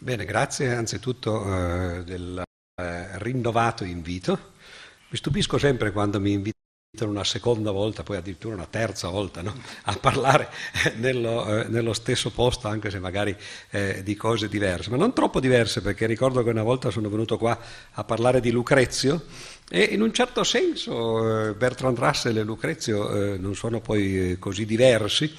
Bene, grazie anzitutto eh, del eh, rinnovato invito. Mi stupisco sempre quando mi invitano una seconda volta, poi addirittura una terza volta, no? a parlare nello, eh, nello, stesso posto, anche se magari eh, di cose diverse, ma non troppo diverse, perché ricordo che una volta sono venuto qua a parlare di Lucrezio e in un certo senso eh, Bertrand Russell e Lucrezio eh, non sono poi così diversi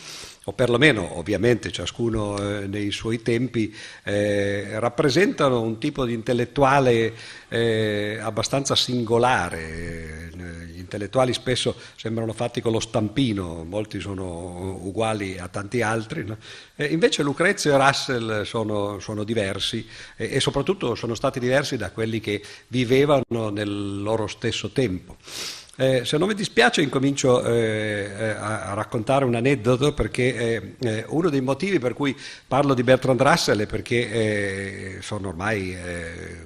o perlomeno ovviamente ciascuno eh, nei suoi tempi, eh, rappresentano un tipo di intellettuale eh, abbastanza singolare. Gli intellettuali spesso sembrano fatti con lo stampino, molti sono uguali a tanti altri. No? invece Lucrezio e Russell sono, sono diversi e soprattutto sono stati diversi da quelli che vivevano nel loro stesso tempo. Eh, se non mi dispiace incomincio eh, eh, a, a, raccontare un aneddoto perché eh, eh, uno dei motivi per cui parlo di Bertrand Russell è perché eh, sono ormai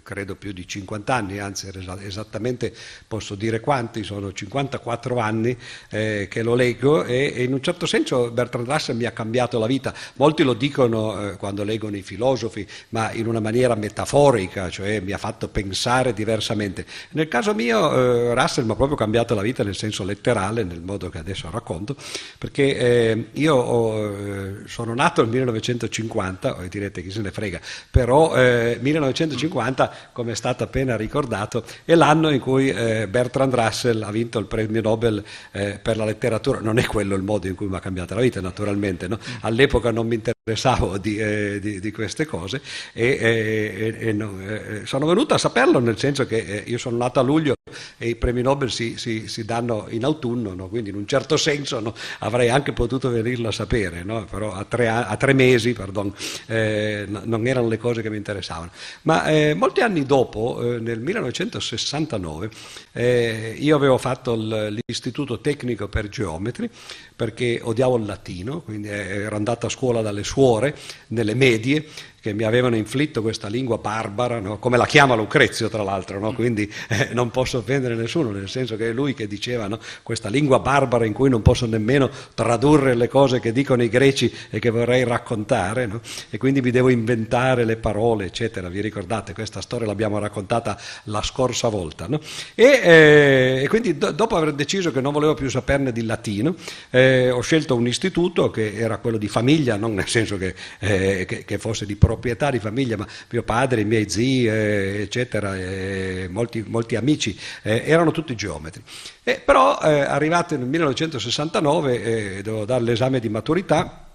credo più di 50 anni, anzi esattamente posso dire quanti, sono 54 anni che lo leggo e, e, in un certo senso Bertrand Russell mi ha cambiato la vita. Molti lo dicono quando leggono i filosofi, ma in una maniera metaforica, cioè mi ha fatto pensare diversamente. Nel caso mio Russell mi ha proprio cambiato cambiato la vita nel senso letterale, nel modo che adesso racconto, perché eh, io ho, eh, sono nato nel 1950, e direte chi se ne frega, però eh, 1950, come è stato appena ricordato, è l'anno in cui eh, Bertrand Russell ha vinto il premio Nobel eh, per la letteratura. Non è quello il modo in cui mi ha cambiato la vita, naturalmente. No? All'epoca non mi interessavo di, eh, di, di queste cose e, e no, sono venuto a saperlo nel senso che io sono nato a luglio e i premi Nobel si, si, si danno in autunno, no? quindi in un certo senso no? avrei anche potuto venirlo a sapere, no? però a tre, a tre mesi pardon, eh, non erano le cose che mi interessavano. Ma eh, molti anni dopo, eh, nel 1969, eh, io avevo fatto l'istituto tecnico per geometri perché odiavo il latino, quindi eh, ero andato a scuola dalle suore, nelle medie, che mi avevano inflitto questa lingua barbara, no? come la chiama Lucrezio tra l'altro, no? quindi eh, non posso offendere nessuno, nel senso che è lui che diceva no? questa lingua barbara in cui non posso nemmeno tradurre le cose che dicono i greci e che vorrei raccontare, e quindi mi devo inventare le parole, eccetera. Vi ricordate, questa storia l'abbiamo raccontata la scorsa volta. E, eh, e, quindi do, dopo aver deciso che non volevo più saperne di latino, eh, ho scelto un istituto che era quello di famiglia, non nel senso che, eh, che, che fosse di proprietà di famiglia, ma mio padre, i miei zii, eh, eccetera, eh, molti, molti, amici, eh, erano tutti geometri. Eh, però eh, arrivato nel 1969 dovevo dare l'esame di maturità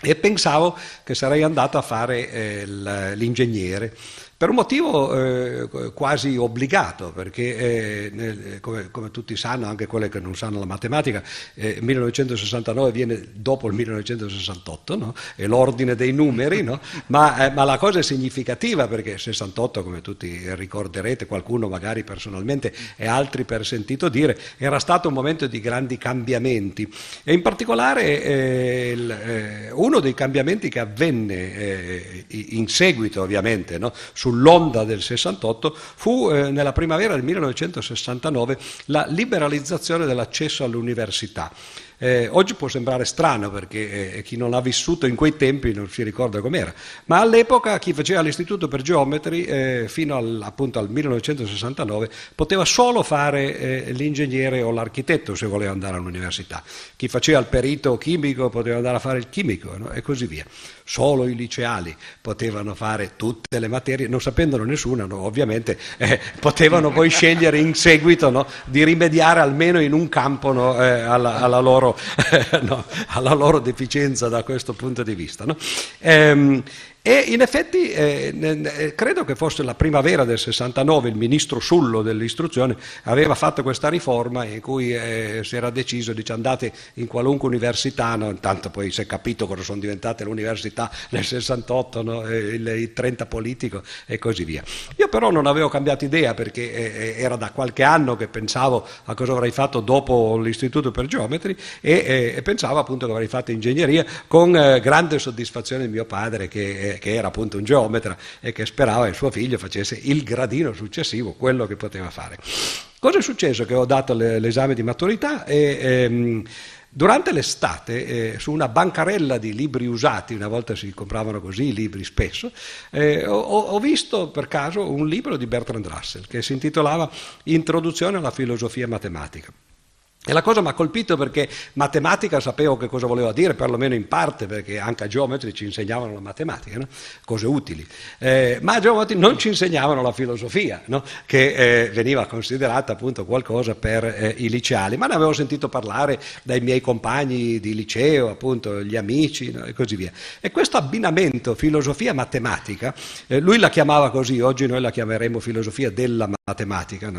e pensavo che sarei andato a fare l'ingegnere per un motivo eh, quasi obbligato, perché eh, nel, come, come, tutti sanno, anche quelle che non sanno la matematica, eh, 1969 viene dopo il 1968, no? è l'ordine dei numeri, no? ma, eh, ma, la cosa è significativa perché 68, come tutti ricorderete, qualcuno magari personalmente e altri per sentito dire, era stato un momento di grandi cambiamenti e in particolare eh, il, eh, uno dei cambiamenti che avvenne in seguito ovviamente no? Sull'onda del 68 fu eh, nella primavera del 1969 la liberalizzazione dell'accesso all'università. Eh, oggi può sembrare strano perché eh, chi non ha vissuto in quei tempi non si ricorda com'era, ma all'epoca chi faceva l'istituto per geometri eh, fino al, appunto al 1969 poteva solo fare eh, l'ingegnere o l'architetto se voleva andare all'università. Chi faceva il perito chimico poteva andare a fare il chimico no? e così via. Solo i liceali potevano fare tutte le materie, non sapendolo nessuna, no? ovviamente eh, potevano poi scegliere in seguito no? di rimediare almeno in un campo eh, alla, alla loro loro, no, alla loro deficienza da questo punto di vista. No? Ehm, e in effetti eh, eh, credo che fosse la primavera del 69 il ministro Sullo dell'istruzione aveva fatto questa riforma in cui eh, si era deciso, dice andate in qualunque università, no? intanto poi si è capito cosa sono diventate le università nel 68, no? il, il, 30 politico e così via. Io però non avevo cambiato idea perché eh, eh, era da qualche anno che pensavo a cosa avrei fatto dopo l'istituto per geometri e, eh, pensavo appunto che avrei fatto ingegneria con grande soddisfazione di mio padre che che era appunto un geometra e che sperava che suo figlio facesse il gradino successivo, quello che poteva fare. Cosa è successo? Che ho dato l'esame di maturità e ehm, Durante l'estate, eh, su una bancarella di libri usati, una volta si compravano così i libri spesso, eh, ho, ho, visto per caso un libro di Bertrand Russell che si intitolava Introduzione alla filosofia matematica. E la cosa mi ha colpito perché matematica sapevo che cosa voleva dire, perlomeno in parte, perché anche a geometri ci insegnavano la matematica, no? cose utili, eh, ma a geometri non ci insegnavano la filosofia, no? che eh, veniva considerata appunto qualcosa per eh, i liceali, ma ne avevo sentito parlare dai miei compagni di liceo, appunto gli amici no? e così via. E questo abbinamento filosofia-matematica, eh, lui la chiamava così, oggi noi la chiameremo filosofia della matematica,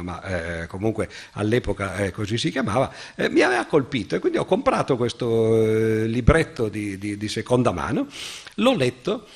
ma eh, comunque all'epoca eh, così si chiamava, eh, mi aveva colpito e quindi ho comprato questo eh, libretto di, di, di seconda mano, l'ho letto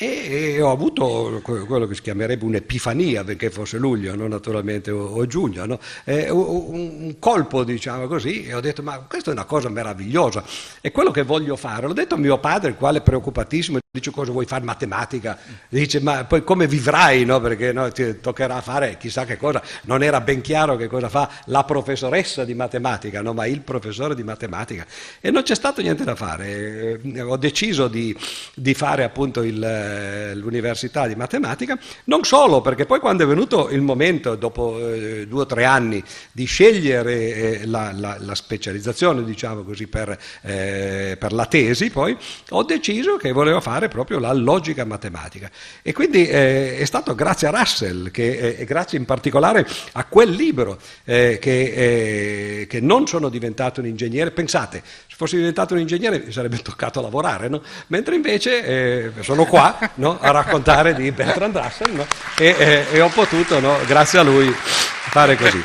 e ho avuto quello che si chiamerebbe un'epifania, benché fosse luglio, no? naturalmente, o, o giugno, no? eh, un, un, colpo, diciamo così, e ho detto, ma questa è una cosa meravigliosa, è quello che voglio fare. L'ho detto a mio padre, il quale è preoccupatissimo, dice cosa vuoi fare matematica? Dice, ma poi come vivrai, no? perché ti toccherà fare chissà che cosa. Non era ben chiaro che cosa fa la professoressa di matematica, ma il professore di matematica. E non c'è stato niente da fare. Ho deciso di, di fare appunto il eh, l'università di matematica, non solo perché poi quando è venuto il momento, dopo eh, due o tre anni, di scegliere eh, la, la, la, specializzazione, diciamo così, per, eh, per, la tesi, poi ho deciso che volevo fare proprio la logica matematica. E quindi eh, è stato grazie a Russell, che, e grazie in particolare a quel libro, che, che non sono diventato un ingegnere, pensate, se fossi diventato un ingegnere mi sarebbe toccato lavorare, no? mentre invece sono qua no? a raccontare di Bertrand Russell no? e, e, e, ho potuto, grazie a lui, fare così.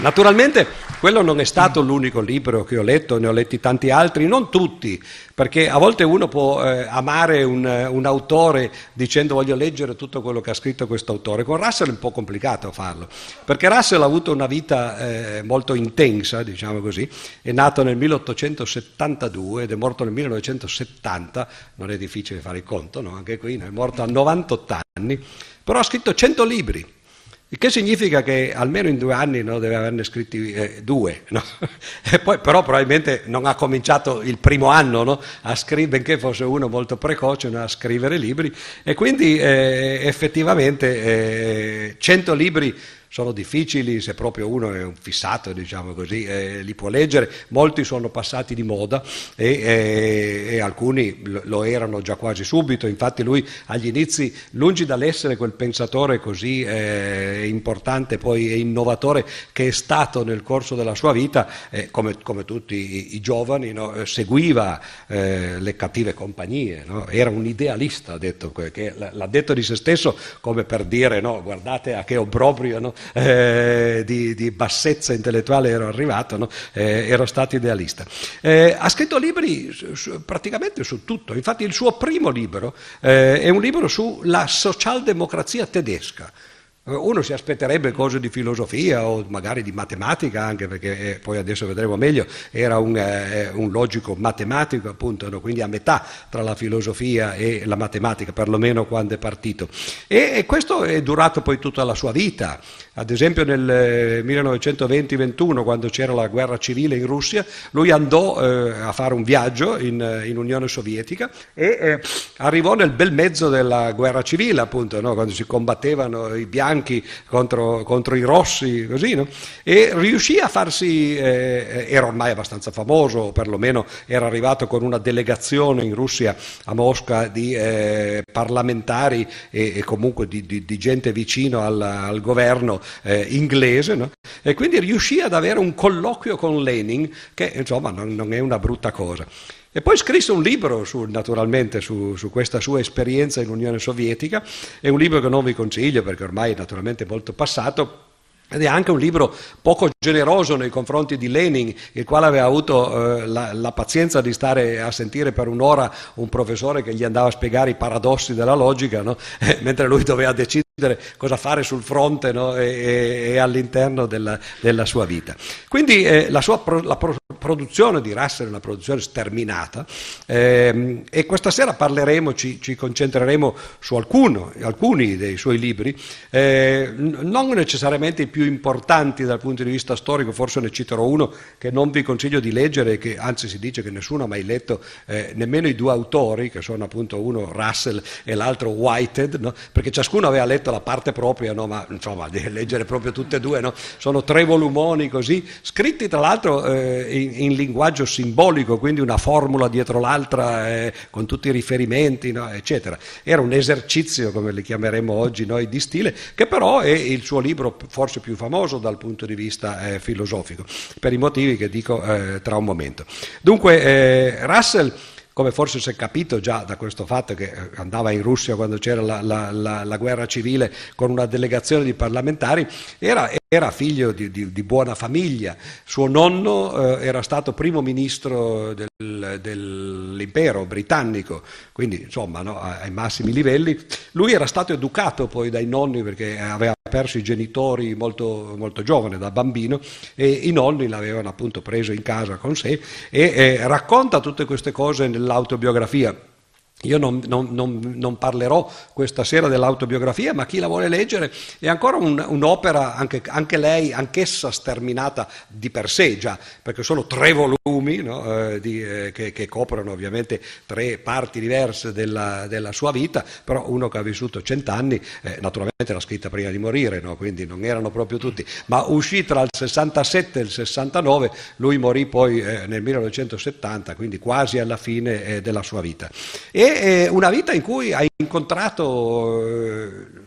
Naturalmente quello non è stato l'unico libro che ho letto, ne ho letti tanti altri, non tutti, perché a volte uno può eh, amare un, un, autore dicendo voglio leggere tutto quello che ha scritto questo autore. Con Russell è un po' complicato farlo, perché Russell ha avuto una vita eh, molto intensa, diciamo così, è nato nel 1872 ed è morto nel 1970, non è difficile fare il conto, no? anche qui, è morto a 98 anni, però ha scritto 100 libri il che significa che almeno in due anni no, deve averne scritti eh, due, no? poi, però probabilmente non ha cominciato il primo anno no? a scrivere, benché fosse uno molto precoce, a scrivere libri e quindi eh, effettivamente eh, 100 libri sono difficili se proprio uno è un fissato, diciamo così, eh, li può leggere, molti sono passati di moda e, e, e alcuni lo erano già quasi subito, infatti lui agli inizi, lungi dall'essere quel pensatore così eh, importante poi e innovatore che è stato nel corso della sua vita, eh, come, come, tutti i, i giovani, no? Eh, seguiva eh, le cattive compagnie, no? era un idealista, detto, che l'ha detto di se stesso come per dire no, guardate a che obbrobrio no? Eh, di, di, bassezza intellettuale ero arrivato, no? eh, ero stato idealista. Eh, ha scritto libri su, praticamente su tutto, infatti il suo primo libro eh, è un libro sulla socialdemocrazia tedesca. Uno si aspetterebbe cose di filosofia o magari di matematica anche perché eh, poi adesso vedremo meglio, era un, eh, un logico matematico appunto, no? quindi a metà tra la filosofia e la matematica, perlomeno quando è partito. E, e questo è durato poi tutta la sua vita. Ad esempio nel 1920-21, quando c'era la guerra civile in Russia, lui andò eh, a fare un viaggio in, in Unione Sovietica e eh, arrivò nel bel mezzo della guerra civile, appunto, no? quando si combattevano i bianchi contro, contro i rossi, così, no? e riuscì a farsi, eh, era ormai abbastanza famoso, perlomeno era arrivato con una delegazione in Russia a Mosca di eh, parlamentari e, e comunque di, di, di, gente vicino al, al governo eh, inglese, no? e quindi riuscì ad avere un colloquio con Lenin, che insomma non, non è una brutta cosa. E poi scrisse un libro, su, naturalmente, su, su, questa sua esperienza in Unione Sovietica, è un libro che non vi consiglio perché ormai è naturalmente molto passato, ed è anche un libro poco generoso nei confronti di Lenin, il quale aveva avuto eh, la, la, pazienza di stare a sentire per un'ora un professore che gli andava a spiegare i paradossi della logica, no? mentre lui doveva decidere cosa fare sul fronte no? e, e, all'interno della, della, sua vita. Quindi eh, la, sua pro, la pro, produzione di Russell è una produzione sterminata ehm, e questa sera parleremo, ci, ci concentreremo su alcuno, alcuni dei suoi libri, eh, non necessariamente i più importanti dal punto di vista storico, forse ne citerò uno che non vi consiglio di leggere, che anzi si dice che nessuno ha mai letto, eh, nemmeno i due autori, che sono appunto uno Russell e l'altro Whitehead, no? perché ciascuno aveva letto la parte propria, no? ma insomma, leggere proprio tutte e due, no? sono tre volumoni così, scritti tra l'altro eh, in, in, linguaggio simbolico, quindi una formula dietro l'altra eh, con tutti i riferimenti, eccetera. Era un esercizio, come li chiameremo oggi noi, di stile, che però è il suo libro forse più famoso dal punto di vista eh, filosofico, per i motivi che dico eh, tra un momento. Dunque, eh, Russell come forse si è capito già da questo fatto che eh, andava in Russia quando c'era la, la, la, la guerra civile con una delegazione di parlamentari, era, era figlio di, di, di, buona famiglia. Suo nonno eh, era stato primo ministro del, dell'impero britannico, quindi insomma no, ai massimi livelli. Lui era stato educato poi dai nonni perché aveva perso i genitori molto, molto giovane, da bambino, e i nonni l'avevano appunto preso in casa con sé e eh, racconta tutte queste cose nell'autobiografia. Io non, non, non, non, parlerò questa sera dell'autobiografia, ma chi la vuole leggere è ancora un, un'opera, anche, anche, lei, anch'essa sterminata di per sé già, perché sono tre volumi no, eh, di, eh, che, che, coprono ovviamente tre parti diverse della, della, sua vita, però uno che ha vissuto cent'anni, eh, naturalmente l'ha scritta prima di morire, no, quindi non erano proprio tutti, ma uscì tra il 67 e il 69, lui morì poi eh, nel 1970, quindi quasi alla fine eh, della sua vita. E una vita in cui hai incontrato eh,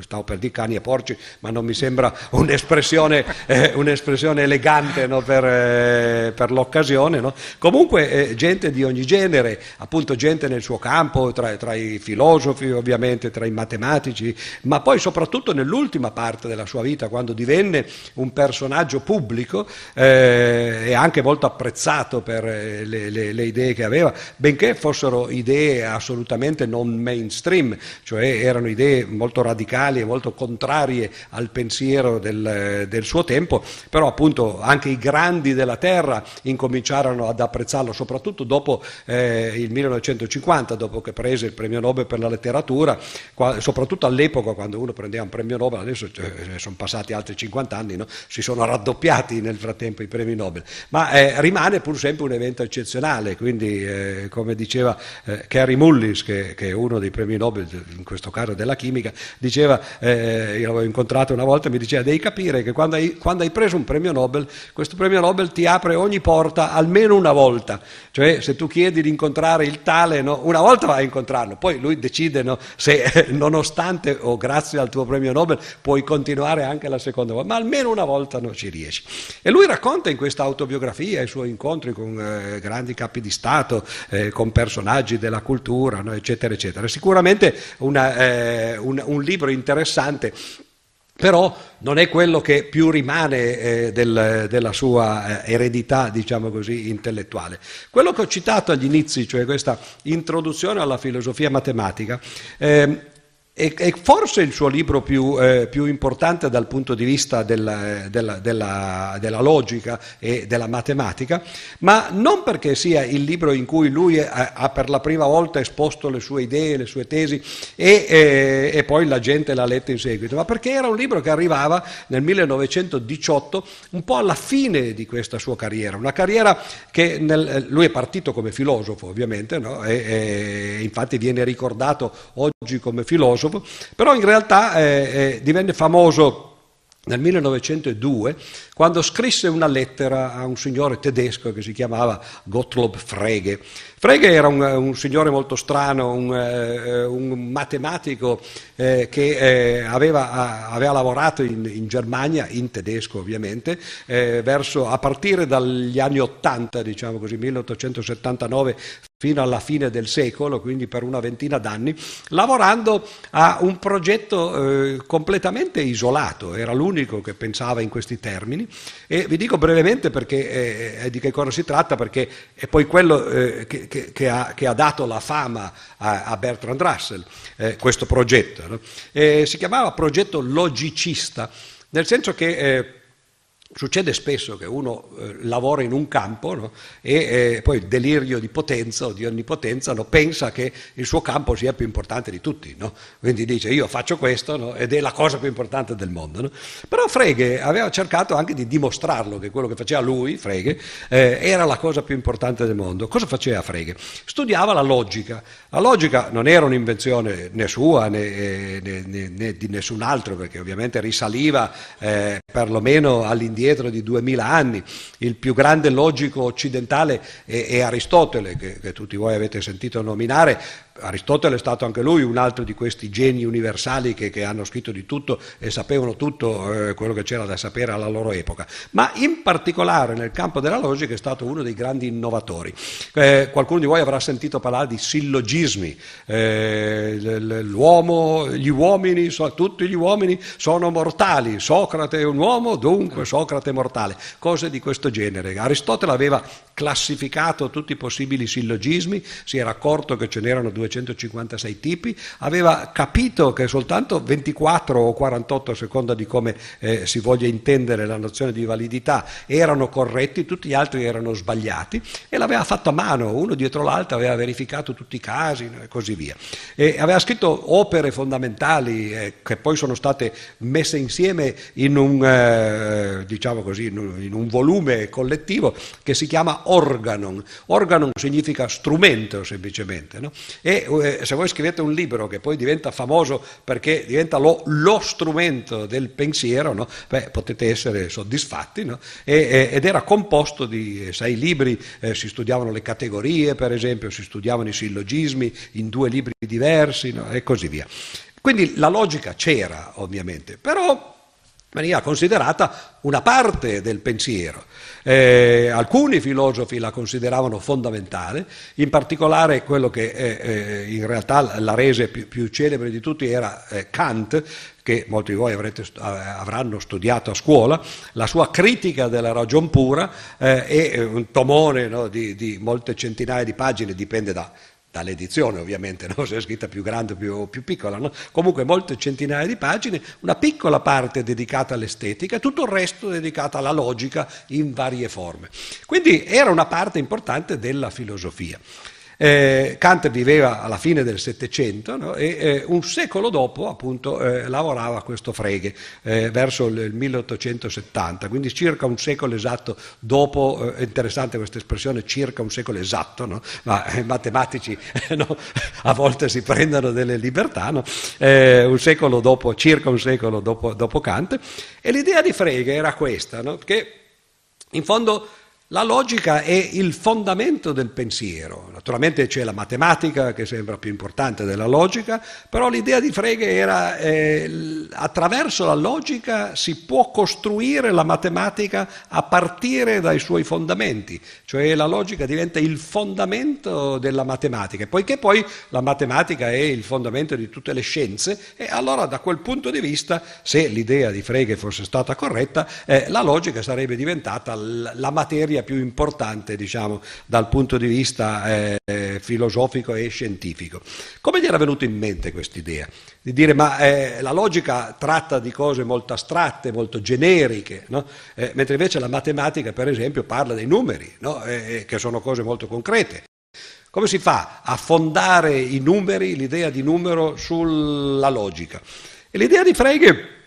stavo per dire cani e porci, ma non mi sembra un'espressione, eh, un'espressione elegante no, per, eh, per, l'occasione. No? Comunque eh, gente di ogni genere, appunto gente nel suo campo, tra, tra, i filosofi ovviamente, tra i matematici, ma poi soprattutto nell'ultima parte della sua vita, quando divenne un personaggio pubblico eh, e anche molto apprezzato per eh, le, le, le idee che aveva, benché fossero idee assolutamente non mainstream, cioè erano idee molto radicali radicali e molto contrarie al pensiero del, del, suo tempo, però appunto anche i grandi della terra incominciarono ad apprezzarlo, soprattutto dopo eh, il 1950, dopo che prese il premio Nobel per la letteratura, qua, soprattutto all'epoca quando uno prendeva un premio Nobel, adesso eh, sono passati altri 50 anni, no? si sono raddoppiati nel frattempo i premi Nobel, ma eh, rimane pur sempre un evento eccezionale, quindi eh, come diceva eh, Kerry Mullis, che, che, è uno dei premi Nobel, in questo caso della chimica, diceva eh, io l'avevo incontrato una volta, mi diceva devi capire che quando hai, quando hai, preso un premio Nobel, questo premio Nobel ti apre ogni porta almeno una volta, cioè se tu chiedi di incontrare il tale, no, una volta vai a incontrarlo, poi lui decide no, se nonostante o grazie al tuo premio Nobel puoi continuare anche la seconda volta, ma almeno una volta non ci riesci. E lui racconta in questa autobiografia i suoi incontri con eh, grandi capi di Stato, eh, con personaggi della cultura, eccetera, eccetera. Sicuramente una, eh, un, un libro interessante interessante, però non è quello che più rimane eh, del, della sua eh, eredità, diciamo così, intellettuale. Quello che ho citato agli inizi, cioè questa introduzione alla filosofia matematica, eh, è, forse il suo libro più, eh, più, importante dal punto di vista della, della, della, della, logica e della matematica, ma non perché sia il libro in cui lui ha, ha per la prima volta esposto le sue idee, le sue tesi e, e, e, poi la gente l'ha letto in seguito, ma perché era un libro che arrivava nel 1918 un po' alla fine di questa sua carriera, una carriera che nel, lui è partito come filosofo ovviamente, no? e, e infatti viene ricordato oggi come filosofo, filosofo, però in realtà eh, eh, divenne famoso nel 1902 quando scrisse una lettera a un signore tedesco che si chiamava Gottlob Frege. Frege era un, un signore molto strano, un, uh, un matematico eh, che eh, aveva, aveva, lavorato in, in, Germania, in tedesco ovviamente, eh, verso, a partire dagli anni 80, diciamo così, 1879, fino alla fine del secolo, quindi per una ventina d'anni, lavorando a un progetto eh, completamente isolato, era l'unico che pensava in questi termini e vi dico brevemente perché, eh, di che cosa si tratta, perché è poi quello eh, che, che, che, ha, che, ha, dato la fama a, a Bertrand Russell, eh, questo progetto. No? si chiamava progetto logicista, nel senso che eh, Succede spesso che uno eh, lavora in un campo no? e eh, poi il delirio di potenza o di onnipotenza no? pensa che il suo campo sia più importante di tutti. No? Quindi dice io faccio questo ed è la cosa più importante del mondo. Però Frege aveva cercato anche di dimostrarlo che quello che faceva lui, Frege, eh, era la cosa più importante del mondo. Cosa faceva Frege? Studiava la logica. La logica non era un'invenzione né sua né, né, né, né di nessun altro perché ovviamente risaliva eh, perlomeno all'indietro indietro di duemila anni. Il più grande logico occidentale è, è Aristotele, che, che tutti voi avete sentito nominare, Aristotele è stato anche lui un altro di questi geni universali che, che hanno scritto di tutto e sapevano tutto eh, quello che c'era da sapere alla loro epoca, ma in particolare nel campo della logica è stato uno dei grandi innovatori. Eh, qualcuno di voi avrà sentito parlare di sillogismi, eh, l'uomo, gli uomini, so, tutti gli uomini sono mortali, Socrate è un uomo, dunque Socrate è mortale, cose di questo genere. Aristotele aveva classificato tutti i possibili sillogismi, si era accorto che ce n'erano 256 tipi, aveva capito che soltanto 24 o 48 a seconda di come eh, si voglia intendere la nozione di validità erano corretti, tutti gli altri erano sbagliati e l'aveva fatto a mano, uno dietro l'altro aveva verificato tutti i casi e così via. E aveva scritto opere fondamentali eh, che poi sono state messe insieme in un, eh, diciamo così, in un, in un volume collettivo che si chiama organon. Organon significa strumento semplicemente. No? E eh, se voi scrivete un libro che poi diventa famoso perché diventa lo, lo strumento del pensiero, no? Beh, potete essere soddisfatti. No? E, ed era composto di sei libri, eh, si studiavano le categorie per esempio, si studiavano i sillogismi in due libri diversi e così via. Quindi la logica c'era ovviamente, però veniva considerata una parte del pensiero. Eh, alcuni filosofi la consideravano fondamentale, in particolare quello che eh, eh, in realtà la rese più, più, celebre di tutti era eh, Kant, che molti di voi avrete, avranno studiato a scuola, la sua critica della ragion pura eh, è un tomone no, di, di molte centinaia di pagine, dipende da dall'edizione ovviamente, no? se è scritta più grande o più, più, piccola, no? comunque molte centinaia di pagine, una piccola parte dedicata all'estetica, tutto il resto dedicato alla logica in varie forme. Quindi era una parte importante della filosofia. Eh, Kant viveva alla fine del Settecento no? e eh, un secolo dopo appunto eh, lavorava questo Frege, eh, verso il 1870, quindi circa un secolo esatto dopo, è eh, interessante questa espressione, circa un secolo esatto, no? ma i matematici no? a volte si prendono delle libertà, un secolo dopo, circa un secolo dopo, dopo Kant, e l'idea di Frege era questa, che in fondo la logica è il fondamento del pensiero. Naturalmente c'è la matematica che sembra più importante della logica, però l'idea di Frege era eh, attraverso la logica si può costruire la matematica a partire dai suoi fondamenti, cioè la logica diventa il fondamento della matematica, poiché poi la matematica è il fondamento di tutte le scienze e allora da quel punto di vista, se l'idea di Frege fosse stata corretta, eh, la logica sarebbe diventata la materia materia più importante diciamo, dal punto di vista eh, filosofico e scientifico. Come gli era venuto in mente questa idea? Di dire ma eh, la logica tratta di cose molto astratte, molto generiche, no? eh, mentre invece la matematica per esempio parla dei numeri, no? Eh, che sono cose molto concrete. Come si fa a fondare i numeri, l'idea di numero sulla logica? E l'idea di Frege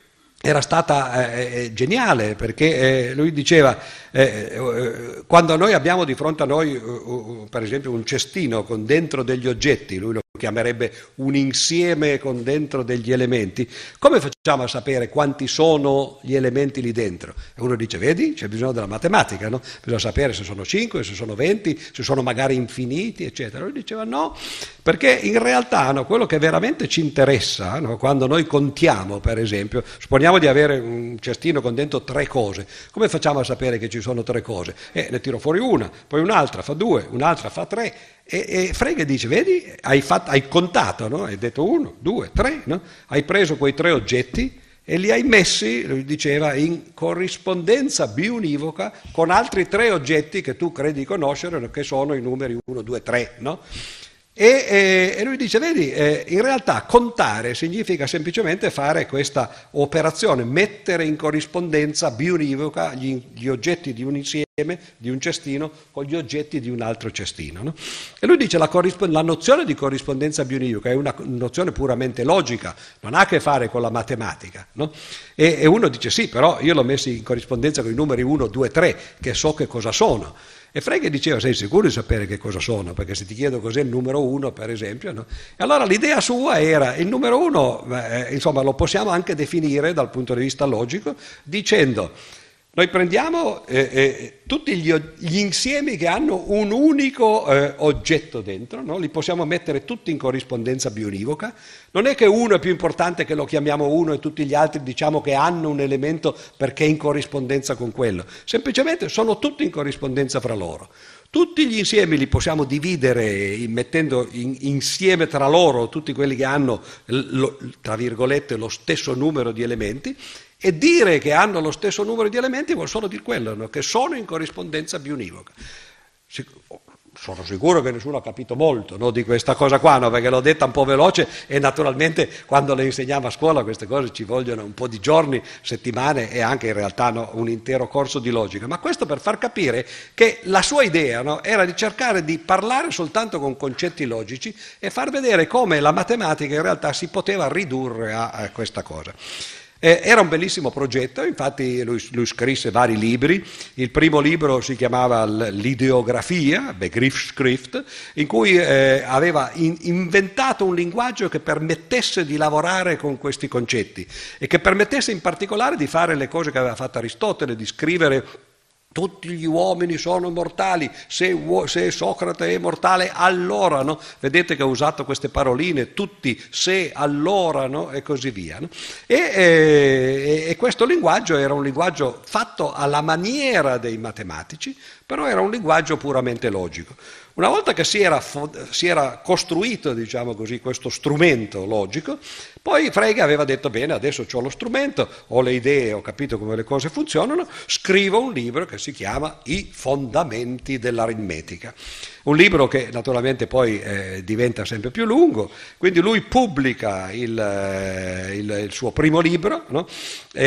era stata eh, eh, geniale perché eh, lui diceva eh, eh, quando noi abbiamo di fronte a noi uh, per esempio un cestino con dentro degli oggetti, lui lo chiamerebbe un insieme con dentro degli elementi, come facciamo a sapere quanti sono gli elementi lì dentro? E uno dice, vedi, c'è bisogno della matematica, no? bisogna sapere se sono 5, se sono 20, se sono magari infiniti, eccetera. Lui diceva no, perché in realtà no, quello che veramente ci interessa, no, quando noi contiamo, per esempio, supponiamo di avere un cestino con dentro tre cose, come facciamo a sapere che ci sono tre cose? Eh, ne tiro fuori una, poi un'altra fa due, un'altra fa tre E, e Frege dice, vedi, hai, fatto, hai contato, no? hai detto uno, due, tre, no? hai preso quei tre oggetti e li hai messi, lui diceva, in corrispondenza biunivoca con altri tre oggetti che tu credi conoscere, che sono i numeri 1, 2, 3. No? E, e, lui dice, vedi, eh, in realtà contare significa semplicemente fare questa operazione, mettere in corrispondenza biunivoca gli, gli oggetti di un insieme, di un cestino, con gli oggetti di un altro cestino. No? E lui dice la, la nozione di corrispondenza biunivoca è una nozione puramente logica, non ha a che fare con la matematica. No? E, e uno dice sì, però io l'ho messo in corrispondenza con i numeri 1, 2, 3, che so che cosa sono. E Frege diceva, sei sicuro di sapere che cosa sono? Perché se ti chiedo cos'è il numero uno, per esempio, no? E allora l'idea sua era, il numero uno, eh, insomma, lo possiamo anche definire dal punto di vista logico, dicendo noi prendiamo eh, eh, tutti gli, gli, insiemi che hanno un unico eh, oggetto dentro, no? li possiamo mettere tutti in corrispondenza bionivoca. Non è che uno è più importante che lo chiamiamo uno e tutti gli altri diciamo che hanno un elemento perché è in corrispondenza con quello. Semplicemente sono tutti in corrispondenza fra loro. Tutti gli insiemi li possiamo dividere mettendo in, insieme tra loro tutti quelli che hanno, lo, tra virgolette, lo stesso numero di elementi e dire che hanno lo stesso numero di elementi vuol solo dire quello, no? che sono in corrispondenza biunivoca. Sono sicuro che nessuno ha capito molto no, di questa cosa qua, no, perché l'ho detta un po' veloce e naturalmente quando le insegniamo a scuola queste cose ci vogliono un po' di giorni, settimane e anche in realtà un intero corso di logica. Ma questo per far capire che la sua idea era di cercare di parlare soltanto con concetti logici e far vedere come la matematica in realtà si poteva ridurre a, a questa cosa. Eh, era un bellissimo progetto, infatti lui, lui, scrisse vari libri. Il primo libro si chiamava L'ideografia, Begriffsschrift, in cui eh, aveva in, inventato un linguaggio che permettesse di lavorare con questi concetti e che permettesse in particolare di fare le cose che aveva fatto Aristotele, di scrivere tutti gli uomini sono mortali, se, se, Socrate è mortale allora, no? vedete che ha usato queste paroline, tutti, se, allora no? e così via. No? E, e, e, questo linguaggio era un linguaggio fatto alla maniera dei matematici, però era un linguaggio puramente logico. Una volta che si era, si era costruito, diciamo così, questo strumento logico, poi Frege aveva detto bene, adesso ho lo strumento, ho le idee, ho capito come le cose funzionano, scrivo un libro che si chiama I fondamenti dell'aritmetica. Un libro che naturalmente poi eh, diventa sempre più lungo, quindi lui pubblica il, eh, il, il suo primo libro no? e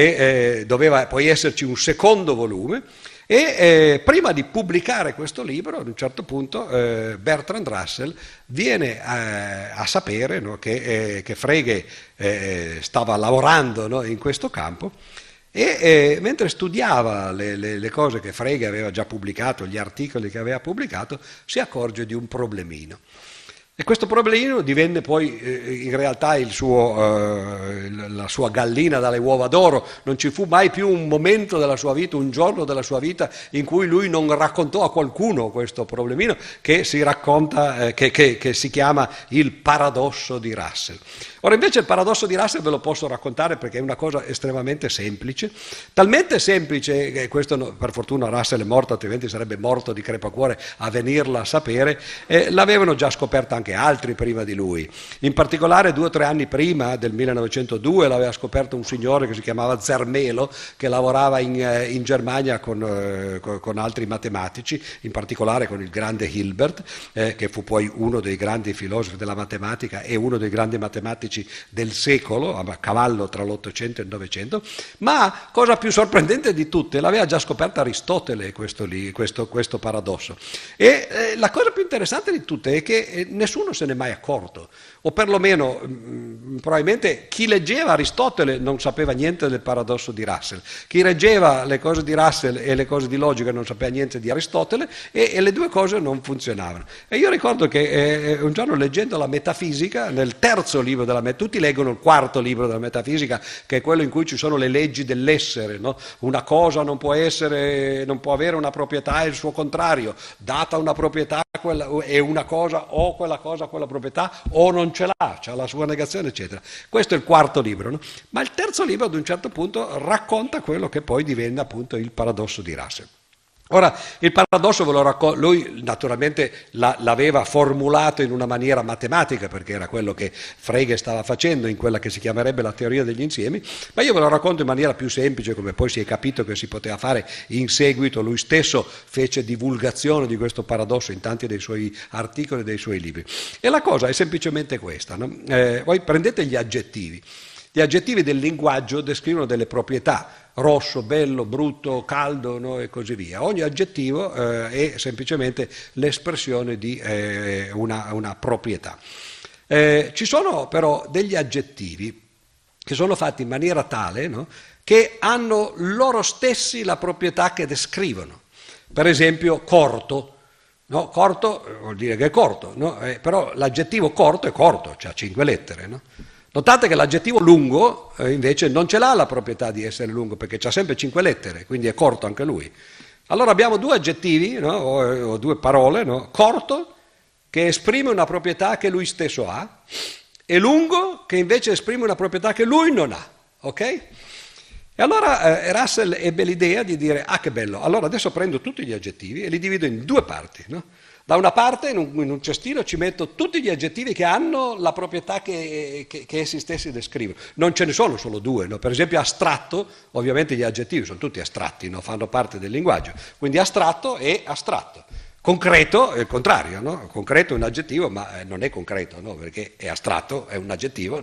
eh, doveva poi esserci un secondo volume e eh, prima di pubblicare questo libro, ad un certo punto, eh, Bertrand Russell viene a, eh, a sapere no, che, eh, che, Frege eh, stava lavorando no, in questo campo e eh, mentre studiava le, le, le, cose che Frege aveva già pubblicato, gli articoli che aveva pubblicato, si accorge di un problemino. E questo problemino divenne poi eh, in realtà suo, eh, la sua gallina dalle uova d'oro. Non ci fu mai più un momento della sua vita, un giorno della sua vita in cui lui non raccontò a qualcuno questo problemino che si racconta, eh, che, che, che si chiama il paradosso di Russell. Ora invece il paradosso di Russell ve lo posso raccontare perché è una cosa estremamente semplice, talmente semplice che questo per fortuna Russell è morto, altrimenti sarebbe morto di crepacuore a venirla a sapere, eh, l'avevano già scoperta anche altri prima di lui. In particolare due o tre anni prima del 1902 l'aveva scoperto un signore che si chiamava Zermelo che lavorava in, eh, in Germania con, eh, con, altri matematici, in particolare con il grande Hilbert, eh, che fu poi uno dei grandi filosofi della matematica e uno dei grandi matematici storici del secolo, a cavallo tra l'Ottocento e il Novecento, ma cosa più sorprendente di tutte, l'aveva già scoperto Aristotele questo, lì, questo, questo paradosso. E eh, la cosa più interessante di tutte è che eh, nessuno se n'è mai accorto o perlomeno mh, mm, probabilmente chi leggeva Aristotele non sapeva niente del paradosso di Russell, chi leggeva le cose di Russell e le cose di logica non sapeva niente di Aristotele e, e le due cose non funzionavano. E io ricordo che eh, un giorno leggendo la metafisica, nel terzo libro della metafisica, tutti leggono il quarto libro della metafisica, che è quello in cui ci sono le leggi dell'essere, no? una cosa non può, essere, non può avere una proprietà e il suo contrario, data una proprietà quella, è una cosa o quella cosa quella proprietà o non ce l'ha, ha la sua negazione, eccetera. Questo è il quarto libro, no? ma il terzo libro ad un certo punto racconta quello che poi diventa appunto il paradosso di Russell. Ora, il paradosso ve lo racconto, lui naturalmente l'aveva formulato in una maniera matematica, perché era quello che Frege stava facendo in quella che si chiamerebbe la teoria degli insiemi, ma io ve lo racconto in maniera più semplice, come poi si è capito che si poteva fare in seguito, lui stesso fece divulgazione di questo paradosso in tanti dei suoi articoli e dei suoi libri. E la cosa è semplicemente questa, no? eh, voi prendete gli aggettivi, gli aggettivi del linguaggio descrivono delle proprietà, rosso, bello, brutto, caldo no? e così via. Ogni aggettivo eh, è semplicemente l'espressione di eh, una, una, proprietà. Eh, ci sono però degli aggettivi che sono fatti in maniera tale no? che hanno loro stessi la proprietà che descrivono. Per esempio, corto. No? Corto vuol dire che è corto, no? eh, però l'aggettivo corto è corto, cioè ha cinque lettere. No? Notate che l'aggettivo lungo eh, invece non ce l'ha la proprietà di essere lungo perché ha sempre cinque lettere, quindi è corto anche lui. Allora abbiamo due aggettivi no? o, o, due parole, no? corto che esprime una proprietà che lui stesso ha e lungo che invece esprime una proprietà che lui non ha. Ok? E allora eh, Russell ebbe l'idea di dire, ah che bello, allora adesso prendo tutti gli aggettivi e li divido in due parti. No? Da una parte in un, in un, cestino ci metto tutti gli aggettivi che hanno la proprietà che, che, che essi stessi descrivono. Non ce ne sono solo due, no? per esempio astratto, ovviamente gli aggettivi sono tutti astratti, no? fanno parte del linguaggio, quindi astratto è astratto. Concreto è il contrario, no? concreto è un aggettivo ma eh, non è concreto perché è astratto, è un aggettivo?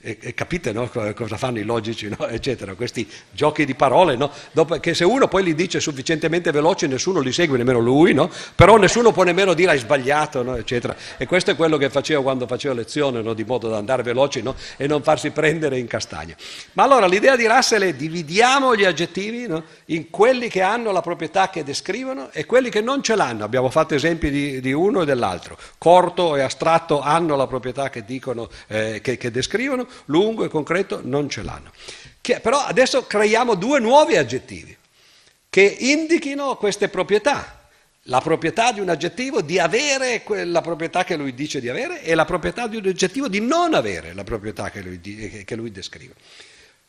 E, e capite no? cosa fanno i logici, no? eccetera, questi giochi di parole, no? Dopo, che se uno poi li dice sufficientemente veloci nessuno li segue, nemmeno lui, però nessuno può nemmeno dire hai sbagliato, eccetera. E questo è quello che facevo quando facevo lezione, di modo da andare veloci e non farsi prendere in castagna. Ma allora l'idea di Russell è dividiamo gli aggettivi in quelli che hanno la proprietà che descrivono e quelli che non ce l'hanno. Abbiamo fatto esempi di, di uno e dell'altro. Corto e astratto hanno la proprietà che, dicono, eh, che, che descrivono lungo e concreto non ce l'hanno. Che, però adesso creiamo due nuovi aggettivi che indichino queste proprietà. La proprietà di un aggettivo di avere la proprietà che lui dice di avere e la proprietà di un aggettivo di non avere la proprietà che lui, che lui descrive.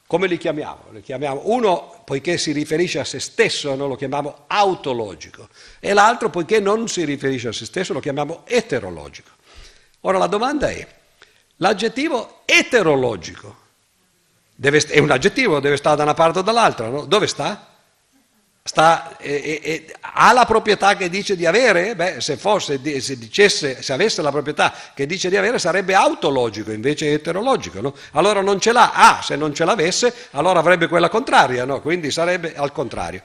Come li chiamiamo? li chiamiamo? Uno, poiché si riferisce a se stesso, no? lo chiamiamo autologico, e l'altro, poiché non si riferisce a se stesso, lo chiamiamo eterologico. Ora la domanda è, L'aggettivo eterologico deve, è un aggettivo, deve stare da una parte o dall'altra, no? Dove sta? sta eh, eh, ha la proprietà che dice di avere? Beh, se, fosse, se, dicesse, se avesse la proprietà che dice di avere sarebbe autologico, invece eterologico. No? Allora non ce l'ha. Ah, se non ce l'avesse, allora avrebbe quella contraria, no? quindi sarebbe al contrario.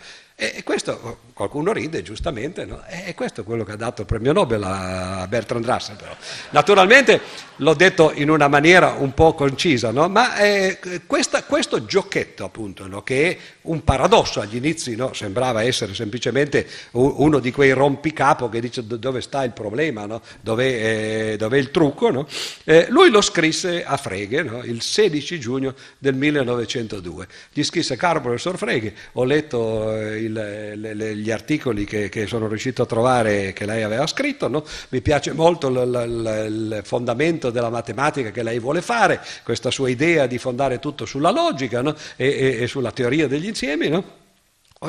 E questo, qualcuno ride giustamente, no? e questo è quello che ha dato il premio Nobel a Bertrand Russell. Però. Naturalmente l'ho detto in una maniera un po' concisa, no? ma eh, questa, questo giochetto appunto, no? che è un paradosso agli inizi, sembrava essere semplicemente uno di quei rompicapo che dice dove sta il problema, dove, eh, dove, è il trucco, eh, lui lo scrisse a Frege il 16 giugno del 1902. Gli scrisse, caro professor Frege, ho letto eh, il, le, gli articoli che, che, sono riuscito a trovare che lei aveva scritto, no? mi piace molto l, l, il fondamento della matematica che lei vuole fare, questa sua idea di fondare tutto sulla logica no? e, e, e, sulla teoria degli insiemi. No?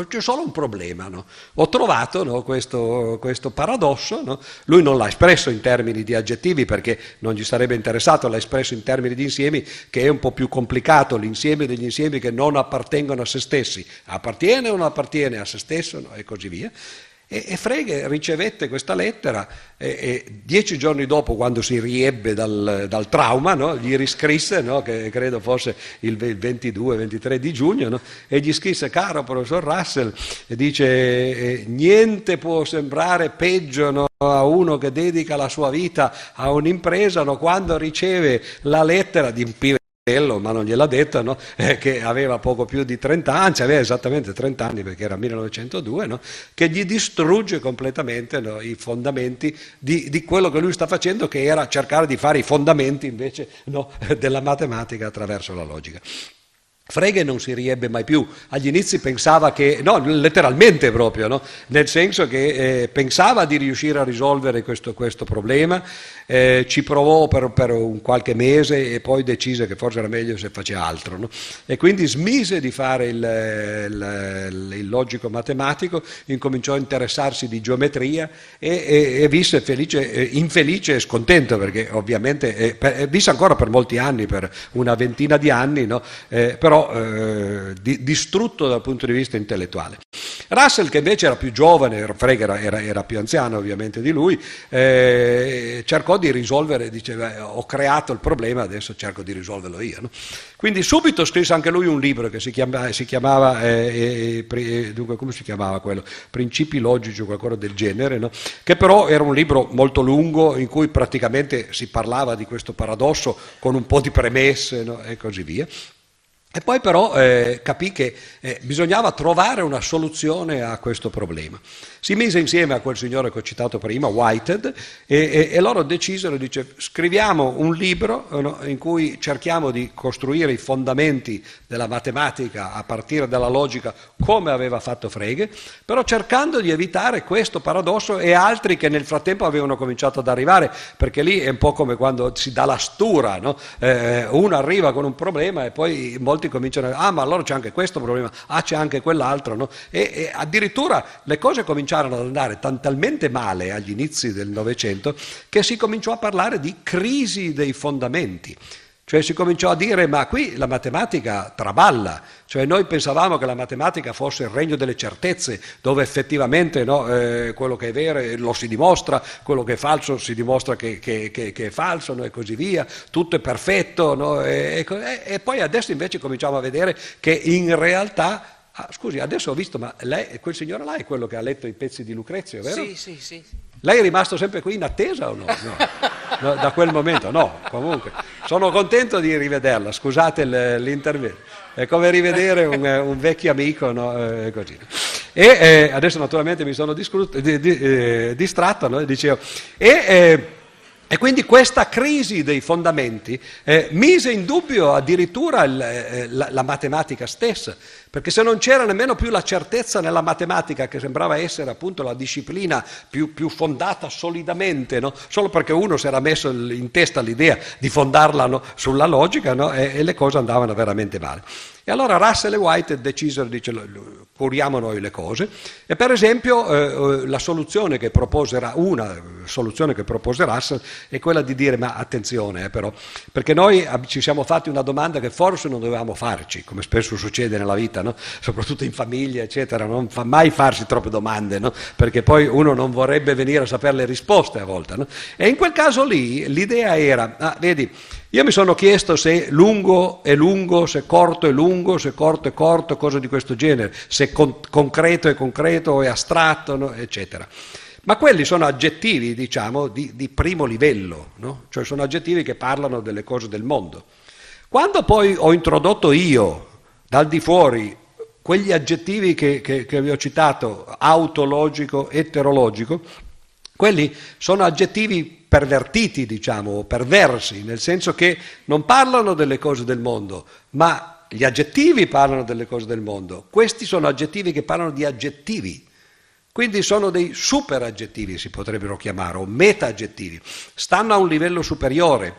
C'è solo un problema, no? ho trovato no, questo, questo, paradosso, no? lui non l'ha espresso in termini di aggettivi perché non gli sarebbe interessato, l'ha espresso in termini di insiemi che è un po' più complicato, l'insieme degli insiemi che non appartengono a se stessi, appartiene o non appartiene a se stesso e così via. E, e Frege ricevette questa lettera e, e, dieci giorni dopo, quando si riebbe dal, dal trauma, no, gli riscrisse, no, che credo fosse il 22-23 di giugno, no, e gli scrisse, caro professor Russell, dice, niente può sembrare peggio a uno che dedica la sua vita a un'impresa quando riceve la lettera di un ma non gliel'ha detto, no? eh, che aveva poco più di 30 anni, anzi aveva esattamente 30 anni perché era 1902, no? che gli distrugge completamente no? i fondamenti di, di, quello che lui sta facendo, che era cercare di fare i fondamenti invece della matematica attraverso la logica. Frege non si riebbe mai più, agli inizi pensava che, no, letteralmente proprio, no? nel senso che eh, pensava di riuscire a risolvere questo, questo problema, eh, ci provò per, per, un qualche mese e poi decise che forse era meglio se faceva altro no? e quindi smise di fare il, il, il, logico matematico, incominciò a interessarsi di geometria e, e, e visse felice, eh, infelice e scontento perché ovviamente, eh, per, visse ancora per molti anni, per una ventina di anni, eh, però però eh, di, distrutto dal punto di vista intellettuale. Russell, che invece era più giovane, Frege era, era, era più anziano ovviamente di lui, eh, cercò di risolvere, diceva ho creato il problema, adesso cerco di risolverlo io. No? Quindi subito scrisse anche lui un libro che si chiamava, si chiamava eh, eh, dunque come si chiamava quello? Principi logici o qualcosa del genere, no? che però era un libro molto lungo in cui praticamente si parlava di questo paradosso con un po' di premesse no? e così via. E poi però eh, capì che eh, bisognava trovare una soluzione a questo problema. Si mise insieme a quel signore che ho citato prima, Whitehead, e, e, e loro decisero, dice, scriviamo un libro no, in cui cerchiamo di costruire i fondamenti della matematica a partire dalla logica come aveva fatto Frege, però cercando di evitare questo paradosso e altri che nel frattempo avevano cominciato ad arrivare, perché lì è un po' come quando si dà la stura, no? eh, uno arriva con un problema e poi molti cominciano a dire, ah ma allora c'è anche questo problema, ah c'è anche quell'altro, no? e, e addirittura le cose cominciano cominciarono ad andare talmente male agli inizi del Novecento che si cominciò a parlare di crisi dei fondamenti. Cioè si cominciò a dire ma qui la matematica traballa, cioè noi pensavamo che la matematica fosse il regno delle certezze, dove effettivamente no, eh, quello che è vero lo si dimostra, quello che è falso si dimostra che, che, che, che è falso no, e così via, tutto è perfetto no, e, e, e poi adesso invece cominciamo a vedere che in realtà Ah, scusi, adesso ho visto, ma lei, quel signore là è quello che ha letto i pezzi di Lucrezio, vero? Sì, sì, sì. Lei è rimasto sempre qui in attesa o no? no. no da quel momento? No, comunque. Sono contento di rivederla, scusate l'intervento. È come rivedere un, un vecchio amico, no? eh, così. E eh, adesso naturalmente mi sono discru- di, di, eh, distratto, no? Dicevo, e, eh, e quindi questa crisi dei fondamenti eh, mise in dubbio addirittura il, eh, la, la, matematica stessa, perché se non c'era nemmeno più la certezza nella matematica, che sembrava essere appunto la disciplina più, più fondata solidamente, no? solo perché uno si era messo in testa l'idea di fondarla no? sulla logica no? e, e le cose andavano veramente male. E allora Russell e White decisero, dice, curiamo noi le cose. E per esempio eh, eh la soluzione che propose, una soluzione che propose Russell è quella di dire, ma attenzione eh, però, perché noi ci siamo fatti una domanda che forse non dovevamo farci, come spesso succede nella vita, no? soprattutto in famiglia, eccetera, non fa mai farsi troppe domande, no? perché poi uno non vorrebbe venire a sapere le risposte a volte. No? E in quel caso lì l'idea era, ah, vedi, io mi sono chiesto se lungo è lungo, se corto è lungo, se corto è corto, cose di questo genere, se con- concreto è concreto è astratto, eccetera. Ma quelli sono aggettivi, diciamo, di, di primo livello, no? cioè sono aggettivi che parlano delle cose del mondo. Quando poi ho introdotto io, dal di fuori, quegli aggettivi che, che, che vi ho citato, autologico, eterologico, quelli sono aggettivi pervertiti, diciamo, perversi, nel senso che non parlano delle cose del mondo, ma gli aggettivi parlano delle cose del mondo. Questi sono aggettivi che parlano di aggettivi. Quindi sono dei super aggettivi, si potrebbero chiamare, o meta aggettivi. Stanno a un livello superiore.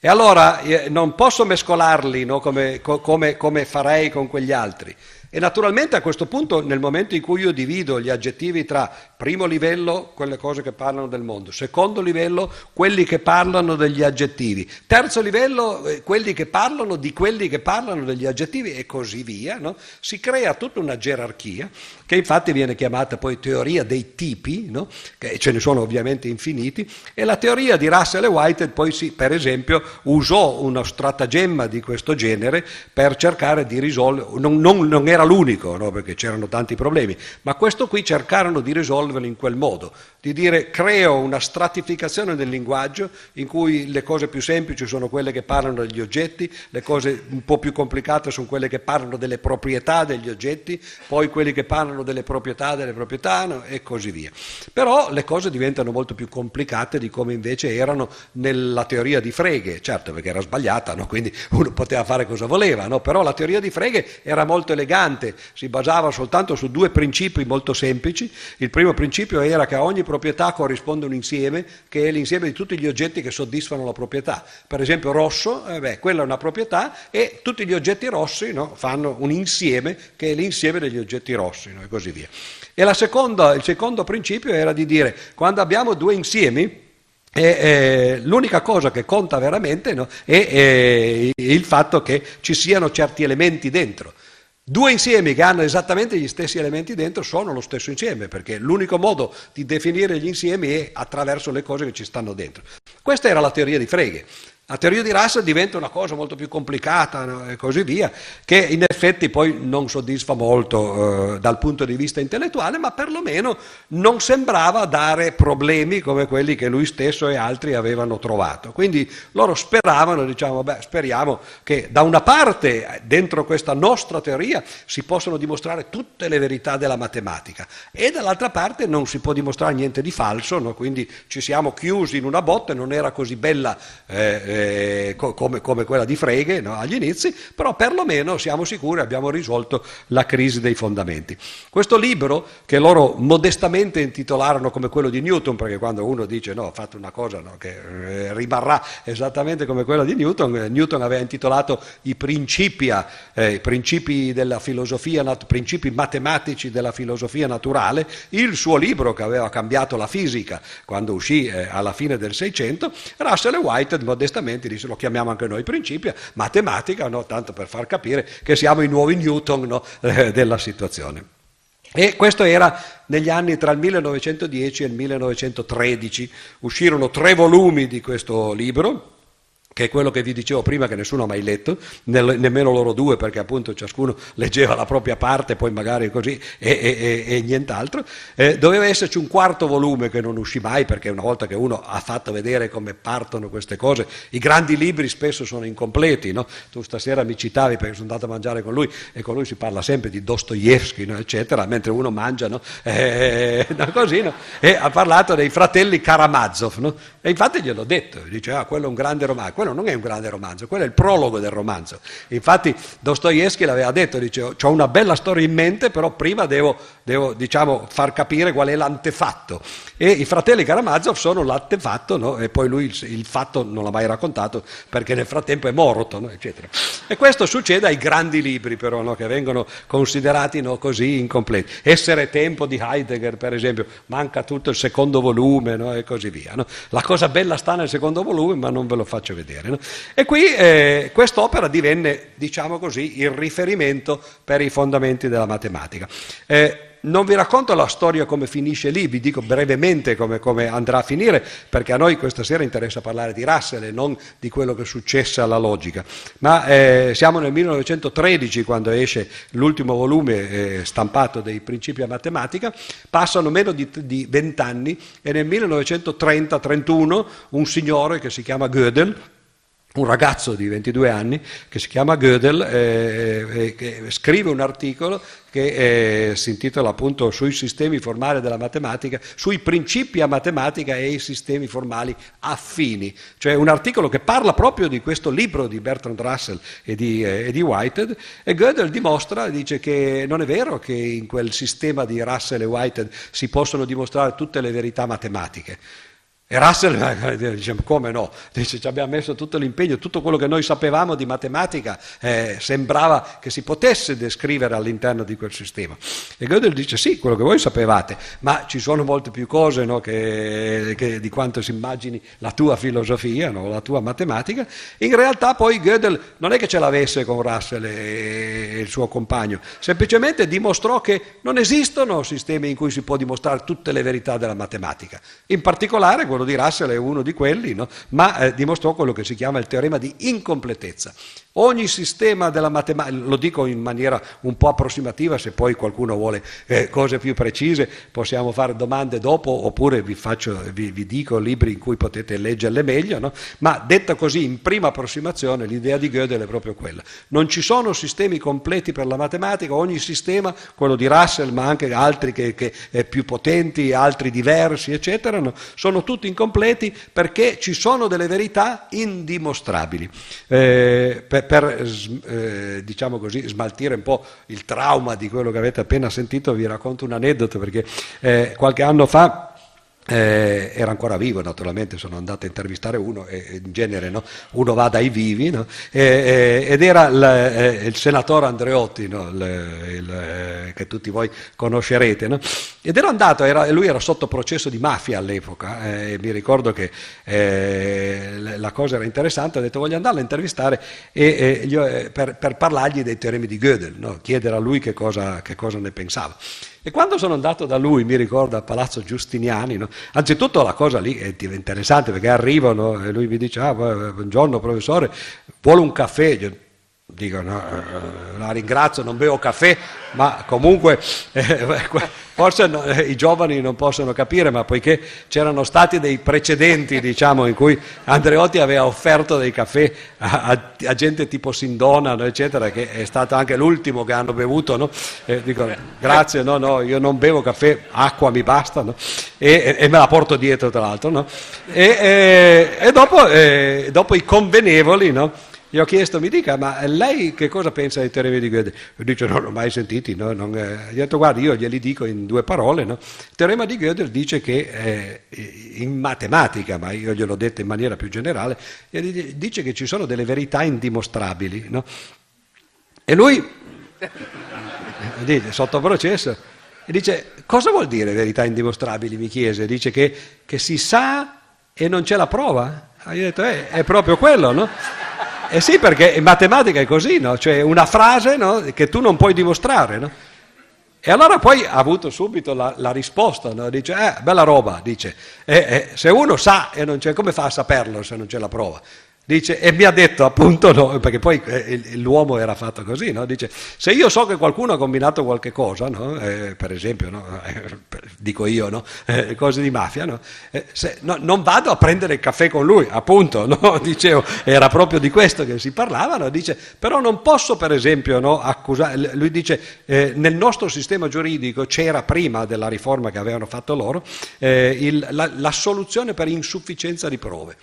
E allora eh, non posso mescolarli no, come, come, come farei con quegli altri. E naturalmente a questo punto, nel momento in cui io divido gli aggettivi tra primo livello, quelle cose che parlano del mondo, secondo livello, quelli che parlano degli aggettivi, terzo livello, eh, quelli che parlano di quelli che parlano degli aggettivi e così via, no? si crea tutta una gerarchia che infatti viene chiamata poi teoria dei tipi, no? che ce ne sono ovviamente infiniti, e la teoria di Russell e Whitehead poi si, per esempio, usò uno stratagemma di questo genere per cercare di risolvere, non, non, non era era l'unico, no? perché c'erano tanti problemi, ma questo qui cercarono di risolverlo in quel modo, di dire creo una stratificazione del linguaggio in cui le cose più semplici sono quelle che parlano degli oggetti, le cose un po' più complicate sono quelle che parlano delle proprietà degli oggetti, poi quelli che parlano delle proprietà delle proprietà no? e così via. Però le cose diventano molto più complicate di come invece erano nella teoria di Frege, certo perché era sbagliata, no? quindi uno poteva fare cosa voleva, no? però la teoria di Frege era molto elegante, si basava soltanto su due principi molto semplici. Il primo principio era che a ogni proprietà corrisponde un insieme, che è l'insieme di tutti gli oggetti che soddisfano la proprietà. Per esempio rosso, eh beh, quella è una proprietà e tutti gli oggetti rossi no, fanno un insieme che è l'insieme degli oggetti rossi no, e così via. E seconda, il secondo principio era di dire quando abbiamo due insiemi, e, eh, l'unica cosa che conta veramente no, è, è il fatto che ci siano certi elementi dentro. Due insiemi che hanno esattamente gli stessi elementi dentro sono lo stesso insieme, perché l'unico modo di definire gli insiemi è attraverso le cose che ci stanno dentro. Questa era la teoria di Frege. La teoria di Russell diventa una cosa molto più complicata no? e così via, che in effetti poi non soddisfa molto eh, dal punto di vista intellettuale, ma perlomeno non sembrava dare problemi come quelli che lui stesso e altri avevano trovato. Quindi loro speravano, diciamo, beh, speriamo che da una parte dentro questa nostra teoria si possano dimostrare tutte le verità della matematica e dall'altra parte non si può dimostrare niente di falso, no? quindi ci siamo chiusi in una botte, non era così bella. Eh, eh, come, come, quella di Frege no, agli inizi, però perlomeno siamo sicuri abbiamo risolto la crisi dei fondamenti. Questo libro, che loro modestamente intitolarono come quello di Newton, perché quando uno dice no, ho fatto una cosa no, che eh, rimarrà esattamente come quella di Newton, eh, Newton aveva intitolato i Principia, eh, i principi della filosofia, nat- principi matematici della filosofia naturale, il suo libro che aveva cambiato la fisica quando uscì alla fine del Seicento, Russell e Whitehead modestamente disse, lo chiamiamo anche noi principia, matematica, no? tanto per far capire che siamo i nuovi Newton no? eh, della situazione. E questo era negli anni tra il 1910 e il 1913. Uscirono tre volumi di questo libro, che è quello che vi dicevo prima che nessuno ha mai letto, nemmeno loro due perché appunto ciascuno leggeva la propria parte, poi magari così e, e, e, e nient'altro. Eh, doveva esserci un quarto volume che non uscì mai perché una volta che uno ha fatto vedere come partono queste cose, i grandi libri spesso sono incompleti, no? tu stasera mi citavi perché sono andato a mangiare con lui e con lui si parla sempre di Dostoevsky, no? eccetera, mentre uno mangia, no? Eh, così, no? e ha parlato dei fratelli Karamazov, e infatti gliel'ho detto, dice ah quello è un grande romanzo, quello non è un grande romanzo, quello è il prologo del romanzo. Infatti Dostoevsky l'aveva detto, dice, ho una bella storia in mente, però prima devo, devo diciamo, far capire qual è l'antefatto. E i fratelli Karamazov sono l'antefatto, no? e poi lui il, il, fatto non l'ha mai raccontato perché nel frattempo è morto, no? eccetera. E questo succede ai grandi libri però, no? che vengono considerati così incompleti. Essere tempo di Heidegger, per esempio, manca tutto il secondo volume e così via. La cosa bella sta nel secondo volume, ma non ve lo faccio vedere vedere. No? E qui eh, quest'opera divenne, diciamo così, il riferimento per i fondamenti della matematica. Eh, non vi racconto la storia come finisce lì, vi dico brevemente come, come, andrà a finire, perché a noi questa sera interessa parlare di Russell e non di quello che successe alla logica. Ma eh, siamo nel 1913 quando esce l'ultimo volume eh, stampato dei principi a matematica, passano meno di vent'anni e nel 1930-31 un signore che si chiama Gödel, un ragazzo di 22 anni che si chiama Gödel, eh, eh, scrive un articolo che eh, si intitola appunto sui sistemi formali della matematica, sui principi a matematica e i sistemi formali affini, cioè un articolo che parla proprio di questo libro di Bertrand Russell e di, eh, di Whitehead e Gödel dimostra, dice che non è vero che in quel sistema di Russell e Whitehead si possono dimostrare tutte le verità matematiche, e Russell dice, come no? Dice, ci abbiamo messo tutto l'impegno, tutto quello che noi sapevamo di matematica eh, sembrava che si potesse descrivere all'interno di quel sistema. E Gödel dice, sì, quello che voi sapevate, ma ci sono molte più cose no, che, che, di quanto si immagini la tua filosofia, no, la tua matematica. In realtà poi Gödel non è che ce l'avesse con Russell e il suo compagno, semplicemente dimostrò che non esistono sistemi in cui si può dimostrare tutte le verità della matematica. In particolare quello di Russell è uno di quelli, no? ma eh, dimostrò quello che si chiama il teorema di incompletezza. Ogni sistema della matematica, lo dico in maniera un po' approssimativa, se poi qualcuno vuole eh, cose più precise possiamo fare domande dopo oppure vi, faccio, vi, vi dico libri in cui potete leggerle meglio, no? ma detta così in prima approssimazione l'idea di Gödel è proprio quella. Non ci sono sistemi completi per la matematica, ogni sistema, quello di Russell ma anche altri che, che eh, più potenti, altri diversi, eccetera, no? sono tutti incompleti perché ci sono delle verità indimostrabili. Eh, per, per eh, diciamo così, smaltire un po' il trauma di quello che avete appena sentito, vi racconto un aneddoto perché eh, qualche anno fa eh, era ancora vivo naturalmente, sono andato a intervistare uno e in genere no, uno va dai vivi no? e, e, ed era il, eh, il senatore Andreotti no? il, il, eh, che tutti voi conoscerete ed ero andato, era, lui era sotto processo di mafia all'epoca eh, e mi ricordo che eh, la cosa era interessante, ho detto voglio andarlo a intervistare e, io, eh, per, per, parlargli dei teoremi di Gödel, chiedere a lui che cosa, che cosa ne pensava. E quando sono andato da lui, mi ricordo a Palazzo Giustiniani, no? anzitutto la cosa lì è interessante perché arrivano e lui mi dice, ah, buongiorno professore, vuole un caffè? Dico, no, eh, la ringrazio, non bevo caffè, ma comunque eh, forse no, eh, i giovani non possono capire, ma poiché c'erano stati dei precedenti diciamo, in cui Andreotti aveva offerto dei caffè a, a, a gente tipo Sindona, no, eccetera, che è stato anche l'ultimo che hanno bevuto, eh, dico grazie, no, no, io non bevo caffè, acqua mi basta, e, e, me la porto dietro tra l'altro. E, e, e dopo, eh, dopo, i convenevoli, gli ho chiesto, mi dica, ma lei che cosa pensa dei teoremi di Gödel? E dice, non l'ho mai sentiti. No? Non, eh. Gli ho detto, guardi, io glieli dico in due parole. No? Il teorema di Gödel dice che eh, in matematica, ma io gliel'ho detto in maniera più generale, dice che ci sono delle verità indimostrabili. No? E lui, dice, sotto processo, dice, cosa vuol dire verità indimostrabili? Mi chiese, dice che, che si sa e non c'è la prova. E io ho detto, eh, è proprio quello, no? Eh sì, perché in matematica è così, no? Cioè una frase no? che tu non puoi dimostrare, no? E allora poi ha avuto subito la, la risposta, no? dice, eh, bella roba, dice, eh, eh, se uno sa e non c'è, come fa a saperlo se non c'è la prova? Dice, e mi ha detto appunto, no, perché poi eh, l'uomo era fatto così, no? dice, se io so che qualcuno ha combinato qualche cosa, no? eh, per esempio, eh, dico io, eh, cose di mafia, eh, se, non vado a prendere il caffè con lui, appunto, dicevo, era proprio di questo che si parlava, dice, però non posso per esempio accusare, lui dice, eh, nel nostro sistema giuridico c'era prima della riforma che avevano fatto loro il, la, la soluzione per insufficienza di prove.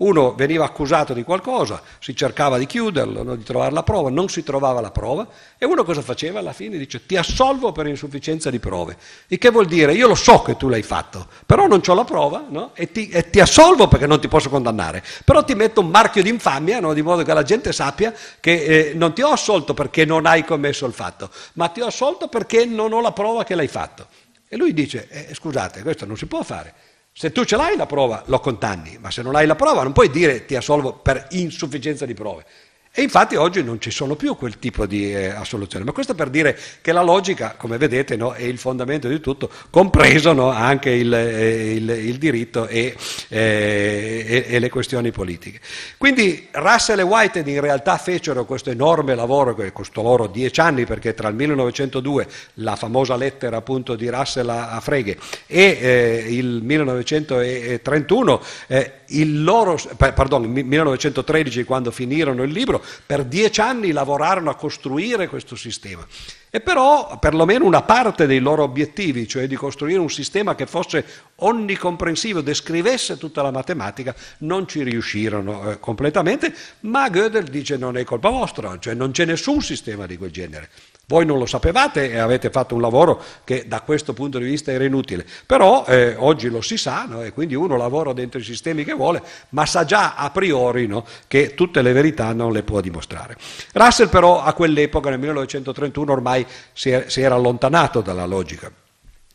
Uno veniva accusato di qualcosa, si cercava di chiuderlo, no? di trovare la prova, non si trovava la prova e uno cosa faceva alla fine? Dice ti assolvo per insufficienza di prove. Il che vuol dire io lo so che tu l'hai fatto, però non ho la prova no? e, ti, e, ti, assolvo perché non ti posso condannare, però ti metto un marchio di infamia no? di modo che la gente sappia che eh, non ti ho assolto perché non hai commesso il fatto, ma ti ho assolto perché non ho la prova che l'hai fatto. E lui dice eh, scusate, questo non si può fare. Se tu ce l'hai la prova, lo contanni, ma se non hai la prova non puoi dire ti assolvo per insufficienza di prove. E infatti oggi non ci sono più quel tipo di eh, assoluzione, ma questo per dire che la logica, come vedete, no, è il fondamento di tutto, compreso no, anche il, eh, il, il diritto e, eh, e, e, le questioni politiche. Quindi Russell e Whitehead in realtà fecero questo enorme lavoro che costò loro dieci anni, perché tra il 1902, la famosa lettera appunto di Russell a, a Frege, e eh, il 1931, eh, il loro, pardon, 1913 quando finirono il libro, per dieci anni lavorarono a costruire questo sistema. E però perlomeno una parte dei loro obiettivi, cioè di costruire un sistema che fosse onnicomprensivo, descrivesse tutta la matematica, non ci riuscirono eh, completamente, ma Gödel dice non è colpa vostra, cioè non c'è nessun sistema di quel genere. Voi non lo sapevate e avete fatto un lavoro che da questo punto di vista era inutile, però eh, oggi lo si sa no? e quindi uno lavora dentro i sistemi che vuole, ma sa già a priori no? che tutte le verità non le può dimostrare. Russell però a quell'epoca, nel 1931, ormai si era allontanato dalla logica.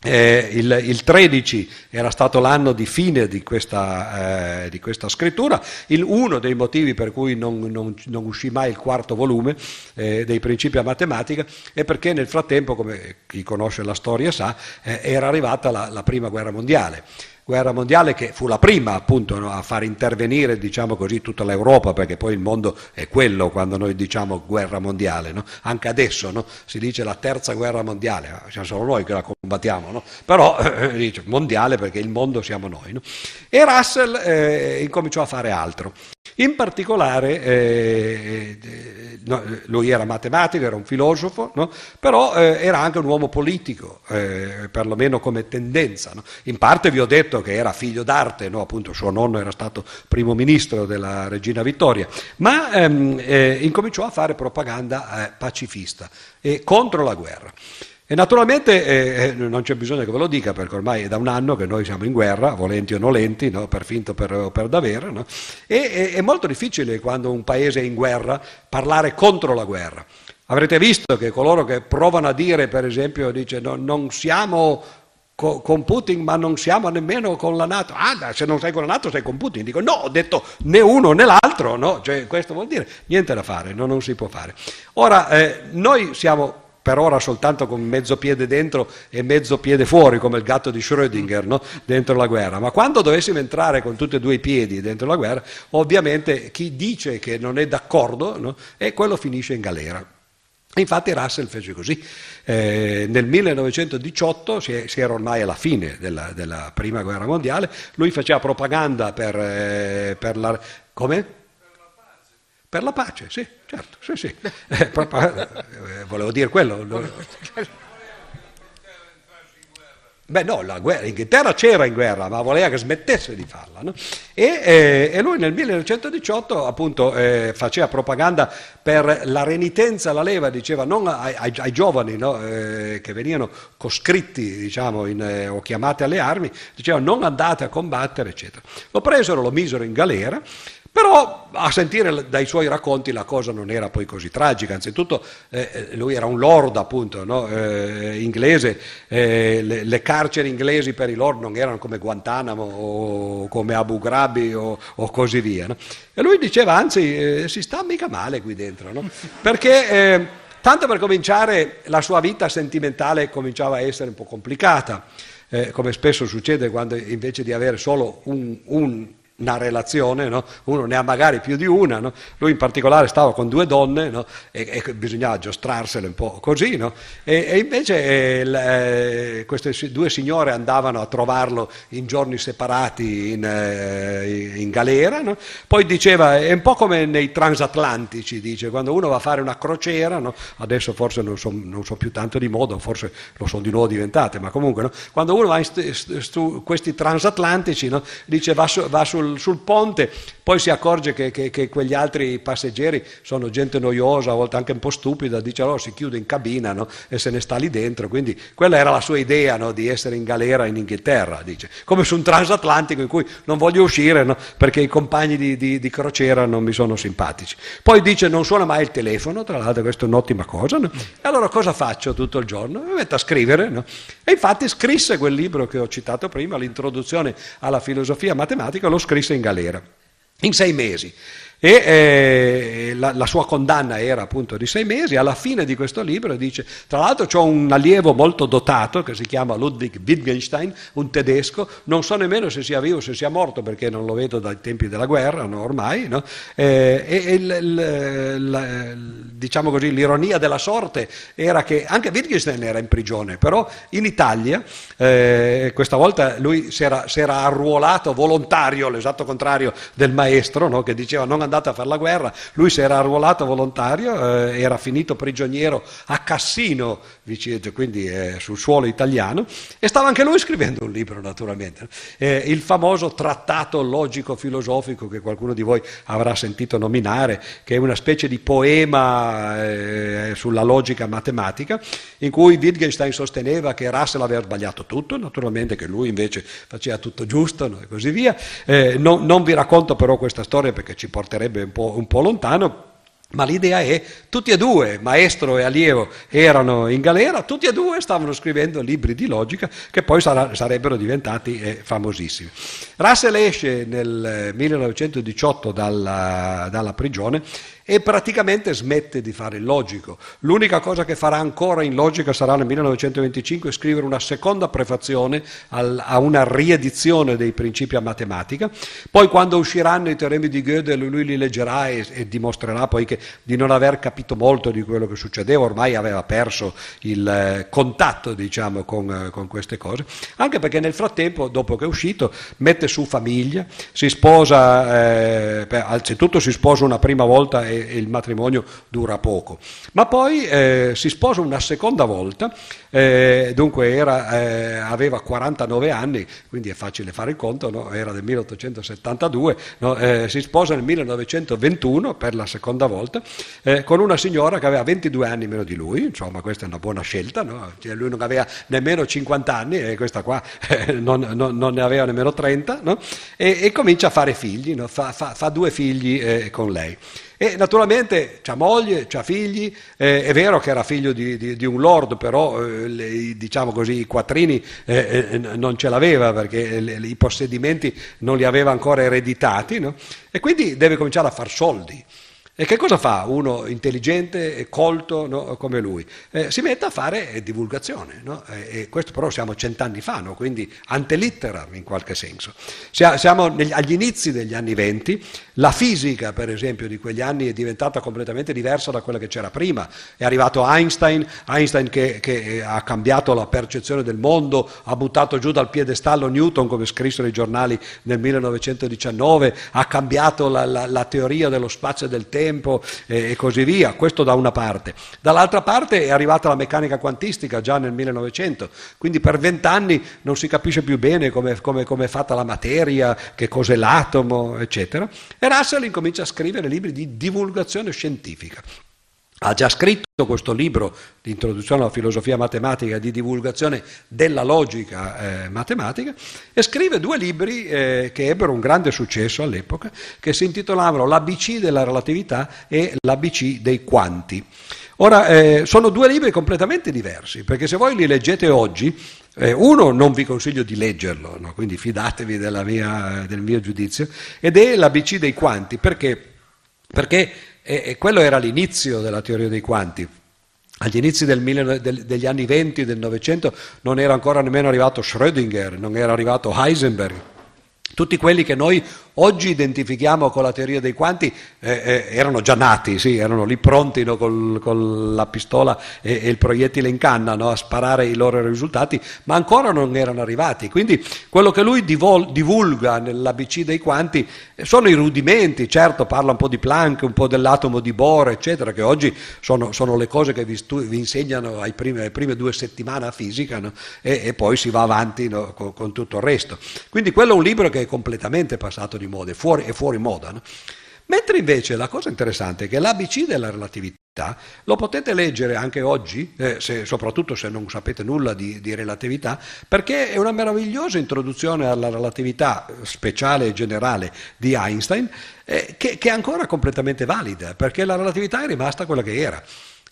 Eh, il, il, 13 era stato l'anno di fine di questa, eh, di questa scrittura, il, uno dei motivi per cui non, non, non uscì mai il quarto volume eh, dei principi a matematica è perché nel frattempo, come chi conosce la storia sa, eh, era arrivata la, la prima guerra mondiale. Guerra mondiale che fu la prima appunto no, a far intervenire diciamo così tutta l'Europa perché poi il mondo è quello quando noi diciamo guerra mondiale no? anche adesso no? si dice la terza guerra mondiale siamo solo noi che la combattiamo però eh, dice mondiale perché il mondo siamo noi e Russell eh, incominciò a fare altro in particolare, eh, eh, no, lui era matematico, era un filosofo, no? però eh, era anche un uomo politico, eh, perlomeno come tendenza. No? In parte vi ho detto che era figlio d'arte, appunto suo nonno era stato primo ministro della regina Vittoria, ma ehm, eh, incominciò a fare propaganda eh, pacifista e contro la guerra. E naturalmente eh, eh, non c'è bisogno che ve lo dica perché ormai è da un anno che noi siamo in guerra, volenti o nolenti, no? per finto o per, per, davvero, no? e è, è molto difficile quando un paese è in guerra parlare contro la guerra. Avrete visto che coloro che provano a dire, per esempio, dice no, non siamo co- con Putin ma non siamo nemmeno con la Nato, ah se non sei con la Nato sei con Putin, dico no, ho detto né uno né l'altro, no? cioè, questo vuol dire niente da fare, no, non si può fare. Ora, eh, noi siamo per ora soltanto con mezzo piede dentro e mezzo piede fuori, come il gatto di Schrödinger, no? dentro la guerra. Ma quando dovessimo entrare con tutti e due i piedi dentro la guerra, ovviamente chi dice che non è d'accordo, no? e quello finisce in galera. Infatti Russell fece così. Eh, nel 1918, si, si, era ormai alla fine della, della, prima guerra mondiale, lui faceva propaganda per, eh, per la... Come? Per la pace, sì, certo, sì, sì. Eh, eh, volevo dire quello. Beh no, la guerra, l'Inghilterra c'era in guerra, ma voleva che smettesse di farla. No? E, eh, e, lui nel 1918 appunto eh, faceva propaganda per la renitenza alla leva, diceva non ai, ai, ai giovani no? eh, che venivano coscritti diciamo, in, eh, o chiamati alle armi, diceva non andate a combattere, eccetera. Lo presero, lo misero in galera però a sentire dai suoi racconti la cosa non era poi così tragica, anzitutto eh, eh, lui era un lord appunto no? eh, inglese, eh, le, le, carceri inglesi per i lord non erano come Guantanamo o come Abu Ghrabi o, o così via. No? E lui diceva anzi eh, si sta mica male qui dentro, no? perché eh, tanto per cominciare la sua vita sentimentale cominciava a essere un po' complicata, come spesso succede quando invece di avere solo un, un una relazione, no? uno ne ha magari più di una, no? lui in particolare stava con due donne no? e, e, bisognava giostrarsele un po' così, e, e, invece eh, eh, queste due signore andavano a trovarlo in giorni separati in, eh, in galera, poi diceva è un po' come nei transatlantici, dice, quando uno va a fare una crociera, adesso forse non sono non so più tanto di moda, forse lo sono di nuovo diventate, ma comunque quando uno va in st- st- questi transatlantici, dice va, su, va sul sul, sul ponte, poi si accorge che, che, che, quegli altri passeggeri sono gente noiosa, a volte anche un po' stupida, dice allora si chiude in cabina no? e se ne sta lì dentro, quindi quella era la sua idea no? di essere in galera in Inghilterra, dice. come su un transatlantico in cui non voglio uscire no? perché i compagni di, di, di, crociera non mi sono simpatici. Poi dice non suona mai il telefono, tra l'altro questa è un'ottima cosa, e allora cosa faccio tutto il giorno? Mi metto a scrivere, e infatti scrisse quel libro che ho citato prima, l'introduzione alla filosofia matematica, lo scrisse scrisse in galera. In sei mesi e eh, la, la, sua condanna era appunto di sei mesi. Alla fine di questo libro dice, tra l'altro ho un allievo molto dotato che si chiama Ludwig Wittgenstein, un tedesco, non so nemmeno se sia vivo o se sia morto perché non lo vedo dai tempi della guerra, no, ormai, no? eh, e, e l, l, l, diciamo così, l'ironia della sorte era che anche Wittgenstein era in prigione, però in Italia, eh, questa volta lui si era, si era, arruolato volontario, l'esatto contrario del maestro, no? che diceva non andare andate a fare la guerra, lui si era arruolato volontario, eh, era finito prigioniero a Cassino, quindi eh, sul suolo italiano, e stava anche lui scrivendo un libro naturalmente, eh, il famoso trattato logico-filosofico che qualcuno di voi avrà sentito nominare, che è una specie di poema eh, sulla logica matematica, in cui Wittgenstein sosteneva che Russell aveva sbagliato tutto, naturalmente che lui invece faceva tutto giusto no, e così via. Eh, non, non vi racconto però questa storia perché ci porterebbe un po', un po lontano, ma l'idea è, tutti e due, maestro e allievo, erano in galera, tutti e due stavano scrivendo libri di logica che poi sarebbero diventati eh, famosissimi. Russell esce nel 1918 dalla, dalla prigione e praticamente smette di fare il logico. L'unica cosa che farà ancora in logica sarà nel 1925 scrivere una seconda prefazione al, a una riedizione dei principi a matematica. Poi quando usciranno i teoremi di Gödel lui li leggerà e, e dimostrerà poi che, di non aver capito molto di quello che succedeva, ormai aveva perso il eh, contatto diciamo, con, eh, con queste cose, anche perché nel frattempo, dopo che è uscito, mette su famiglia, si sposa, eh, anzitutto si sposa una prima volta e, il matrimonio dura poco. Ma poi eh, si sposa una seconda volta, eh, dunque era, eh, aveva 49 anni, quindi è facile fare il conto, no? era del 1872, no? Si sposa nel 1921 per la seconda volta eh, con una signora che aveva 22 anni meno di lui, insomma questa è una buona scelta, no? cioè, lui non aveva nemmeno 50 anni e questa qua eh, non, non, non, ne aveva nemmeno 30 e, e, comincia a fare figli, fa, fa, fa, due figli con lei. E naturalmente c'ha moglie, c'ha figli, eh, è vero che era figlio di, di, di un lord, però eh, le, diciamo così, i quattrini eh, eh non ce l'aveva perché le, i possedimenti non li aveva ancora ereditati no? e quindi deve cominciare a far soldi. E che cosa fa uno intelligente e colto no, come lui? Eh, si mette a fare divulgazione, no? e, questo però siamo cent'anni fa, no? quindi antelitteram in qualche senso. Siamo negli, agli inizi degli anni venti, la fisica per esempio di quegli anni è diventata completamente diversa da quella che c'era prima, è arrivato Einstein, Einstein che, che ha cambiato la percezione del mondo, ha buttato giù dal piedestallo Newton come scrissero i giornali nel 1919, ha cambiato la, la, la teoria dello spazio e del tempo, tempo eh, e così via, questo da una parte. Dall'altra parte è arrivata la meccanica quantistica già nel 1900, quindi per vent'anni non si capisce più bene come, come, come è fatta la materia, che cos'è l'atomo, eccetera. E Russell incomincia a scrivere libri di divulgazione scientifica. Ha già scritto questo libro di introduzione alla filosofia matematica, di divulgazione della logica eh, matematica, e scrive due libri eh, che ebbero un grande successo all'epoca, che si intitolavano L'ABC della relatività e L'ABC dei quanti. Ora, eh, sono due libri completamente diversi, perché se voi li leggete oggi, eh, uno non vi consiglio di leggerlo, no? quindi fidatevi mia, del mio giudizio, ed è l'ABC dei quanti, perché? Perché e, e quello era l'inizio della teoria dei quanti. Agli inizi del, del, degli anni 20 del Novecento non era ancora nemmeno arrivato Schrödinger, non era arrivato Heisenberg. Tutti quelli che noi oggi identifichiamo con la teoria dei quanti eh, eh, erano già nati, sì, erano lì pronti no, con la pistola e, e, il proiettile in canna no, a sparare i loro risultati, ma ancora non erano arrivati. Quindi quello che lui divol, divulga nell'ABC dei quanti eh, sono i rudimenti, certo parla un po' di Planck, un po' dell'atomo di Bohr, eccetera, che oggi sono, sono le cose che vi, stu, vi insegnano ai primi, alle prime due settimane a fisica no, e, e, poi si va avanti con, con tutto il resto. Quindi quello è un libro che è completamente passato di di moda, è fuori, è fuori moda. No? Mentre invece la cosa interessante è che l'ABC della relatività lo potete leggere anche oggi, eh, se, soprattutto se non sapete nulla di, di, relatività, perché è una meravigliosa introduzione alla relatività speciale e generale di Einstein, eh, che, che è ancora completamente valida, perché la relatività è rimasta quella che era.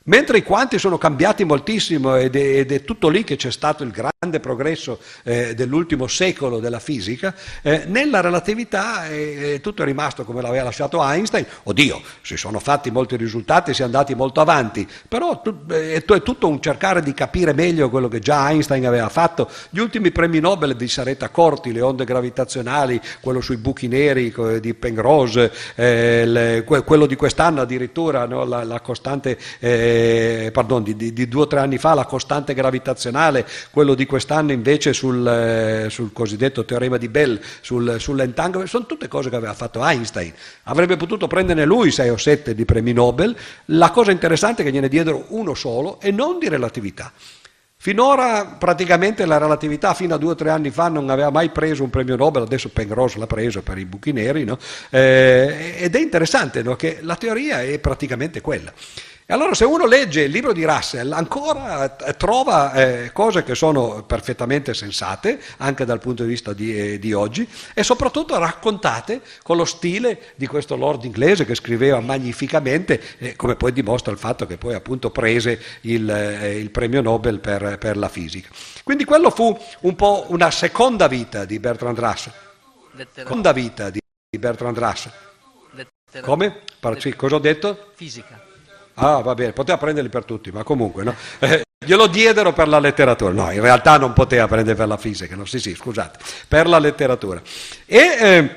Mentre i quanti sono cambiati moltissimo ed è, ed è, tutto lì che c'è stato il grande progresso eh, dell'ultimo secolo della fisica, eh, nella relatività eh, tutto è rimasto come l'aveva lasciato Einstein. Oddio, si sono fatti molti risultati, si è andati molto avanti, però eh, è, tutto un cercare di capire meglio quello che già Einstein aveva fatto. Gli ultimi premi Nobel vi sarete accorti, le onde gravitazionali, quello sui buchi neri di Penrose, eh, le, quello di quest'anno addirittura, no, la, la, costante eh, pardon, di, di, di, due o tre anni fa, la costante gravitazionale, quello di quest'anno invece sul, eh, sul cosiddetto teorema di Bell, sul, sull'entanglement, sono tutte cose che aveva fatto Einstein. Avrebbe potuto prenderne lui sei o sette di premi Nobel, la cosa interessante è che gliene diedero uno solo e non di relatività. Finora praticamente la relatività fino a due o tre anni fa non aveva mai preso un premio Nobel, adesso Penrose l'ha preso per i buchi neri, no? eh, ed è interessante no? che la teoria è praticamente quella. E allora se uno legge il libro di Russell ancora eh, trova eh, cose che sono perfettamente sensate, anche dal punto di vista di, eh, di, oggi, e soprattutto raccontate con lo stile di questo lord inglese che scriveva magnificamente, eh, come poi dimostra il fatto che poi appunto prese il, eh, il premio Nobel per, per, la fisica. Quindi quello fu un po' una seconda vita di Bertrand Russell. Seconda vita di Bertrand Russell Come? Par- sì, cosa ho detto? Fisica. Ah, va bene, poteva prenderli per tutti, ma comunque, no? Eh, glielo diedero per la letteratura. No, in realtà non poteva prendere per la fisica, no? Sì, sì, scusate, per la letteratura. E, eh,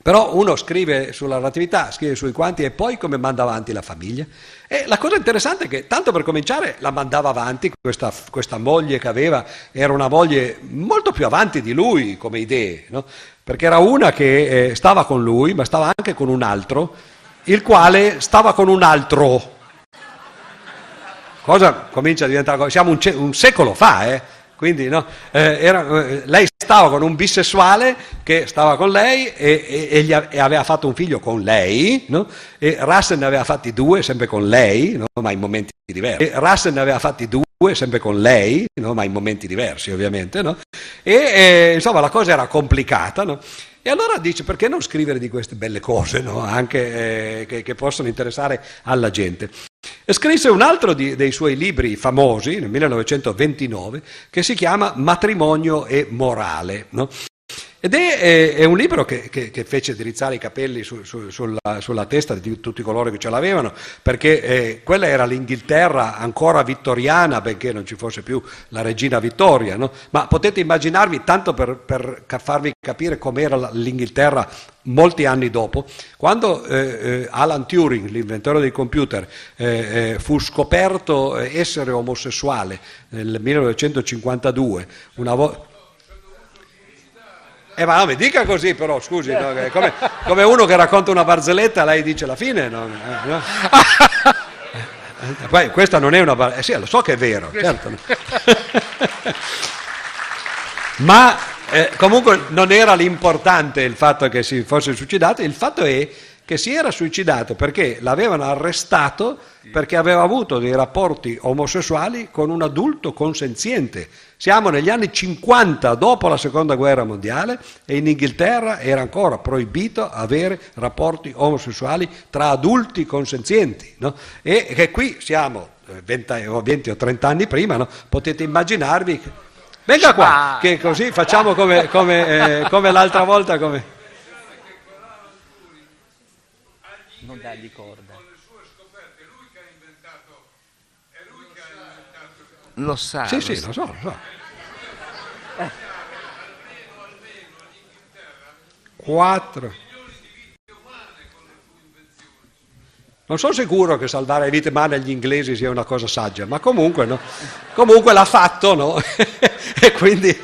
però uno scrive sulla relatività, scrive sui quanti e poi come manda avanti la famiglia. E la cosa interessante è che, tanto per cominciare, la mandava avanti, questa, questa moglie che aveva era una moglie molto più avanti di lui come idee, no? perché era una che eh, stava con lui, ma stava anche con un altro, il quale stava con un altro cosa comincia a diventare, siamo un, un secolo fa, eh? quindi no, eh, era, eh, lei stava con un bisessuale che stava con lei e, e, e, e aveva fatto un figlio con lei, no? e Russell ne aveva fatti due sempre con lei, no? ma in momenti diversi. E Russell ne aveva fatti due sempre con lei, ma in momenti diversi ovviamente, e insomma la cosa era complicata. E allora dice perché non scrivere di queste belle cose, no? anche eh, che, che, possono interessare alla gente. Scrisse un altro di, dei suoi libri famosi nel 1929 che si chiama Matrimonio e morale. No? Ed è, è, un libro che, che, che, fece drizzare i capelli su, su, sulla, sulla, testa di tutti coloro che ce l'avevano, perché eh, quella era l'Inghilterra ancora vittoriana, benché non ci fosse più la regina Vittoria. No? Ma potete immaginarvi, tanto per, per farvi capire com'era l'Inghilterra molti anni dopo, quando eh, eh, Alan Turing, l'inventore dei computer, eh, eh fu scoperto essere omosessuale nel 1952, una volta eh ma no, mi dica così però, scusi, no, come, come, uno che racconta una barzelletta, lei dice la fine, no? Eh, no? Poi, questa non è una barzelletta, eh sì, lo so che è vero, certo. ma eh, comunque non era l'importante il fatto che si fosse suicidato, il fatto è che si era suicidato perché l'avevano arrestato perché aveva avuto dei rapporti omosessuali con un adulto consenziente. Siamo negli anni 50 dopo la seconda guerra mondiale e in Inghilterra era ancora proibito avere rapporti omosessuali tra adulti consenzienti. No? E che qui siamo 20, eh, 20, o 30 anni prima, no? potete immaginarvi... Che... Venga qua, che così facciamo come, come, eh, come l'altra volta. Come... non dargli corda. Lo sa. Sì, lo sì, sa. lo so, lo so. Quattro. Non sono sicuro che salvare vite umane agli inglesi sia una cosa saggia, ma comunque, no? comunque l'ha fatto, no? e quindi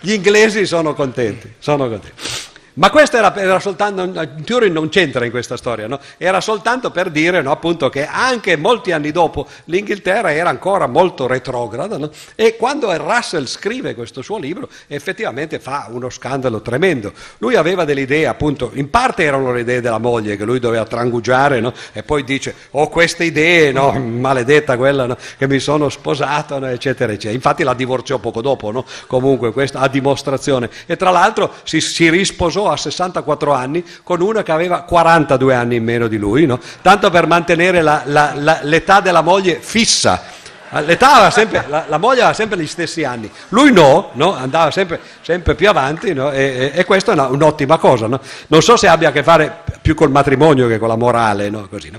gli inglesi sono contenti, sono contenti. Ma questo era, era, soltanto, Turing non c'entra in questa storia, no? era soltanto per dire no, appunto, che anche molti anni dopo l'Inghilterra era ancora molto retrograda no? e quando Russell scrive questo suo libro effettivamente fa uno scandalo tremendo. Lui aveva delle idee, appunto, in parte erano le idee della moglie che lui doveva trangugiare e poi dice ho queste idee, maledetta quella che mi sono sposato, eccetera, eccetera. Infatti la divorziò poco dopo, comunque questa a dimostrazione. E tra l'altro si, si risposò sposò a 64 anni con una che aveva 42 anni in meno di lui, no? tanto per mantenere la, la, la, l'età della moglie fissa. L'età aveva sempre, la, la, moglie aveva sempre gli stessi anni, lui no, no? andava sempre, sempre, più avanti no? e, e, e, questa è una, un'ottima cosa. No? Non so se abbia a che fare più col matrimonio che con la morale, Così,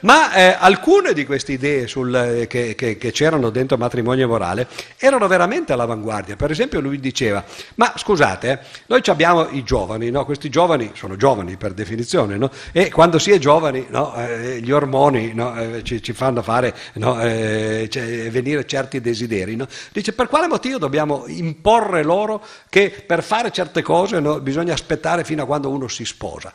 ma eh, alcune di queste idee sul, eh, che, che, che, c'erano dentro matrimonio e morale erano veramente all'avanguardia. Per esempio lui diceva, ma scusate, eh, noi abbiamo i giovani, questi giovani sono giovani per definizione, e quando si è giovani eh, gli ormoni eh, ci, ci, fanno fare cioè, venire certi desideri. No? Dice per quale motivo dobbiamo imporre loro che per fare certe cose no, bisogna aspettare fino a quando uno si sposa?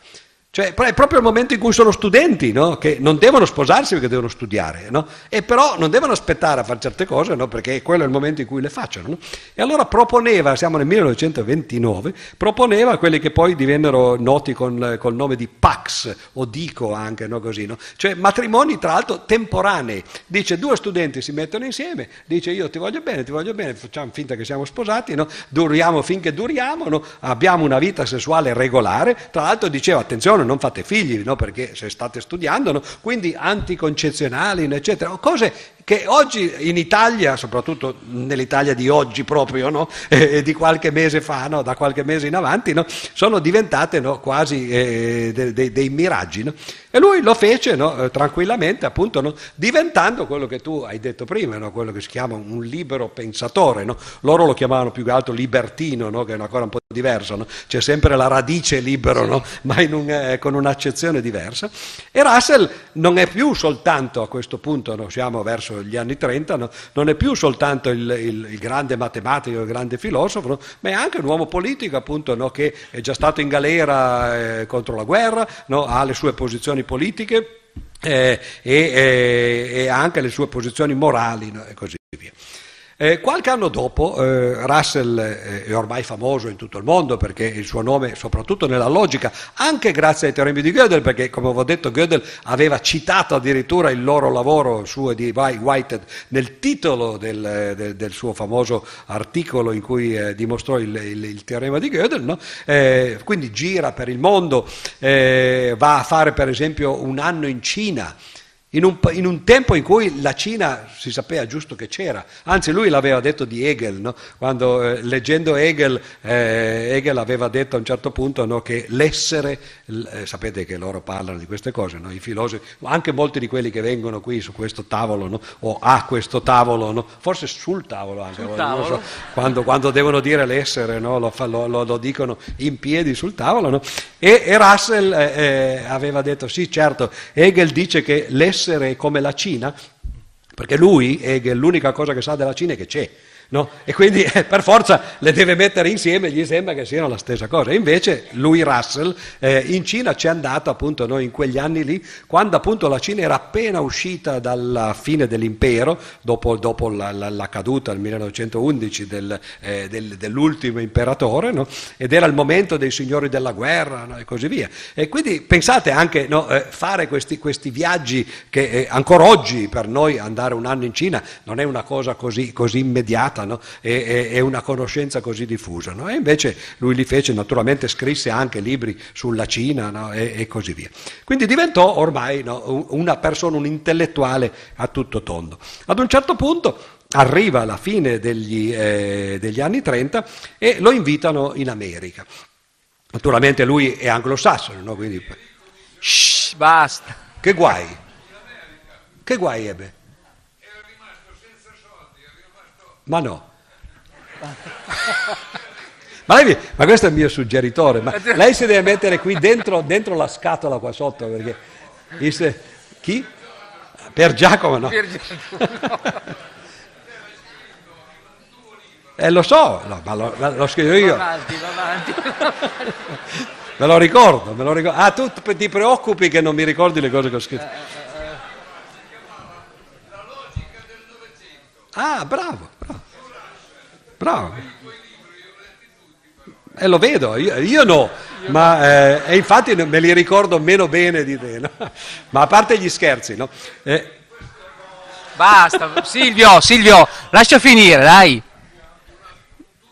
Cioè, è proprio il momento in cui sono studenti, no? che non devono sposarsi perché devono studiare, no? e però non devono aspettare a fare certe cose no? perché quello è il momento in cui le facciano. E allora proponeva, siamo nel 1929, proponeva quelli che poi divennero noti con, col nome di Pax o Dico anche, così, cioè matrimoni tra l'altro temporanei. Dice due studenti si mettono insieme, dice io ti voglio bene, ti voglio bene, facciamo finta che siamo sposati, duriamo finché duriamo, abbiamo una vita sessuale regolare, tra l'altro diceva attenzione, non fate figli, no? perché se state studiando, no? quindi anticoncezionali, eccetera, cose che oggi in Italia, soprattutto nell'Italia di oggi proprio, no? eh, di qualche mese fa, no? da qualche mese in avanti, no? sono diventate quasi eh, de- de- dei miraggi. E lui lo fece eh, tranquillamente, appunto, diventando quello che tu hai detto prima, quello che si chiama un libero pensatore. Loro lo chiamavano più che altro libertino, che è una cosa un po' diversa, c'è sempre la radice libero, ma un, eh, con un'accezione diversa. E Russell non è più soltanto a questo punto, siamo verso gli anni 30, no? non è più soltanto il, il, il, grande matematico, il grande filosofo, ma è anche un uomo politico appunto no? che è già stato in galera eh, contro la guerra, ha le sue posizioni politiche eh, e, e, e, anche le sue posizioni morali e così via. Eh, qualche anno dopo eh, Russell eh, è ormai famoso in tutto il mondo perché il suo nome, soprattutto nella logica, anche grazie ai teoremi di Gödel, perché come avevo detto Gödel aveva citato addirittura il loro lavoro suo di Whitehead nel titolo del, del, del suo famoso articolo in cui eh, dimostrò il, il, il, teorema di Gödel, no? Eh, quindi gira per il mondo, eh, va a fare per esempio un anno in Cina in un, in un, tempo in cui la Cina si sapeva giusto che c'era, anzi lui l'aveva detto di Hegel, no? quando eh, leggendo Hegel, eh, Hegel aveva detto a un certo punto no, che l'essere, eh, sapete che loro parlano di queste cose, no? i filosofi, anche molti di quelli che vengono qui su questo tavolo o a questo tavolo, forse sul tavolo anche, sul tavolo. So, quando, quando, devono dire l'essere lo, lo, lo, lo, dicono in piedi sul tavolo, e, e, Russell eh, eh, aveva detto sì certo, Hegel dice che l'essere essere come la Cina, perché lui, Hegel, l'unica cosa che sa della Cina è che c'è. No? E quindi eh, per forza le deve mettere insieme, gli sembra che siano la stessa cosa. Invece lui, Russell, eh, in Cina ci è andato appunto noi in quegli anni lì, quando appunto la Cina era appena uscita dalla fine dell'impero, dopo, dopo la, la, la, caduta nel 1911 del, eh, del, dell'ultimo imperatore, no? ed era il momento dei signori della guerra no? e così via. E quindi pensate anche eh, fare questi, questi, viaggi che eh, ancora oggi per noi andare un anno in Cina non è una cosa così, così immediata diffusa no? e, e, una conoscenza così diffusa. No? E invece lui li fece, naturalmente scrisse anche libri sulla Cina no? e, e, così via. Quindi diventò ormai una persona, un intellettuale a tutto tondo. Ad un certo punto arriva alla fine degli, eh, degli anni 30 e lo invitano in America. Naturalmente lui è anglosassone, no? Quindi... Shh, basta. Che guai? Che guai ebbe? Ma no. Ma, lei, ma, questo è il mio suggeritore, ma lei si deve mettere qui dentro, dentro la scatola qua sotto, perché... Disse, chi? Per Giacomo no. Per Giacomo. eh, lo so, no, ma lo, lo scrivo io. Va avanti, va avanti. me lo ricordo, me lo ricordo. Ah, tu ti preoccupi che non mi ricordi le cose che ho scritto. Eh, eh, eh. Ah, bravo. Bravo. E eh, lo vedo, io, io no, ma eh, e infatti me li ricordo meno bene di te, no? ma a parte gli scherzi, no? Eh. Basta, Silvio, Silvio, lascia finire, dai.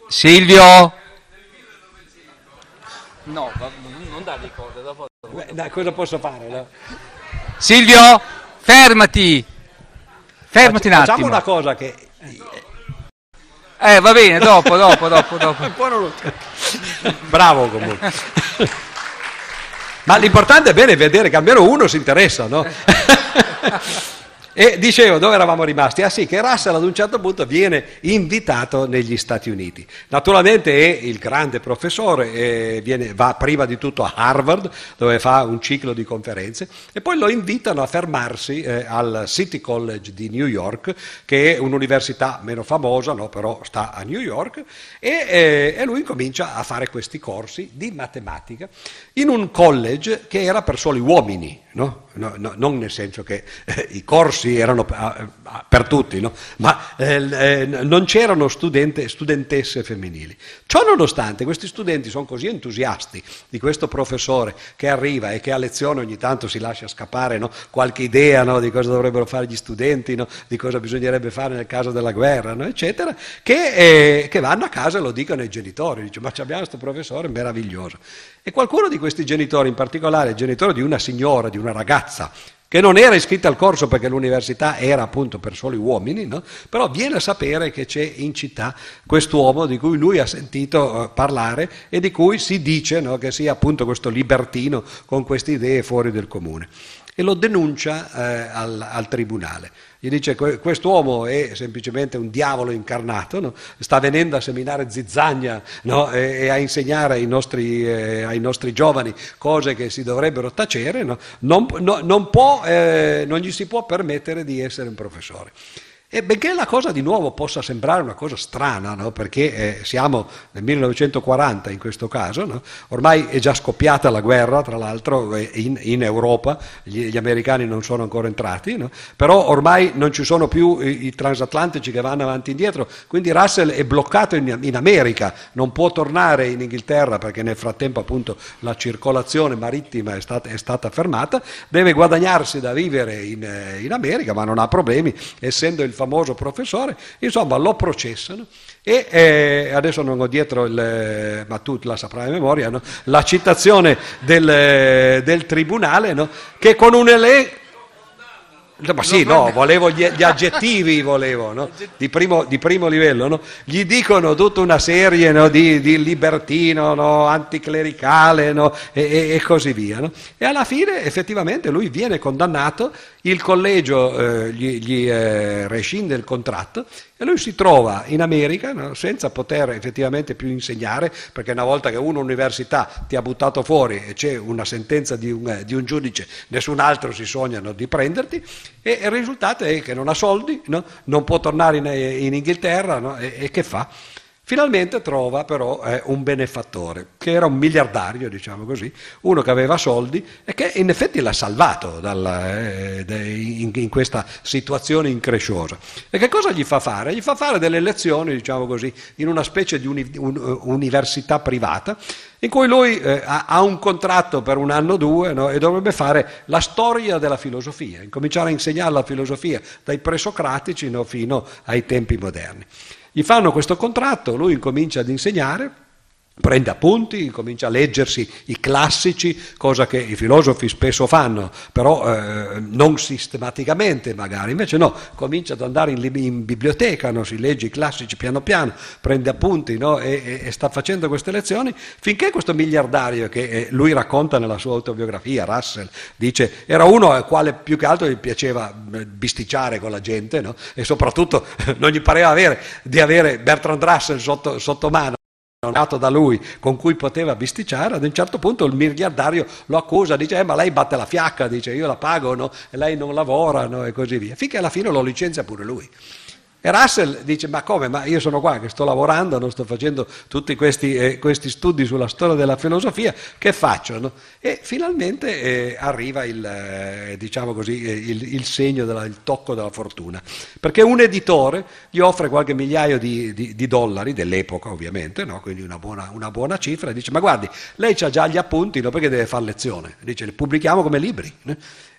Silvio. No, non dargli corda, dopo... Dai, cosa posso fare? No? Silvio, fermati. Fermati un attimo. Facciamo una cosa che eh, va bene, dopo, dopo, dopo, dopo. Bravo comunque. Ma l'importante è bene vedere che almeno uno si interessa, no? E dicevo, dove eravamo rimasti? Ah sì, che Russell ad un certo punto viene invitato negli Stati Uniti. Naturalmente è il grande professore, viene, va prima di tutto a Harvard, dove fa un ciclo di conferenze, e poi lo invitano a fermarsi eh, al City College di New York, che è un'università meno famosa, no, però sta a New York, e, eh, e lui comincia a fare questi corsi di matematica in un college che era per soli uomini, no? No, no, non nel senso che eh, i corsi erano eh, per tutti, ma eh, eh, non c'erano studente, studentesse femminili. Ciò nonostante questi studenti sono così entusiasti di questo professore che arriva e che a lezione ogni tanto si lascia scappare qualche idea di cosa dovrebbero fare gli studenti, di cosa bisognerebbe fare nel caso della guerra, eccetera, che, eh, che, vanno a casa e lo dicono ai genitori, dice ma abbiamo questo professore meraviglioso. E qualcuno di questi genitori, in particolare il genitore di una signora, di una ragazza, che non era iscritta al corso perché l'università era appunto per soli uomini, no? però viene a sapere che c'è in città quest'uomo di cui lui ha sentito eh, parlare e di cui si dice no, che sia appunto questo libertino con queste idee fuori del comune e lo denuncia eh, al, al, tribunale. Gli dice que- quest'uomo è semplicemente un diavolo incarnato, no? sta venendo a seminare zizzagna no? e, e, a insegnare ai nostri, eh, ai nostri, giovani cose che si dovrebbero tacere, no? non, non, può, eh, non gli si può permettere di essere un professore. E benché la cosa di nuovo possa sembrare una cosa strana, no? perché eh, siamo nel 1940 in questo caso, no? ormai è già scoppiata la guerra, tra l'altro eh, in, in Europa, gli, gli, americani non sono ancora entrati, no? però ormai non ci sono più i, i, transatlantici che vanno avanti e indietro, quindi Russell è bloccato in, in, America, non può tornare in Inghilterra perché nel frattempo appunto la circolazione marittima è stata, è stata fermata, deve guadagnarsi da vivere in, eh, in America, ma non ha problemi, essendo il famoso professore, insomma lo processano e eh, adesso non ho dietro il, ma tu la saprai a memoria, no? la citazione del, del tribunale no? che con un elenco ma sì, no, volevo gli, gli aggettivi, volevo, no? di, primo, di, primo, livello. No? Gli dicono tutta una serie no? di, di, libertino, anticlericale e, e, così via. E alla fine effettivamente lui viene condannato, il collegio eh, gli, gli eh, rescinde il contratto e lui si trova in America no, senza poter effettivamente più insegnare, perché una volta che un'università ti ha buttato fuori e c'è una sentenza di un, di un giudice, nessun altro si sognano di prenderti, e il risultato è che non ha soldi, no, non può tornare in, in Inghilterra no, e, e che fa? Finalmente trova però eh, un benefattore, che era un miliardario, diciamo così, uno che aveva soldi e che in effetti l'ha salvato dalla, eh, in, in, questa situazione incresciosa. E che cosa gli fa fare? Gli fa fare delle lezioni, diciamo così, in una specie di uni, un, università privata, in cui lui eh, ha, ha, un contratto per un anno o due no, e dovrebbe fare la storia della filosofia, incominciare a insegnare la filosofia dai presocratici no, fino ai tempi moderni. Gli fanno questo contratto, lui incomincia ad insegnare prende appunti, comincia a leggersi i classici, cosa che i filosofi spesso fanno, però eh, non sistematicamente magari, invece no, comincia ad andare in, in biblioteca, no? si legge i classici piano piano, prende appunti no? e, e, sta facendo queste lezioni, finché questo miliardario che eh, lui racconta nella sua autobiografia, Russell, dice era uno al quale più che altro gli piaceva eh, bisticciare con la gente no? e soprattutto non gli pareva avere, di avere Bertrand Russell sotto, sotto mano nato da lui con cui poteva bisticciare, ad un certo punto il miliardario lo accusa, dice eh, ma lei batte la fiacca, dice io la pago no? e lei non lavora no? e così via, finché alla fine lo licenzia pure lui. E Russell dice, ma come? Ma io sono qua che sto lavorando, non sto facendo tutti questi, eh, questi studi sulla storia della filosofia, che faccio? No? E finalmente eh, arriva il, eh, diciamo così, eh, il, il segno, della, il tocco della fortuna, perché un editore gli offre qualche migliaio di, di, di dollari, dell'epoca ovviamente, no? quindi una buona, una buona, cifra, e dice, ma guardi, lei ha già gli appunti, no? perché deve fare lezione? Dice, li pubblichiamo come libri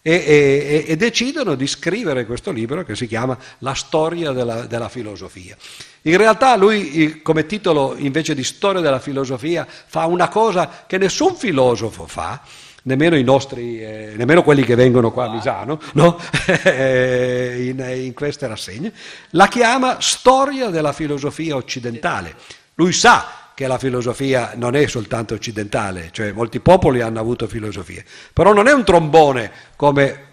e, e, e, decidono di scrivere questo libro che si chiama La storia della, della filosofia. In realtà lui come titolo invece di storia della filosofia fa una cosa che nessun filosofo fa, nemmeno, nostri, eh, nemmeno quelli che vengono qua a Misano, no? in, in queste rassegne, la chiama storia della filosofia occidentale. Lui sa che la filosofia non è soltanto occidentale, cioè molti popoli hanno avuto filosofie, però non è un trombone come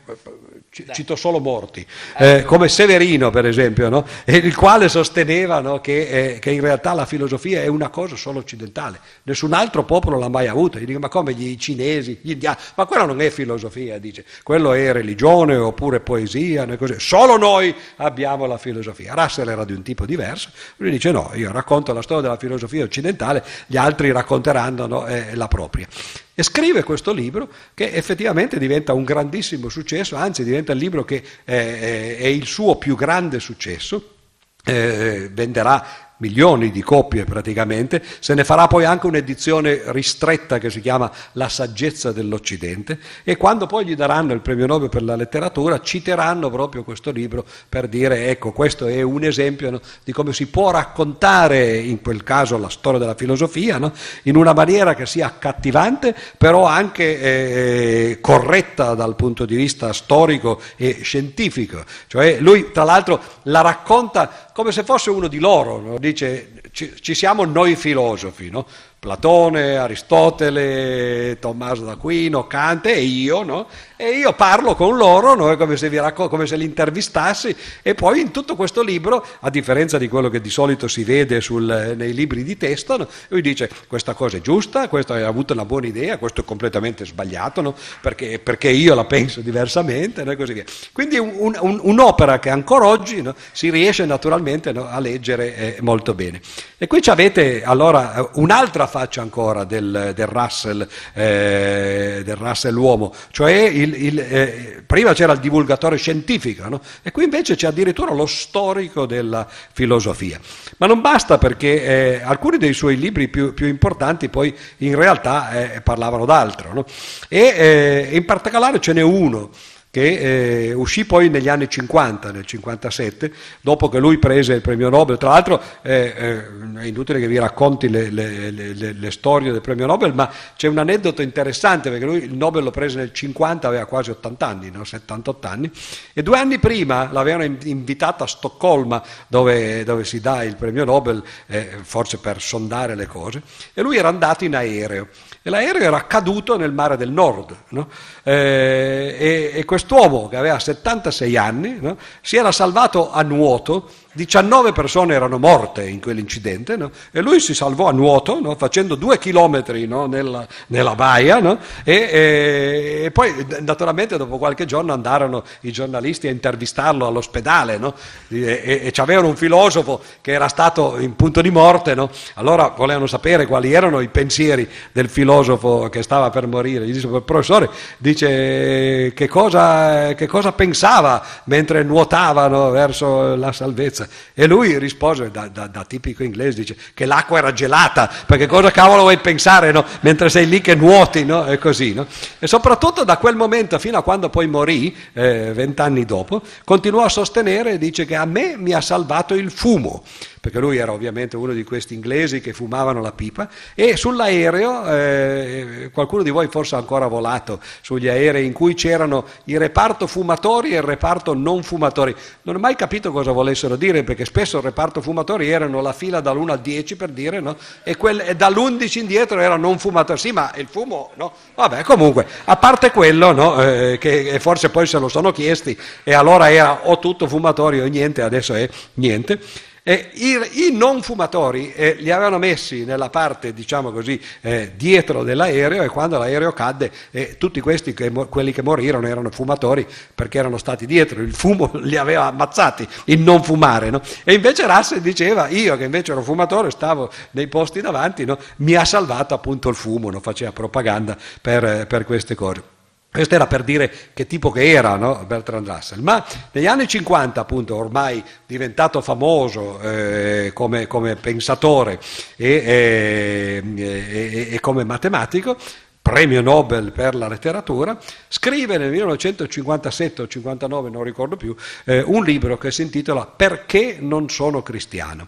cito solo morti, eh, come Severino per esempio, no? il quale sosteneva no, che, eh, che, in realtà la filosofia è una cosa solo occidentale, nessun altro popolo l'ha mai avuta, gli dico ma come gli cinesi, gli indiani, ma quello non è filosofia, dice, quello è religione oppure poesia, così. solo noi abbiamo la filosofia. Russell era di un tipo diverso, lui dice no, io racconto la storia della filosofia occidentale, gli altri racconteranno no, eh, la propria. E scrive questo libro che effettivamente diventa un grandissimo successo, anzi diventa il libro che è, è il suo più grande successo, eh, venderà milioni di copie praticamente, se ne farà poi anche un'edizione ristretta che si chiama La saggezza dell'Occidente e quando poi gli daranno il premio Nobel per la letteratura citeranno proprio questo libro per dire ecco questo è un esempio no, di come si può raccontare in quel caso la storia della filosofia no, in una maniera che sia accattivante però anche eh, corretta dal punto di vista storico e scientifico. Cioè lui tra l'altro la racconta come se fosse uno di loro, no? Dice ci, ci, siamo noi filosofi, no? Platone, Aristotele, Tommaso d'Aquino, Kant e io, no? E io parlo con loro, no? come, se racco- come, se li intervistassi, e poi in tutto questo libro, a differenza di quello che di solito si vede sul, nei libri di testo, no? lui dice questa cosa è giusta, questo hai avuto una buona idea, questo è completamente sbagliato, no? perché, perché, io la penso diversamente, e così via. Quindi un, un, un'opera che ancora oggi si riesce naturalmente a leggere eh, molto bene. E qui avete allora un'altra faccia ancora del, del, Russell, eh, del Russell uomo, cioè il, il, eh, prima c'era il divulgatore scientifico no? e qui invece c'è addirittura lo storico della filosofia. Ma non basta perché eh, alcuni dei suoi libri più, più, importanti poi in realtà eh, parlavano d'altro no? e eh, in particolare ce n'è uno che eh, uscì poi negli anni 50, nel 57, dopo che lui prese il premio Nobel. Tra l'altro eh, eh, è inutile che vi racconti le, le, le, le, storie del premio Nobel, ma c'è un aneddoto interessante perché lui il Nobel lo prese nel 50, aveva quasi 80 anni, no? 78 anni, e due anni prima l'avevano invitato a Stoccolma dove, dove si dà il premio Nobel, eh, forse per sondare le cose, e lui era andato in aereo e l'aereo era caduto nel mare del nord. No? Eh, e, e, quest'uomo che aveva 76 anni no? si era salvato a nuoto 19 persone erano morte in quell'incidente no? e lui si salvò a nuoto no? facendo due chilometri no? nella, nella, baia e, e, e, poi naturalmente dopo qualche giorno andarono i giornalisti a intervistarlo all'ospedale e, e c'avevano un filosofo che era stato in punto di morte, allora volevano sapere quali erano i pensieri del filosofo che stava per morire. Gli disse, professore, dice che cosa, che cosa pensava mentre nuotava verso la salvezza? Salvezza. E lui rispose da, da, da, tipico inglese, dice che l'acqua era gelata, perché cosa cavolo vuoi pensare no? mentre sei lì che nuoti, no? e così. No? E soprattutto da quel momento fino a quando poi morì, eh, vent'anni dopo, continuò a sostenere, dice che a me mi ha salvato il fumo perché lui era ovviamente uno di questi inglesi che fumavano la pipa, e sull'aereo, eh, qualcuno di voi forse ha ancora volato sugli aerei in cui c'erano il reparto fumatori e il reparto non fumatori. Non ho mai capito cosa volessero dire, perché spesso il reparto fumatori erano la fila dall'1 al 10 per dire, no? e, quel, e dall'11 indietro era non fumatori. Sì, ma il fumo, no? Vabbè, comunque, a parte quello, no? eh, che forse poi se lo sono chiesti, e allora era o tutto fumatori o niente, adesso è niente. E i, i, non fumatori eh, li avevano messi nella parte, diciamo così, eh, dietro dell'aereo e quando l'aereo cadde eh, tutti questi, che, quelli che morirono erano fumatori perché erano stati dietro, il fumo li aveva ammazzati, il non fumare. No? E invece Russell diceva, io che invece ero fumatore, stavo nei posti davanti, no? mi ha salvato appunto il fumo, no? faceva propaganda per, per queste cose. Questo era per dire che tipo che era no? Bertrand Russell, ma negli anni 50 appunto ormai diventato famoso eh, come, come, pensatore e, e, e, e come matematico, premio Nobel per la letteratura, scrive nel 1957 o 59, non ricordo più, eh, un libro che si intitola Perché non sono cristiano.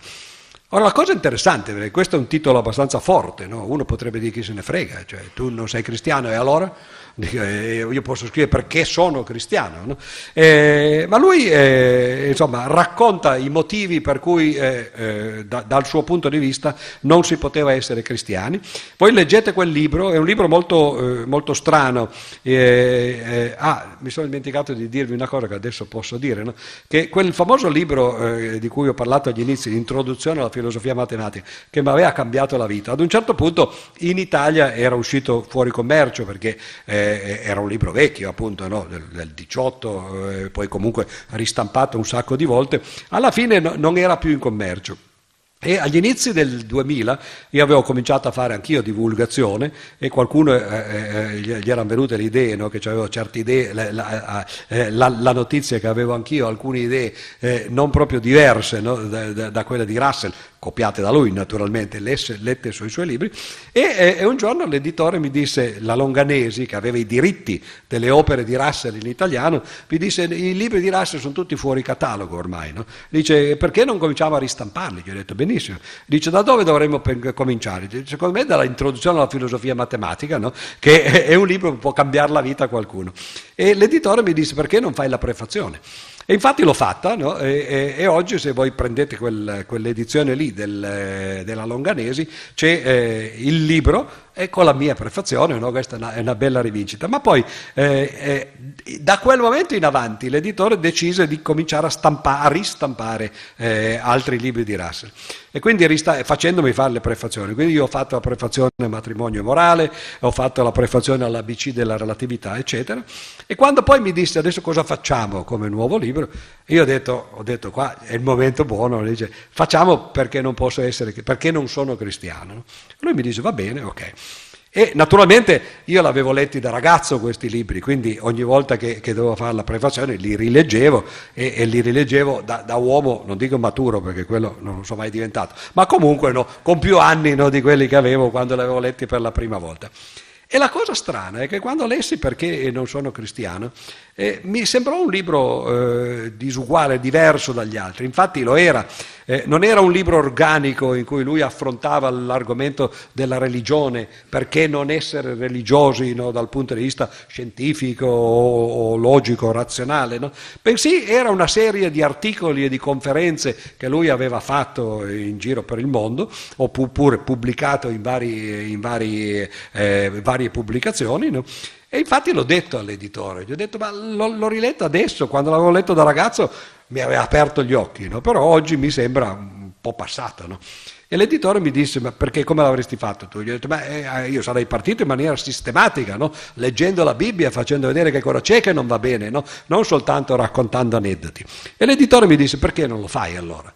Ora, la cosa interessante, perché questo è un titolo abbastanza forte, no? uno potrebbe dire chi se ne frega, cioè tu non sei cristiano e allora? Eh, io posso scrivere perché sono cristiano, no? eh, ma lui eh, insomma, racconta i motivi per cui eh, eh, da, dal suo punto di vista non si poteva essere cristiani. Voi leggete quel libro, è un libro molto, eh, molto strano. ah, mi sono dimenticato di dirvi una cosa che adesso posso dire, no? che quel famoso libro di cui ho parlato agli inizi, l'introduzione alla filosofia matematica, che mi aveva cambiato la vita, ad un certo punto in Italia era uscito fuori commercio perché eh, era un libro vecchio appunto no? del, del, 18, eh, poi comunque ristampato un sacco di volte, alla fine no, non era più in commercio. E agli inizi del 2000 io avevo cominciato a fare anch'io divulgazione e qualcuno eh, eh, gli erano venute le idee, no? che avevo certe idee, la, la, eh, la, la, notizia che avevo anch'io, alcune idee eh, non proprio diverse no? da, da, da, quelle di Russell, copiate da lui naturalmente, lesse, lette sui suoi libri, e, e, un giorno l'editore mi disse, la Longanesi, che aveva i diritti delle opere di Russell in italiano, mi disse i libri di Russell sono tutti fuori catalogo ormai, no? dice perché non cominciamo a ristamparli? Gli ho detto benissimo, dice da dove dovremmo cominciare? Dice, secondo me dalla introduzione alla filosofia matematica, no? che è un libro che può cambiare la vita a qualcuno. E l'editore mi disse perché non fai la prefazione? E infatti l'ho fatta no? e, e, e, oggi se voi prendete quel, quell'edizione lì del, della Longanesi c'è eh, il libro e con la mia prefazione, no? questa è una, è una, bella rivincita. Ma poi eh, eh, da quel momento in avanti l'editore decise di cominciare a, stampa, a ristampare eh, altri libri di Russell e quindi rista- facendomi fare le prefazioni. Quindi io ho fatto la prefazione matrimonio e morale, ho fatto la prefazione all'ABC della relatività, eccetera. E quando poi mi disse adesso cosa facciamo come nuovo libro, io ho detto, ho detto qua è il momento buono, dice, facciamo perché non posso essere, perché non sono cristiano. Lui mi dice va bene, ok. E naturalmente io l'avevo letti da ragazzo questi libri, quindi ogni volta che, che dovevo fare la prefazione li rileggevo e, e li rileggevo da, da, uomo, non dico maturo perché quello non sono mai diventato, ma comunque no, con più anni no, di quelli che avevo quando li avevo letti per la prima volta. E la cosa strana è che quando lessi Perché non sono cristiano, eh, mi sembrò un libro eh, disuguale, diverso dagli altri, infatti lo era, eh, non era un libro organico in cui lui affrontava l'argomento della religione, perché non essere religiosi no, dal punto di vista scientifico o, o logico, razionale, no? bensì era una serie di articoli e di conferenze che lui aveva fatto in giro per il mondo, oppure pubblicato in, vari, in vari, eh, varie pubblicazioni. No? E infatti l'ho detto all'editore, gli ho detto ma l'ho, riletto adesso, quando l'avevo letto da ragazzo mi aveva aperto gli occhi, no? però oggi mi sembra un po' passato. No? E l'editore mi disse, ma perché come l'avresti fatto tu? Gli ho detto, ma eh, io sarei partito in maniera sistematica, no? leggendo la Bibbia, facendo vedere che cosa c'è che non va bene, no? non soltanto raccontando aneddoti. E l'editore mi disse, perché non lo fai allora?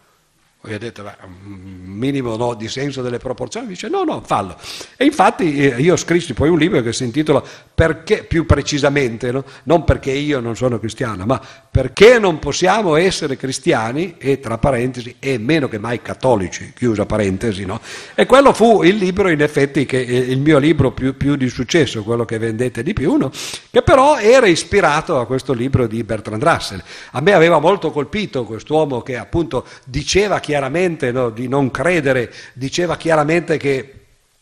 Gli ho detto, un minimo no, di senso delle proporzioni, dice no, no, fallo. E infatti eh, io ho scritto poi un libro che si intitola Perché, più precisamente, no? non perché io non sono cristiano, ma perché non possiamo essere cristiani, e tra parentesi, e meno che mai cattolici, chiusa parentesi, no? E quello fu il libro, in effetti, che eh, il mio libro più, più di successo, quello che vendete di più, no? che però era ispirato a questo libro di Bertrand Russell. A me aveva molto colpito quest'uomo che appunto diceva chiaramente chiaramente no, di non credere, diceva chiaramente che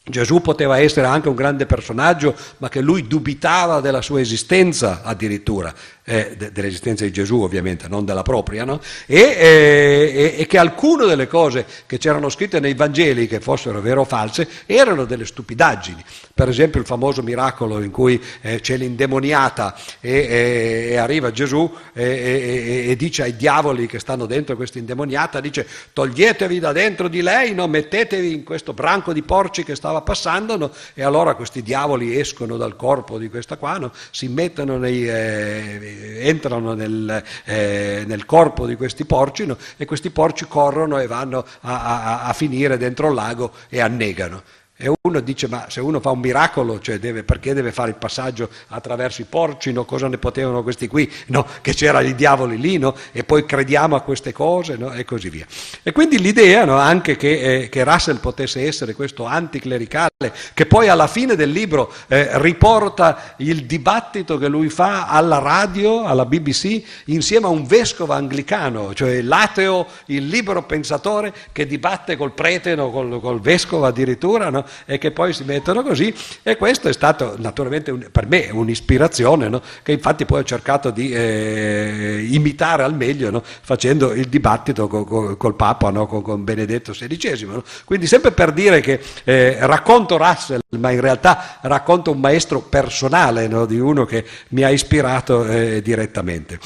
Gesù poteva essere anche un grande personaggio, ma che lui dubitava della sua esistenza addirittura eh, de- dell'esistenza di Gesù ovviamente, non della propria, no? e, eh, e, che alcune delle cose che c'erano scritte nei Vangeli, che fossero vere o false, erano delle stupidaggini. Per esempio il famoso miracolo in cui eh, c'è l'indemoniata e, e arriva Gesù e, dice ai diavoli che stanno dentro questa indemoniata, dice toglietevi da dentro di lei, no? mettetevi in questo branco di porci che stava passando no? e allora questi diavoli escono dal corpo di questa qua, si mettono nei eh, entrano nel, eh, nel, corpo di questi porci no? e questi porci corrono e vanno a, a, a finire dentro il lago e annegano. E uno dice, ma se uno fa un miracolo, cioè deve, perché deve fare il passaggio attraverso i porci? No? Cosa ne potevano questi qui? No? Che c'erano i diavoli lì, no? e poi crediamo a queste cose, e così via. E quindi l'idea anche che, eh, che, Russell potesse essere questo anticlericale, che poi alla fine del libro eh, riporta il dibattito che lui fa alla radio, alla BBC, insieme a un vescovo anglicano, cioè l'ateo, il libero pensatore che dibatte col prete, col, col vescovo addirittura, e che poi si mettono così e questo è stato naturalmente un, per me un'ispirazione no? che infatti poi ho cercato di eh, imitare al meglio no? facendo il dibattito co, co, col Papa, con, con, Benedetto XVI. Quindi sempre per dire che eh, racconto Russell, ma in realtà racconto un maestro personale di uno che mi ha ispirato eh, direttamente.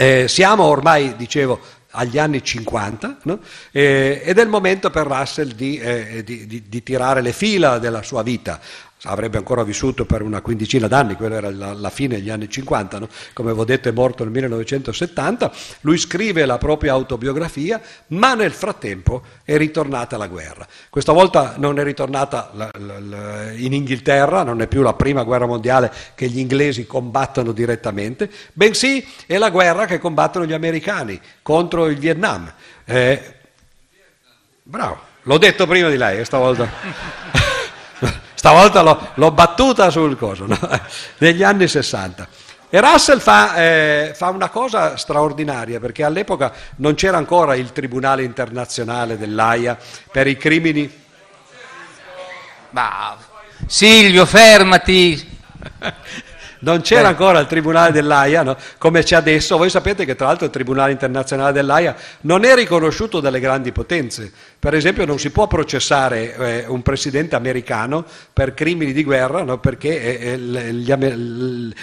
Eh, siamo ormai, dicevo, agli anni 50 no? eh, ed è il momento per Russell di, eh, di, di, di, tirare le fila della sua vita. Avrebbe ancora vissuto per una quindicina d'anni, quella era la, la fine degli anni 50, no? come avevo detto è morto nel 1970, lui scrive la propria autobiografia, ma nel frattempo è ritornata la guerra. Questa volta non è ritornata la, la, in Inghilterra, non è più la prima guerra mondiale che gli inglesi combattono direttamente, bensì è la guerra che combattono gli americani contro il Vietnam. Eh, bravo, l'ho detto prima di lei, eh, stavolta. Stavolta l'ho, l'ho battuta sul coso, no? negli anni 60. E Russell fa, eh, fa, una cosa straordinaria perché all'epoca non c'era ancora il Tribunale internazionale dell'AIA per i crimini. Ma Silvio, fermati! non c'era eh. ancora il Tribunale dell'AIA, no? come c'è adesso. Voi sapete che tra l'altro il Tribunale internazionale dell'AIA non è riconosciuto dalle grandi potenze. Per esempio non si può processare eh, un presidente americano per crimini di guerra no? perché eh, eh gli,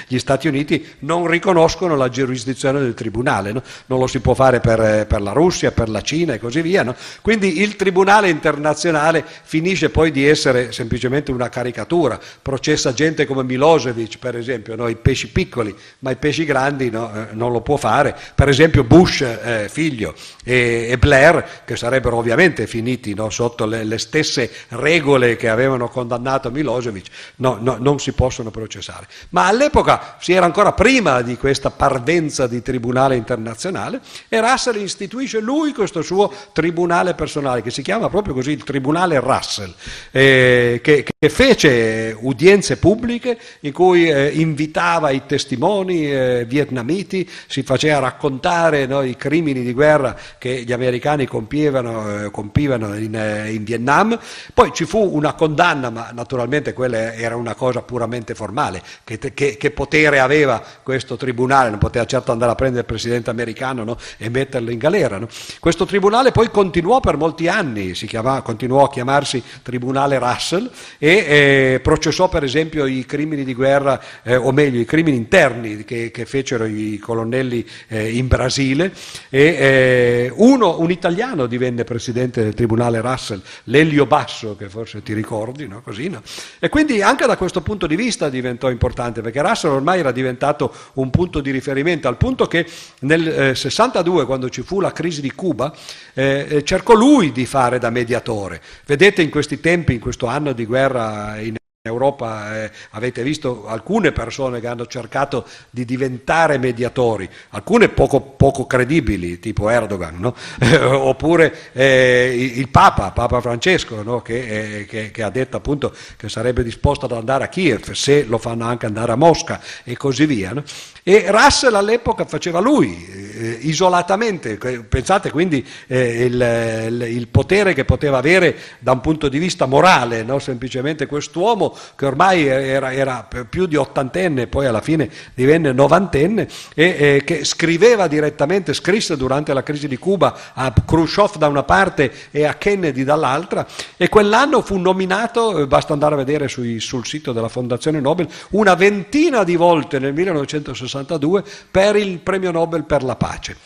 gli, Stati Uniti non riconoscono la giurisdizione del Tribunale. No? Non lo si può fare per, eh, per, la Russia, per la Cina e così via. Quindi il Tribunale internazionale finisce poi di essere semplicemente una caricatura. Processa gente come Milosevic, per esempio no? i pesci piccoli, ma i pesci grandi no? eh, non lo può fare. Per esempio Bush, eh, figlio, e, e, Blair, che sarebbero ovviamente finiti no? sotto le, le, stesse regole che avevano condannato Milosevic, non si possono processare. Ma all'epoca si era ancora prima di questa parvenza di tribunale internazionale e Russell istituisce lui questo suo tribunale personale, che si chiama proprio così il Tribunale Russell, eh, che, che, fece udienze pubbliche in cui eh, invitava i testimoni eh, vietnamiti, si faceva raccontare no, i crimini di guerra che gli americani compivano, eh, compivano in, eh, in, Vietnam. Poi ci fu una condanna, ma naturalmente quella era una cosa puramente formale. Che, che, che potere aveva questo tribunale? Non poteva certo andare a prendere il presidente americano no, e metterlo in galera. No? Questo tribunale poi continuò per molti anni, chiama, continuò a chiamarsi Tribunale Russell e eh, processò per esempio i crimini di guerra eh, o meglio i crimini interni che, che fecero i colonnelli eh, in Brasile e eh, uno, un italiano divenne presidente del tribunale Russell, Lelio Basso, che forse ti ricordi, no? Così, no? e quindi anche da questo punto di vista diventò importante perché Russell ormai era diventato un punto di riferimento al punto che nel 62 eh, quando ci fu la crisi di Cuba eh, eh, cercò lui di fare da mediatore. Vedete in questi tempi, in questo anno di guerra in in Europa eh, avete visto alcune persone che hanno cercato di diventare mediatori, alcune poco, poco credibili, tipo Erdogan, no? oppure eh, il Papa, Papa Francesco, no? che, eh, che, che, ha detto appunto che sarebbe disposto ad andare a Kiev se lo fanno anche andare a Mosca e così via. No? E Russell all'epoca faceva lui, eh, isolatamente, pensate quindi eh, il, il, potere che poteva avere da un punto di vista morale, semplicemente quest'uomo che ormai era, era più di ottantenne, poi alla fine divenne novantenne, e, e, che scriveva direttamente, scrisse durante la crisi di Cuba a Khrushchev da una parte e a Kennedy dall'altra, e quell'anno fu nominato, eh, basta andare a vedere sui, sul sito della Fondazione Nobel, una ventina di volte nel 1962 per il premio Nobel per la pace.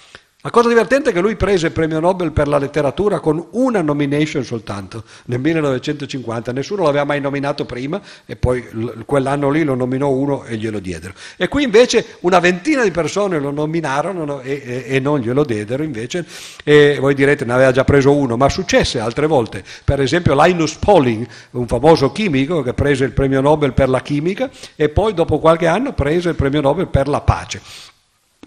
La cosa divertente è che lui prese il premio Nobel per la letteratura con una nomination soltanto nel 1950, nessuno l'aveva mai nominato prima e poi quell'anno lì lo nominò uno e glielo diedero. E qui invece una ventina di persone lo nominarono e, e, e non glielo diedero invece e voi direte ne aveva già preso uno, ma successe altre volte, per esempio Linus Pauling, un famoso chimico che prese il premio Nobel per la chimica e poi dopo qualche anno prese il premio Nobel per la pace.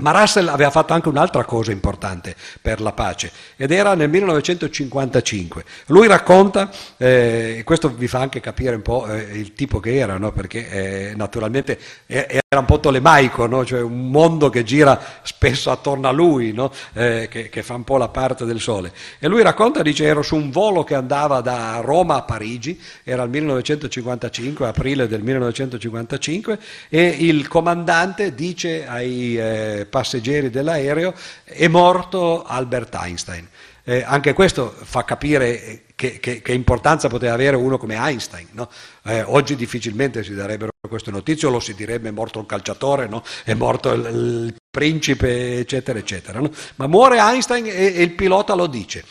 Ma Russell aveva fatto anche un'altra cosa importante per la pace ed era nel 1955. Lui racconta, eh, e questo vi fa anche capire un po' eh, il tipo che era, no? perché eh, naturalmente era un po' tolemaico, no? cioè un mondo che gira spesso attorno a lui, no? Eh, che, che, fa un po' la parte del sole. E lui racconta, dice, ero su un volo che andava da Roma a Parigi, era il 1955, aprile del 1955, e il comandante dice ai eh, passeggeri dell'aereo, è morto Albert Einstein. Eh, anche questo fa capire che, che, che, importanza poteva avere uno come Einstein. No? Eh, oggi difficilmente si darebbero queste notizie, o lo si direbbe è morto un calciatore, no? è morto il, il principe, eccetera, eccetera. No? Ma muore Einstein e, e, il pilota lo dice.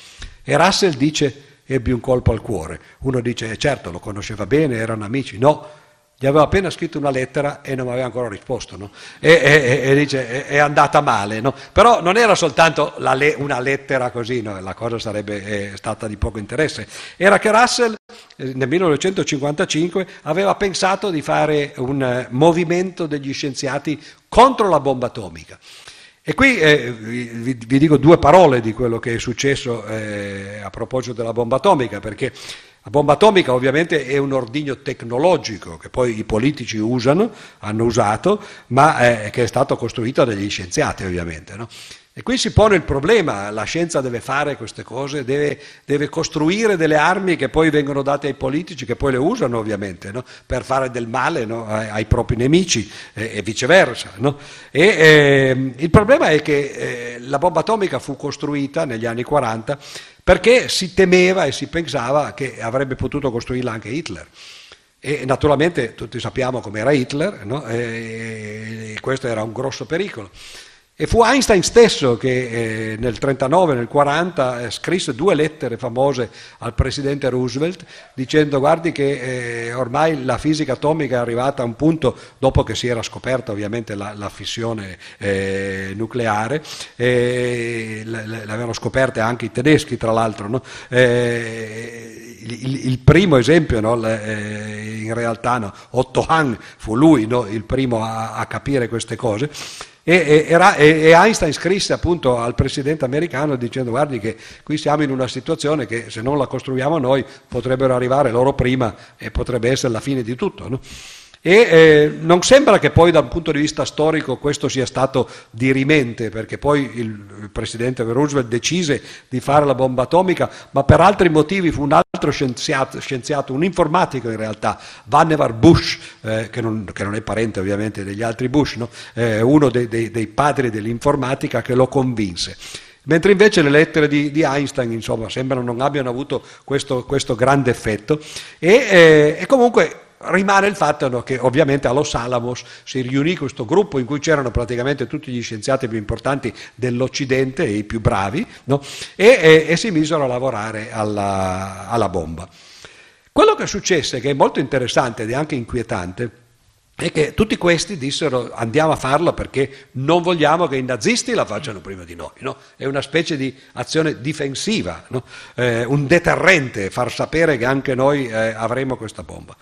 E Russell dice ebbi un colpo al cuore. Uno dice, eh, certo, lo conosceva bene, erano amici. No, gli aveva appena scritto una lettera e non aveva ancora risposto, no? e, e, e, dice è, andata male, no? però non era soltanto le, una lettera così, no? la cosa sarebbe stata di poco interesse, era che Russell eh, nel 1955 aveva pensato di fare un eh, movimento degli scienziati contro la bomba atomica. E qui eh, vi, vi, dico due parole di quello che è successo eh, a proposito della bomba atomica, perché la bomba atomica ovviamente è un ordigno tecnologico che poi i politici usano, hanno usato, ma eh, che è stato costruito dagli scienziati ovviamente. No? E qui si pone il problema, la scienza deve fare queste cose, deve, deve costruire delle armi che poi vengono date ai politici, che poi le usano ovviamente, no? per fare del male no? ai, ai, propri nemici eh, e viceversa. No? E, eh, il problema è che eh, la bomba atomica fu costruita negli anni 40 perché si temeva e si pensava che avrebbe potuto costruirla anche Hitler. E naturalmente tutti sappiamo com'era Hitler, no? e questo era un grosso pericolo. E fu Einstein stesso che eh, nel 1939, nel 1940 eh, scrisse due lettere famose al presidente Roosevelt dicendo guardi che eh, ormai la fisica atomica è arrivata a un punto, dopo che si era scoperta ovviamente la, la fissione eh, nucleare, l'avevano scoperta anche i tedeschi tra l'altro, no? Eh, il, il, primo esempio no? Eh, in realtà no? Otto Hahn fu lui il primo a, a capire queste cose. E, era, e, Einstein scrisse appunto al presidente americano dicendo guardi che qui siamo in una situazione che se non la costruiamo noi potrebbero arrivare loro prima e potrebbe essere la fine di tutto. No? E eh, non sembra che poi da un punto di vista storico questo sia stato dirimente, perché poi il presidente Roosevelt decise di fare la bomba atomica, ma per altri motivi fu un altro scienziato, scienziato un informatico in realtà, Vannevar Bush, eh, che, non, che, non, è parente ovviamente degli altri Bush, no? eh, uno dei, dei, dei padri dell'informatica che lo convinse. Mentre invece le lettere di, di Einstein insomma, sembrano non abbiano avuto questo, questo grande effetto e, eh, e comunque rimane il fatto no, che ovviamente a Los Alamos si riunì questo gruppo in cui c'erano praticamente tutti gli scienziati più importanti dell'Occidente i più bravi no, e, e, e, si misero a lavorare alla, alla bomba. Quello che successe, che è molto interessante ed è anche inquietante, è che tutti questi dissero andiamo a farlo perché non vogliamo che i nazisti la facciano prima di noi. No? È una specie di azione difensiva, no? eh, un deterrente, far sapere che anche noi eh, avremo questa bomba.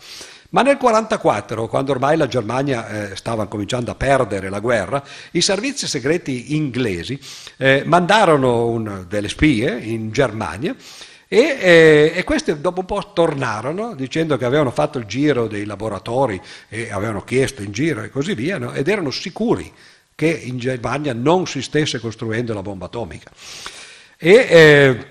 Ma nel 1944, quando ormai la Germania eh, stava cominciando a perdere la guerra, i servizi segreti inglesi eh, mandarono un, delle spie in Germania e, eh, e, questi dopo un po' tornarono dicendo che avevano fatto il giro dei laboratori e avevano chiesto in giro e così via, no? ed erano sicuri che in Germania non si stesse costruendo la bomba atomica. E eh,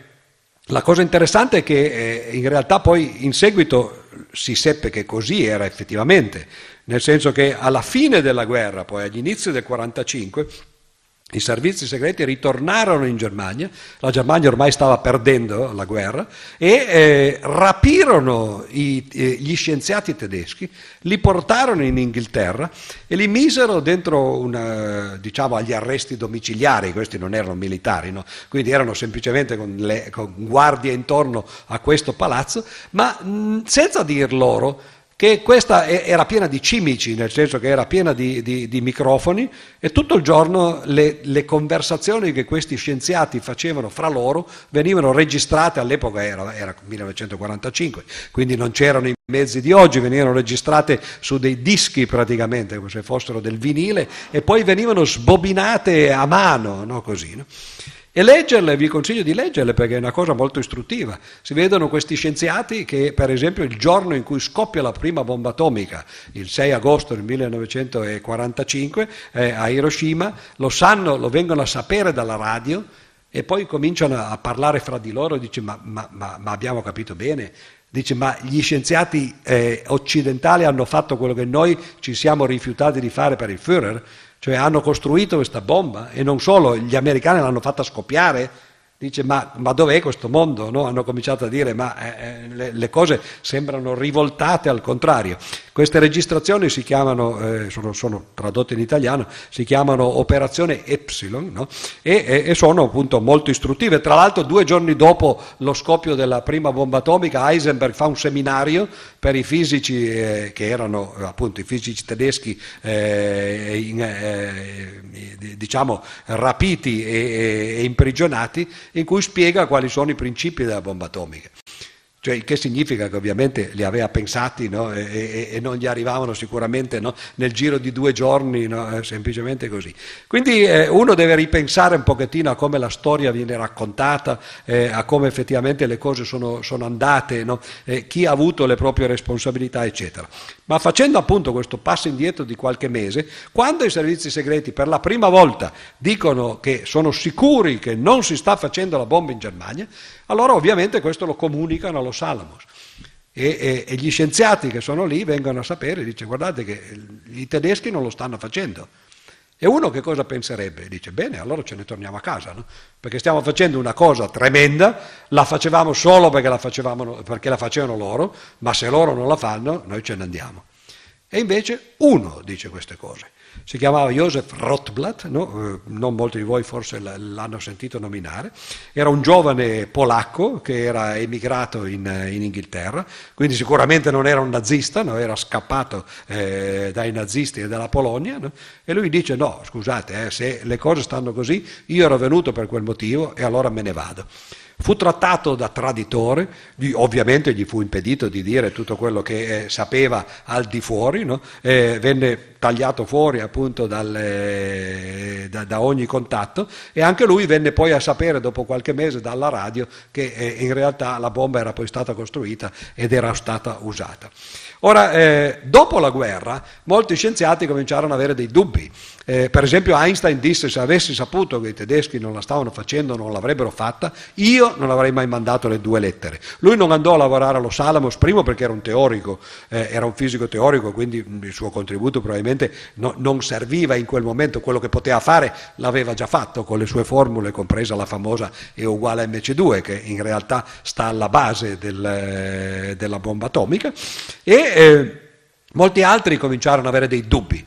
la cosa interessante è che eh, in realtà poi in seguito si seppe che così era effettivamente, nel senso che alla fine della guerra, poi agli inizi del 1945, i servizi segreti ritornarono in Germania, la Germania ormai stava perdendo la guerra, e eh, rapirono i, eh, gli scienziati tedeschi, li portarono in Inghilterra e li misero dentro una, diciamo, agli arresti domiciliari, questi non erano militari, no? quindi erano semplicemente con, le, con guardie intorno a questo palazzo, ma mh, senza dir loro che questa era piena di cimici, nel senso che era piena di, di, di microfoni e tutto il giorno le, le, conversazioni che questi scienziati facevano fra loro venivano registrate, all'epoca era, era 1945, quindi non c'erano i mezzi di oggi, venivano registrate su dei dischi praticamente, come se fossero del vinile, e poi venivano sbobinate a mano, no? così. No? E leggerle, vi consiglio di leggerle perché è una cosa molto istruttiva. Si vedono questi scienziati che, per esempio, il giorno in cui scoppia la prima bomba atomica, il 6 agosto del 1945, eh, a Hiroshima, lo sanno, lo vengono a sapere dalla radio e poi cominciano a parlare fra di loro e dice ma, ma, ma, ma abbiamo capito bene, Dice, ma gli scienziati eh, occidentali hanno fatto quello che noi ci siamo rifiutati di fare per il Führer? Cioè hanno costruito questa bomba e non solo, gli americani l'hanno fatta scoppiare. Dice, ma, ma dov'è questo mondo? No? Hanno cominciato a dire, ma eh, eh le, le, cose sembrano rivoltate al contrario. Queste registrazioni si chiamano, eh, sono, sono, tradotte in italiano, si chiamano Operazione Epsilon no? e, e, e, sono appunto molto istruttive. Tra l'altro due giorni dopo lo scoppio della prima bomba atomica Heisenberg fa un seminario per i fisici eh, che erano appunto i fisici tedeschi eh, in, eh, diciamo rapiti e, e imprigionati in cui spiega quali sono i principi della bomba atomica. Cioè, che significa che ovviamente li aveva pensati no? e, e, e, non gli arrivavano sicuramente no? nel giro di due giorni, no? Eh, semplicemente così. Quindi eh, uno deve ripensare un pochettino a come la storia viene raccontata, eh, a come effettivamente le cose sono, sono andate, eh, chi ha avuto le proprie responsabilità, eccetera. Ma facendo appunto questo passo indietro di qualche mese, quando i servizi segreti per la prima volta dicono che sono sicuri che non si sta facendo la bomba in Germania, allora ovviamente questo lo comunicano allo Salamos. E, e, e, gli scienziati che sono lì vengono a sapere, dice guardate che i tedeschi non lo stanno facendo. E uno che cosa penserebbe? Dice bene, allora ce ne torniamo a casa, no? perché stiamo facendo una cosa tremenda, la facevamo solo perché la, facevamo, perché la facevano loro, ma se loro non la fanno noi ce ne andiamo. E invece uno dice queste cose si chiamava Josef Rotblat, no? Eh, non molti di voi forse l'hanno sentito nominare, era un giovane polacco che era emigrato in, in Inghilterra, quindi sicuramente non era un nazista, no? era scappato eh, dai nazisti e dalla Polonia, no? e lui dice no, scusate, eh, se le cose stanno così, io ero venuto per quel motivo e allora me ne vado. Fu trattato da traditore, ovviamente gli fu impedito di dire tutto quello che eh, sapeva al di fuori, no? eh, venne tagliato fuori appunto dal, eh, da, da, ogni contatto e anche lui venne poi a sapere dopo qualche mese dalla radio che eh, in realtà la bomba era poi stata costruita ed era stata usata. Ora, eh, dopo la guerra, molti scienziati cominciarono ad avere dei dubbi. Eh, per esempio Einstein disse se avessi saputo che i tedeschi non la stavano facendo, non l'avrebbero fatta, io non avrei mai mandato le due lettere. Lui non andò a lavorare allo Salamos, primo perché era un teorico, eh, era un fisico teorico, quindi il suo contributo probabilmente no, non serviva in quel momento, quello che poteva fare l'aveva già fatto con le sue formule, compresa la famosa E uguale a MC2, che in realtà sta alla base del, eh, della bomba atomica. E eh, molti altri cominciarono ad avere dei dubbi.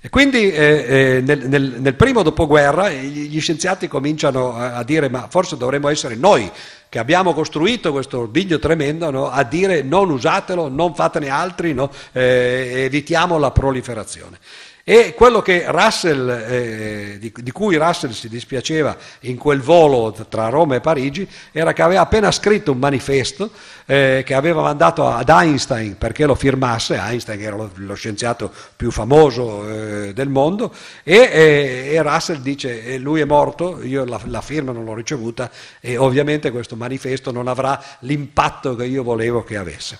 E quindi eh, eh, nel, nel, nel, primo dopoguerra gli scienziati cominciano a, dire ma forse dovremmo essere noi che abbiamo costruito questo ordiglio tremendo no, a dire non usatelo, non fatene altri, no, eh, evitiamo la proliferazione. E quello Russell, eh, di, di, cui Russell si dispiaceva in quel volo tra Roma e Parigi era che aveva appena scritto un manifesto eh, che aveva mandato ad Einstein perché lo firmasse, Einstein era lo, lo scienziato più famoso eh, del mondo, e, e, Russell dice lui è morto, io la, la firma non l'ho ricevuta e ovviamente questo manifesto non avrà l'impatto che io volevo che avesse.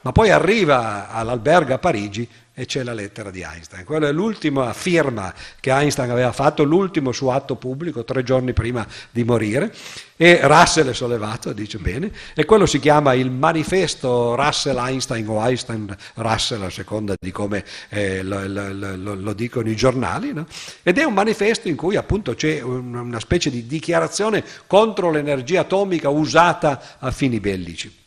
Ma poi arriva all'albergo a Parigi e c'è la lettera di Einstein. Quella è l'ultima firma che Einstein aveva fatto, l'ultimo suo atto pubblico, tre giorni prima di morire. E Russell è sollevato, dice bene, e quello si chiama il manifesto Russell-Einstein o Einstein-Russell, a seconda di come eh, lo, lo, lo, dicono i giornali, no? ed è un manifesto in cui appunto c'è una specie di dichiarazione contro l'energia atomica usata a fini bellici.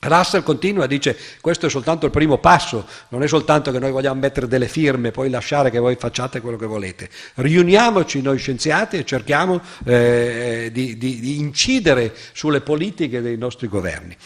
Russell continua, dice questo è soltanto il primo passo, non è soltanto che noi vogliamo mettere delle firme e poi lasciare che voi facciate quello che volete. Riuniamoci noi scienziati e cerchiamo eh, di, di, di incidere sulle politiche dei nostri governi.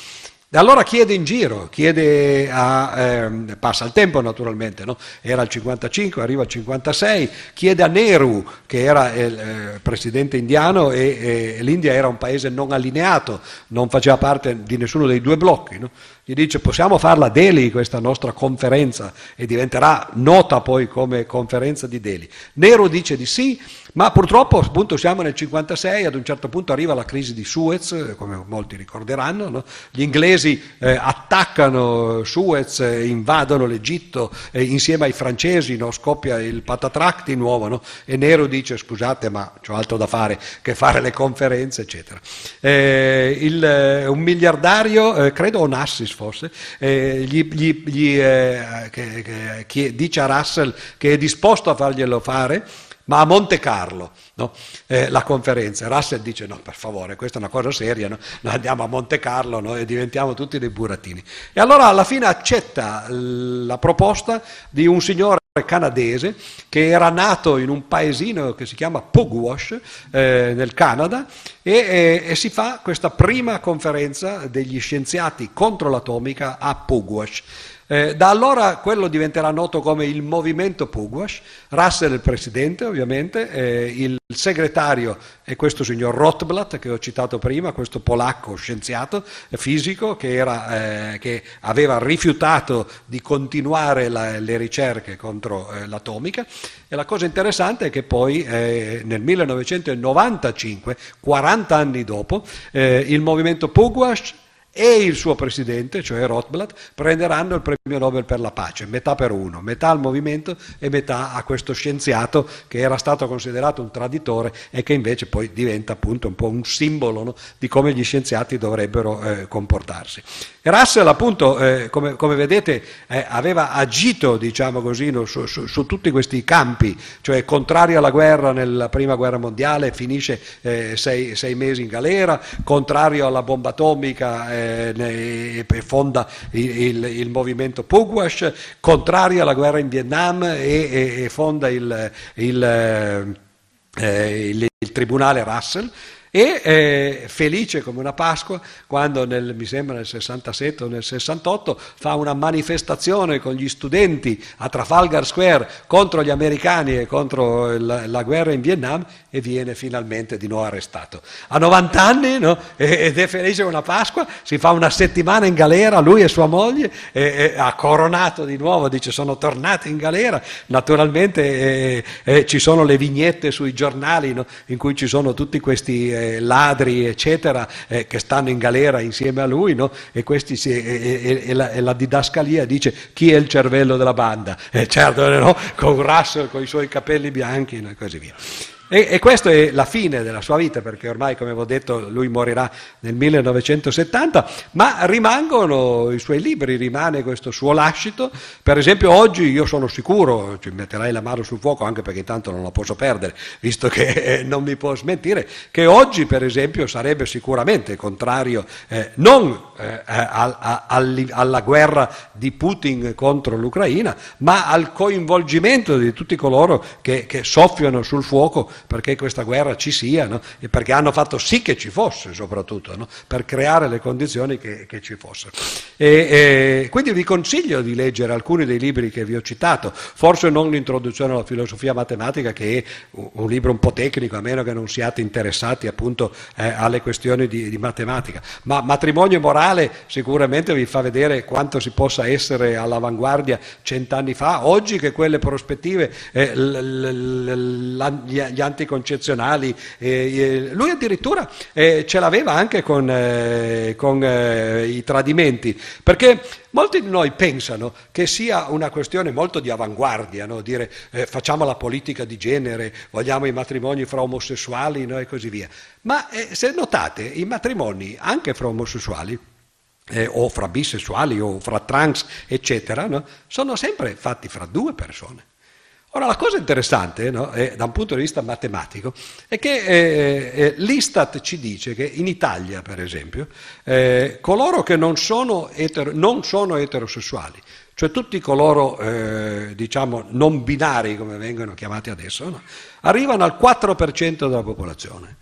E allora chiede in giro, chiede a, eh, passa il tempo naturalmente, no? era il 55, arriva il 56, chiede a Nehru, che era il eh, presidente indiano e, e, l'India era un paese non allineato, non faceva parte di nessuno dei due blocchi, no? Gli dice possiamo farla a Delhi questa nostra conferenza e diventerà nota poi come conferenza di Delhi. Nehru dice di sì, ma purtroppo appunto siamo nel 56, ad un certo punto arriva la crisi di Suez, come molti ricorderanno, no? gli inglesi eh, attaccano Suez, invadono l'Egitto eh, insieme ai francesi, no? scoppia il patatrac di nuovo no? e Nero dice scusate ma ho altro da fare che fare le conferenze eccetera. Eh, il, eh, un miliardario, eh, credo Onassis forse, gli, gli, gli che, che, che dice a Russell che è disposto a farglielo fare, ma a Monte Carlo no? eh, la conferenza. Russell dice no, per favore, questa è una cosa seria, no? noi andiamo a Monte Carlo no? e diventiamo tutti dei burattini. E allora alla fine accetta la proposta di un signore canadese che era nato in un paesino che si chiama Pugwash eh, nel Canada e, e, e, si fa questa prima conferenza degli scienziati contro l'atomica a Pugwash. Eh, da allora quello diventerà noto come il movimento Pugwash, Russell è il presidente ovviamente, eh, il segretario è questo signor Rotblat che ho citato prima, questo polacco scienziato eh, fisico che, era, eh, che aveva rifiutato di continuare la, le ricerche contro eh, l'atomica. E la cosa interessante è che poi eh, nel 1995, 40 anni dopo, il movimento Pugwash e il suo presidente, cioè Rothblatt, prenderanno il premio Nobel per la pace, metà per uno, metà al movimento e metà a questo scienziato che era stato considerato un traditore e che invece poi diventa appunto un po' un simbolo no, di come gli scienziati dovrebbero eh, comportarsi. Russell appunto, eh, come, come, vedete, eh, aveva agito, diciamo così, no, su, su, su, tutti questi campi, cioè contrario alla guerra nella prima guerra mondiale, finisce eh, sei, sei, mesi in galera, contrario alla bomba atomica, eh, eh, fonda il, il, movimento Pugwash, contrario alla guerra in Vietnam e, e, e fonda il, il, eh, il tribunale Russell. E eh, felice come una Pasqua quando nel, mi sembra nel 67 o nel 68 fa una manifestazione con gli studenti a Trafalgar Square contro gli americani e contro la, la guerra in Vietnam e viene finalmente di nuovo arrestato. Ha 90 anni no? ed è felice una Pasqua, si fa una settimana in galera, lui e sua moglie, e, e ha coronato di nuovo, dice sono tornati in galera, naturalmente eh, eh, ci sono le vignette sui giornali no? in cui ci sono tutti questi eh, ladri, eccetera, eh, che stanno in galera insieme a lui, no? e, si, e, e, la, e, la, didascalia dice chi è il cervello della banda, eh, certo, no? con Russell, con i suoi capelli bianchi e così via. E, e questa è la fine della sua vita, perché ormai, come avevo detto, lui morirà nel 1970, ma rimangono i suoi libri, rimane questo suo lascito. Per esempio oggi io sono sicuro, ci metterai la mano sul fuoco anche perché intanto non la posso perdere, visto che eh, non mi può smentire, che oggi per esempio sarebbe sicuramente contrario eh, non eh, a, a, alla guerra di Putin contro l'Ucraina, ma al coinvolgimento di tutti coloro che, che soffiano sul fuoco perché questa guerra ci sia no? e perché hanno fatto sì che ci fosse soprattutto, no? per creare le condizioni che, che ci fossero. E, e, quindi vi consiglio di leggere alcuni dei libri che vi ho citato, forse non l'introduzione alla filosofia matematica che è un libro un po' tecnico, a meno che non siate interessati appunto eh, alle questioni di, di matematica, ma matrimonio morale sicuramente vi fa vedere quanto si possa essere all'avanguardia cent'anni fa, oggi che quelle prospettive, eh, l, l, l, gli anticoncezionali. Eh, lui addirittura eh, ce l'aveva anche con, eh, con eh, i tradimenti, perché molti di noi pensano che sia una questione molto di avanguardia, no? dire eh, facciamo la politica di genere, vogliamo i matrimoni fra omosessuali no? e così via. Ma eh, se notate, i matrimoni anche fra omosessuali, eh, o fra bisessuali o fra trans, eccetera, no? sono sempre fatti fra due persone. Ora, la cosa interessante, no, è, da un punto di vista matematico, è che eh, eh, l'Istat ci dice che in Italia, per esempio, eh, coloro che non sono, etero, non sono, eterosessuali, cioè tutti coloro, eh, diciamo, non binari, come vengono chiamati adesso, no, arrivano al 4% della popolazione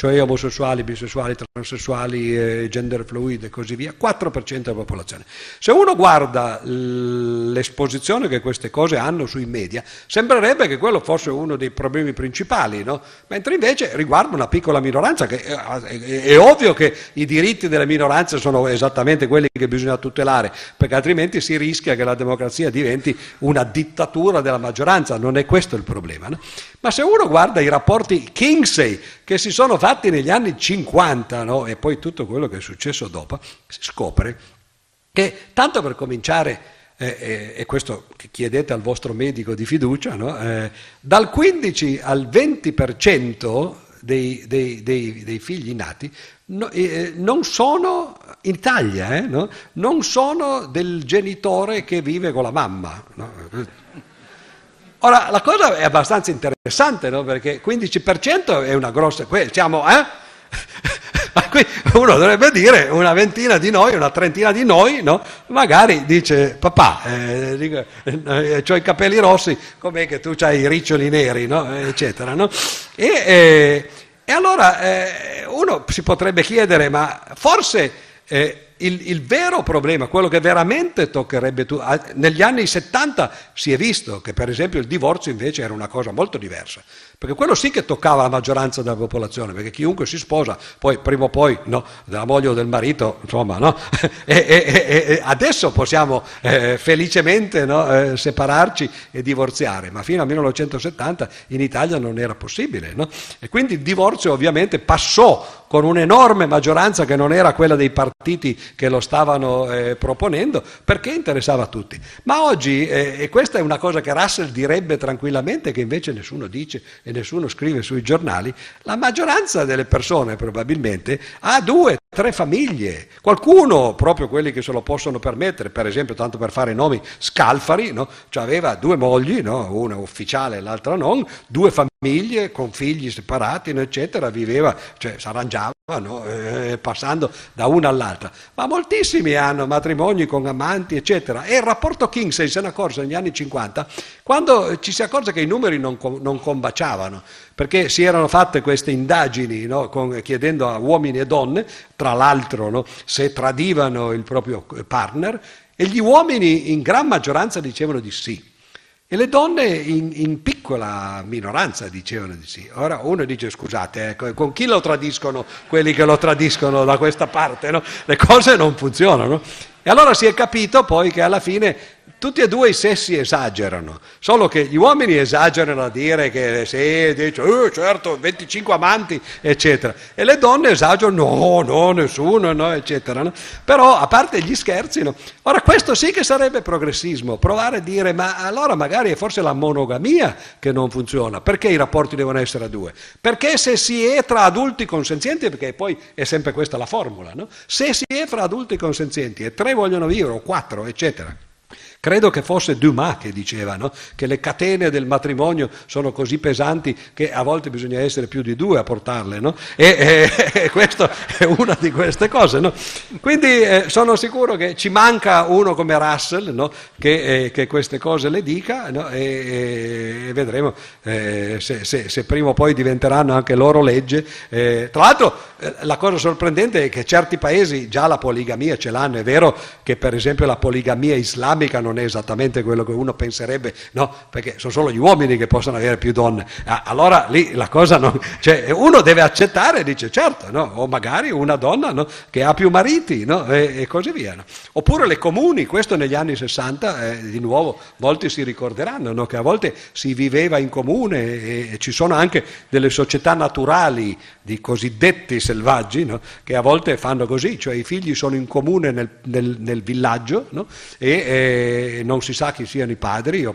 cioè omosessuali, bisessuali, transessuali, eh, gender fluid e così via, 4% della popolazione. Se uno guarda l'esposizione che queste cose hanno sui media, sembrerebbe che quello fosse uno dei problemi principali, no? mentre invece riguarda una piccola minoranza, che è, è, è ovvio che i diritti delle minoranze sono esattamente quelli che bisogna tutelare, perché altrimenti si rischia che la democrazia diventi una dittatura della maggioranza, non è questo il problema. No? Ma se uno guarda i rapporti Kinsey che si sono fatti negli anni 50 no? e poi tutto quello che è successo dopo, si scopre che tanto per cominciare, eh, eh, e questo chiedete al vostro medico di fiducia, no? eh, dal 15 al 20% dei, dei, dei, dei figli nati no, eh, non sono in Italia, eh, no? non sono del genitore che vive con la mamma. Ora, la cosa è abbastanza interessante, no? perché 15% è una grossa... Siamo, eh? uno dovrebbe dire una ventina di noi, una trentina di noi, no? magari dice papà, eh, eh, ho i capelli rossi, com'è che tu hai i riccioli neri, no? eccetera. No? E, eh, e, allora eh, uno si potrebbe chiedere, ma forse eh, il, il, vero problema, quello che veramente toccherebbe tu, negli anni 70 si è visto che per esempio il divorzio invece era una cosa molto diversa, perché quello sì che toccava la maggioranza della popolazione, perché chiunque si sposa, poi prima o poi no, della moglie o del marito, insomma, no? e, e, e, adesso possiamo eh, felicemente no, eh, separarci e divorziare, ma fino al 1970 in Italia non era possibile. E quindi il divorzio ovviamente passò con un'enorme maggioranza che non era quella dei partiti che lo stavano eh, proponendo, perché interessava a tutti. Ma oggi, eh, e questa è una cosa che Russell direbbe tranquillamente, che invece nessuno dice e nessuno scrive sui giornali, la maggioranza delle persone probabilmente ha due, tre famiglie. Qualcuno, proprio quelli che se lo possono permettere, per esempio, tanto per fare nomi, Scalfari, no? cioè aveva due mogli, no? una ufficiale e l'altra non, due famiglie con figli separati, eccetera, viveva, cioè si arrangiava no? eh, passando da una all'altra. Ma moltissimi hanno matrimoni con amanti, eccetera. E il rapporto Kinsey se ne accorse negli anni 50, quando ci si accorge che i numeri non, non combaciavano, perché si erano fatte queste indagini no? con, chiedendo a uomini e donne, tra l'altro, no? se tradivano il proprio partner, e gli uomini in gran maggioranza dicevano di sì. E le donne in, in, piccola minoranza dicevano di sì. Ora uno dice scusate, eh, con chi lo tradiscono quelli che lo tradiscono da questa parte? No? Le cose non funzionano. E allora si è capito poi che alla fine tutti e due i sessi esagerano, solo che gli uomini esagerano a dire che sì, dice, eh, certo, 25 amanti, eccetera, e le donne esagerano, no, no, nessuno, no, eccetera. No? Però, a parte gli scherzi, no? ora questo sì che sarebbe progressismo, provare a dire, ma allora magari è forse la monogamia che non funziona, perché i rapporti devono essere a due? Perché se si è tra adulti consenzienti, perché poi è sempre questa la formula, no? se si è fra adulti consenzienti e tre vogliono vivere, o quattro, eccetera, Credo che fosse Dumas che diceva no? che le catene del matrimonio sono così pesanti che a volte bisogna essere più di due a portarle, no? e, e, e questa è una di queste cose. No? Quindi eh, sono sicuro che ci manca uno come Russell che, eh, che, queste cose le dica e, e, vedremo eh, se, se, se, prima o poi diventeranno anche loro legge. Eh, tra l'altro eh, la cosa sorprendente è che certi paesi già la poligamia ce l'hanno, è vero che per esempio la poligamia islamica non non è esattamente quello che uno penserebbe, no, perché sono solo gli uomini che possono avere più donne. Ah, allora lì la cosa non... Cioè, uno deve accettare, dice certo, no? o magari una donna no? che ha più mariti no? e, e, così via. Oppure le comuni, questo negli anni 60, eh, di nuovo, molti si ricorderanno che a volte si viveva in comune e, e, ci sono anche delle società naturali di cosiddetti selvaggi che a volte fanno così, cioè i figli sono in comune nel, nel, nel villaggio e non si sa chi siano i padri,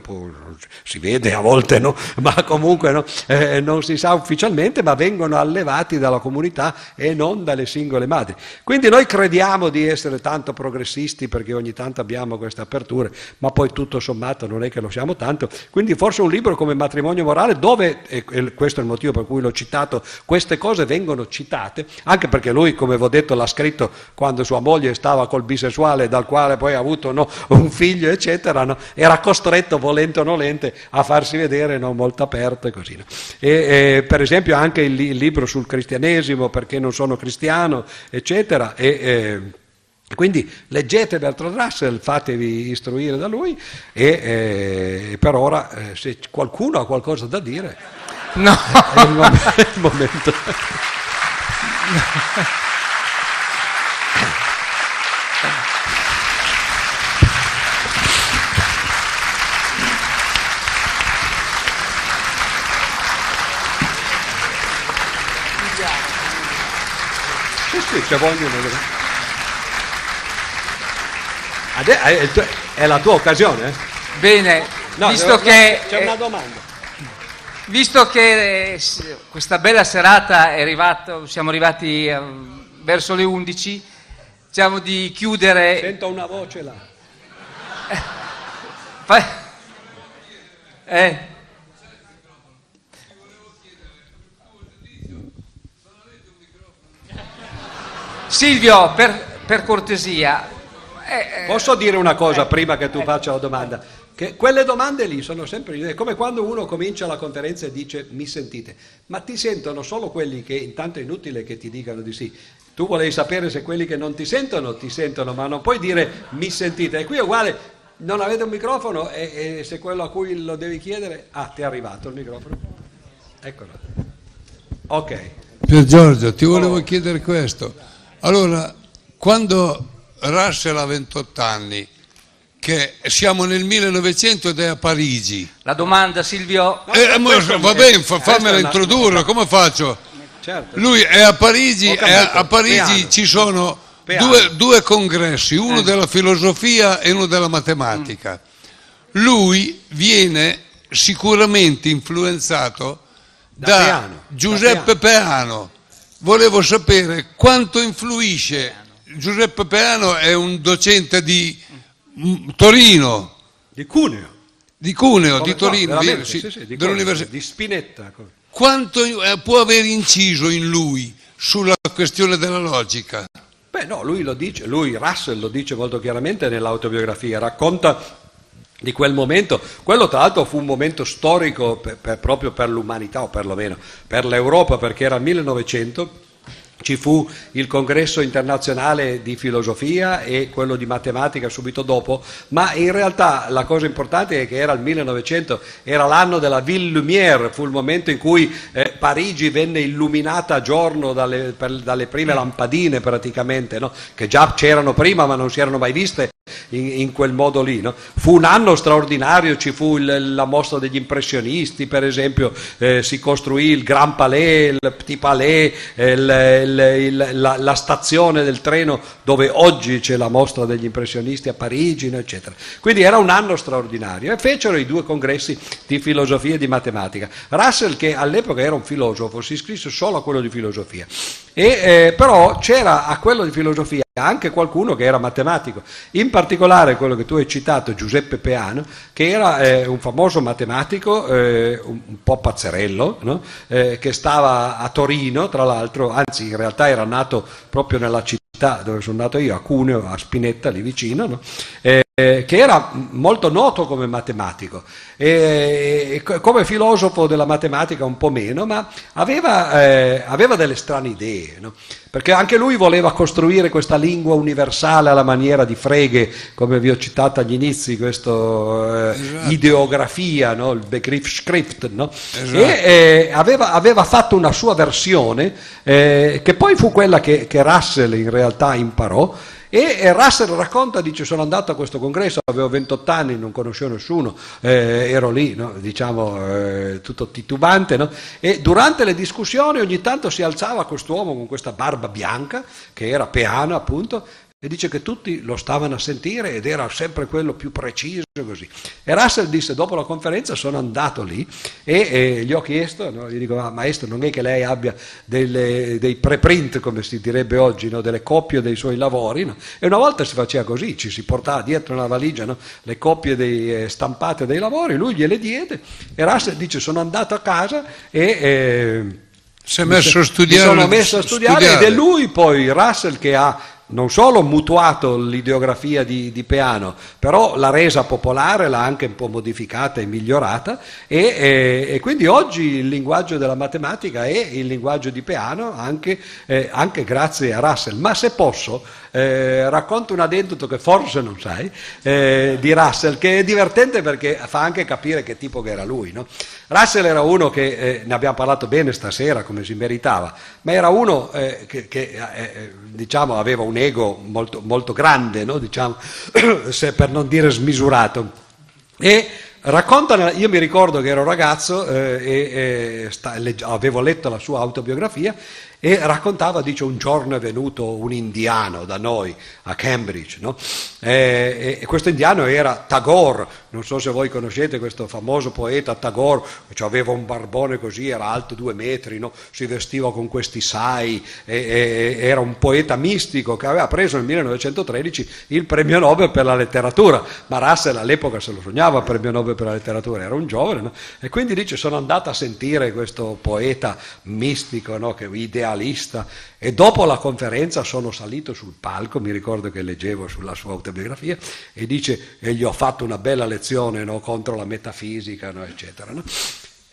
si vede a volte, no? ma comunque no? eh, non si sa ufficialmente, ma vengono allevati dalla comunità e non dalle singole madri. Quindi noi crediamo di essere tanto progressisti perché ogni tanto abbiamo queste aperture, ma poi tutto sommato non è che lo siamo tanto. Quindi forse un libro come Matrimonio Morale, dove, e questo è il motivo per cui l'ho citato, queste cose vengono citate, anche perché lui, come vi ho detto, l'ha scritto quando sua moglie stava col bisessuale, dal quale poi ha avuto no, un figlio, eccetera, no? era costretto, volente o nolente, a farsi vedere no? molto aperto e così. No? E, e, per esempio anche il, il, libro sul cristianesimo, perché non sono cristiano, eccetera. E, e, quindi leggete Bertrand Russell, fatevi istruire da lui e per ora eh, se qualcuno ha qualcosa da dire no. è il momento. il momento. Sì, se vogliono. È la tua occasione? Bene, no, visto che... C'è una domanda. Visto che eh, questa bella serata è arrivato, siamo arrivati eh, verso le 11, diciamo di chiudere... Sento una voce là. Eh, Silvio, per, per cortesia. eh, Posso dire una cosa eh, prima che tu eh, faccia la domanda? Che quelle domande lì sono sempre è come quando uno comincia la conferenza e dice mi sentite, ma ti sentono solo quelli che intanto è inutile che ti dicano di sì. Tu volevi sapere se quelli che non ti sentono ti sentono, ma non puoi dire mi sentite. E qui è uguale, non avete un microfono e, e se quello a cui lo devi chiedere, ah, ti è arrivato il microfono. Eccolo. Ok. Pier Giorgio, ti volevo oh. chiedere questo. Allora, quando Russell ha 28 anni, che siamo nel 1900 ed è a Parigi. La domanda Silvio... Eh, va bene, fammela introdurre, come faccio? Certo. Lui è a Parigi, è a, a Parigi ci sono due, due, congressi, uno eh. della filosofia e uno della matematica. Mm. Lui viene sicuramente influenzato da, da Peano. Giuseppe da Peano. Peano. Volevo sapere quanto influisce. Giuseppe Peano è un docente di Torino. Di Cuneo. Di Cuneo, Come di Torino, no, sì, sì, sì, di, di Spinetta. Quanto eh, può aver inciso in lui sulla questione della logica? Beh no, lui lo dice, lui Russell lo dice molto chiaramente nell'autobiografia, racconta di quel momento, quello tra l'altro fu un momento storico per, per, proprio per l'umanità o perlomeno per l'Europa perché era il 1900 ci fu il congresso internazionale di filosofia e quello di matematica subito dopo, ma in realtà la cosa importante è che era il 1900, era l'anno della Ville Lumière, fu il momento in cui eh, Parigi venne illuminata a giorno dalle, per, dalle prime lampadine praticamente, no? che già c'erano prima ma non si erano mai viste in, in quel modo lì. No? Fu un anno straordinario, ci fu il, la mostra degli impressionisti, per esempio, eh, si costruì il Grand Palais, il Petit Palais, il, il, la, la, stazione del treno dove oggi c'è la mostra degli impressionisti a Parigi, no, eccetera. Quindi era un anno straordinario e fecero i due congressi di filosofia e di matematica. Russell, che all'epoca era un filosofo, si iscrisse solo a quello di filosofia, e, eh, però c'era a quello di filosofia anche qualcuno che era matematico, in particolare quello che tu hai citato, Giuseppe Peano, che era eh, un famoso matematico, eh, un, un, po' pazzerello, no? eh, che stava a Torino, tra l'altro, anzi in realtà era nato proprio nella città dove sono nato io, a Cuneo, a Spinetta, lì vicino, no? Eh, che era molto noto come matematico, e, come filosofo della matematica un po' meno, ma aveva, eh, aveva delle strane idee, no? Perché anche lui voleva costruire questa lingua universale alla maniera di Frege, come vi ho citato agli inizi, questa eh, esatto. ideografia, no? il Begriffsschrift, no? esatto. e eh, aveva, aveva, fatto una sua versione, eh, che poi fu quella che, che Russell in realtà imparò, e Russell racconta, dice, sono andato a questo congresso, avevo 28 anni, non conoscevo nessuno, eh, ero lì, no? diciamo, eh, tutto titubante, no? e durante le discussioni ogni tanto si alzava quest'uomo con questa barba bianca, che era Peano appunto, e dice che tutti lo stavano a sentire ed era sempre quello più preciso così. E Russell disse dopo la conferenza sono andato lì e, e gli ho chiesto, no, gli dico ah, maestro non è che lei abbia delle, dei preprint come si direbbe oggi, no, delle coppie dei suoi lavori no? e una volta si faceva così, ci si portava dietro una valigia le coppie dei, eh, stampate dei lavori, lui gliele diede e Russell dice sono andato a casa e... Eh, si è messo a studiare. Mi sono messo a studiare, studiare ed è lui poi, Russell, che ha non solo mutuato l'ideografia di, di, Peano, però l'ha resa popolare, l'ha anche un po' modificata e migliorata e, e, e quindi oggi il linguaggio della matematica è il linguaggio di Peano anche, eh, anche grazie a Russell. Ma se posso, eh, racconto un aneddoto che forse non sai, eh, di Russell, che è divertente perché fa anche capire che tipo che era lui. No? Russell era uno che, eh, ne abbiamo parlato bene stasera come si meritava, ma era uno eh, che, che eh, eh, diciamo, aveva un ego molto, molto grande, no? diciamo, per non dire smisurato. E racconta, io mi ricordo che ero ragazzo eh, e, sta, legge, avevo letto la sua autobiografia e raccontava, dice, un giorno è venuto un indiano da noi a Cambridge, no? e, e, questo indiano era Tagore, non so se voi conoscete questo famoso poeta Tagore, cioè aveva un barbone così, era alto due metri, no? si vestiva con questi sai, e, era un poeta mistico che aveva preso nel 1913 il premio Nobel per la letteratura, ma Russell all'epoca se lo sognava il premio Nobel per la letteratura, era un giovane, no? e quindi dice sono andato a sentire questo poeta mistico, che idealmente idealista e dopo la conferenza sono salito sul palco, mi ricordo che leggevo sulla sua autobiografia e dice e gli ho fatto una bella lezione no, contro la metafisica, no, eccetera. No?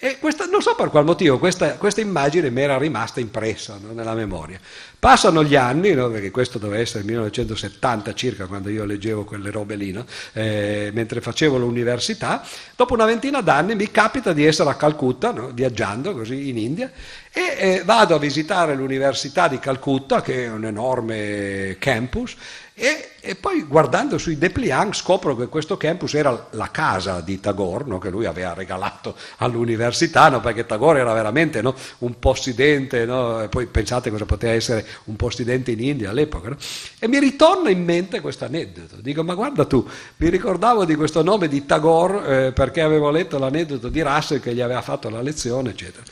E questa, non so per qual motivo, questa, questa immagine mi era rimasta impressa nella memoria. Passano gli anni, no, perché questo doveva essere il 1970 circa, quando io leggevo quelle robe lì, no, eh, mentre facevo l'università, dopo una ventina d'anni mi capita di essere a Calcutta, viaggiando così in India, e eh, vado a visitare l'università di Calcutta, che è un enorme campus, e, e, poi guardando sui dépliant scopro che questo campus era la casa di Tagore, no? che lui aveva regalato all'università, no? perché Tagore era veramente no? un possidente, e poi pensate cosa poteva essere un possidente in India all'epoca. E mi ritorna in mente questo aneddoto. Dico, ma guarda tu, mi ricordavo di questo nome di Tagore eh, perché avevo letto l'aneddoto di Russell che gli aveva fatto la lezione, eccetera.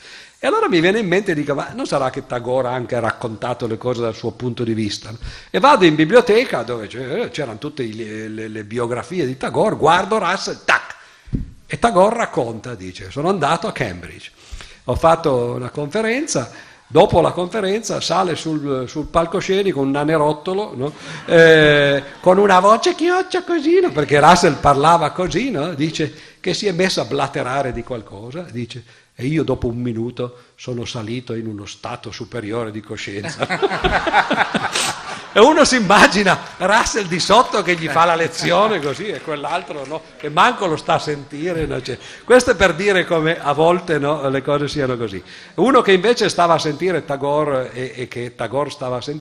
E allora mi viene in mente e dico, ma non sarà che Tagore ha anche raccontato le cose dal suo punto di vista? E vado in biblioteca dove c'erano tutte le, le, le biografie di Tagore, guardo Russell, tac! E Tagore racconta, dice, sono andato a Cambridge, ho fatto una conferenza, dopo la conferenza sale sul, sul palcoscenico un nanerottolo no? eh, con una voce chioccia così, no? perché Russell parlava così, no? dice che si è messo a blaterare di qualcosa, dice e io dopo un minuto sono salito in uno stato superiore di coscienza. e uno si immagina Russell di sotto che gli fa la lezione così e quell'altro no, che manco lo sta a sentire. No? Cioè, questo è per dire come a volte no, le cose siano così. Uno che invece stava a sentire Tagore e, e che Tagore stava a sentire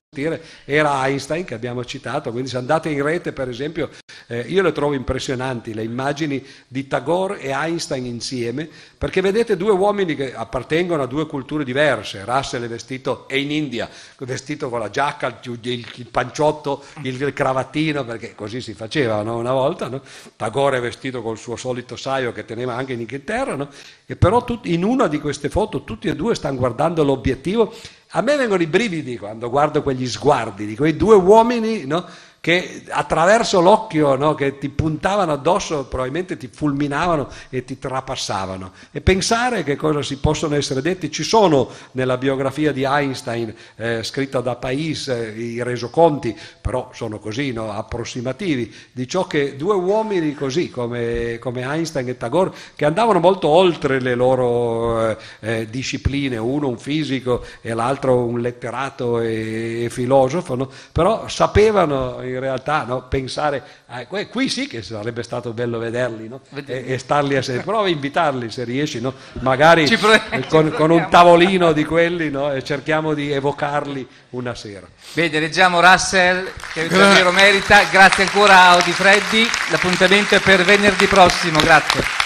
era Einstein che abbiamo citato, quindi se andate in rete per esempio, eh, io le trovo impressionanti le immagini di Tagore e Einstein insieme, perché vedete due uomini che appartengono a due culture diverse, Russell è vestito, è in India, vestito con la giacca, il, il panciotto, il, il, cravattino, perché così si faceva no? una volta, no? Tagore è vestito col suo solito saio che teneva anche in Inghilterra, no? e però tut, in una di queste foto tutti e due stanno guardando l'obiettivo a me vengono i brividi quando guardo quegli sguardi di quei due uomini no? Che attraverso l'occhio no, che ti puntavano addosso probabilmente ti fulminavano e ti trapassavano. E pensare che cosa si possono essere detti, ci sono nella biografia di Einstein eh, scritta da Pais eh, i resoconti, però sono così no, approssimativi, di ciò che due uomini così come, come, Einstein e Tagore, che andavano molto oltre le loro eh, eh discipline, uno un fisico e l'altro un letterato e, e filosofo, no? però sapevano in realtà no, pensare, a, qui sì che sarebbe stato bello vederli no? e, e, starli a sedere, prova a invitarli se riesci, no? magari con, con, un tavolino di quelli e cerchiamo di evocarli una sera. Bene, leggiamo Russell che davvero merita, grazie ancora a Audi Freddi, l'appuntamento è per venerdì prossimo, grazie.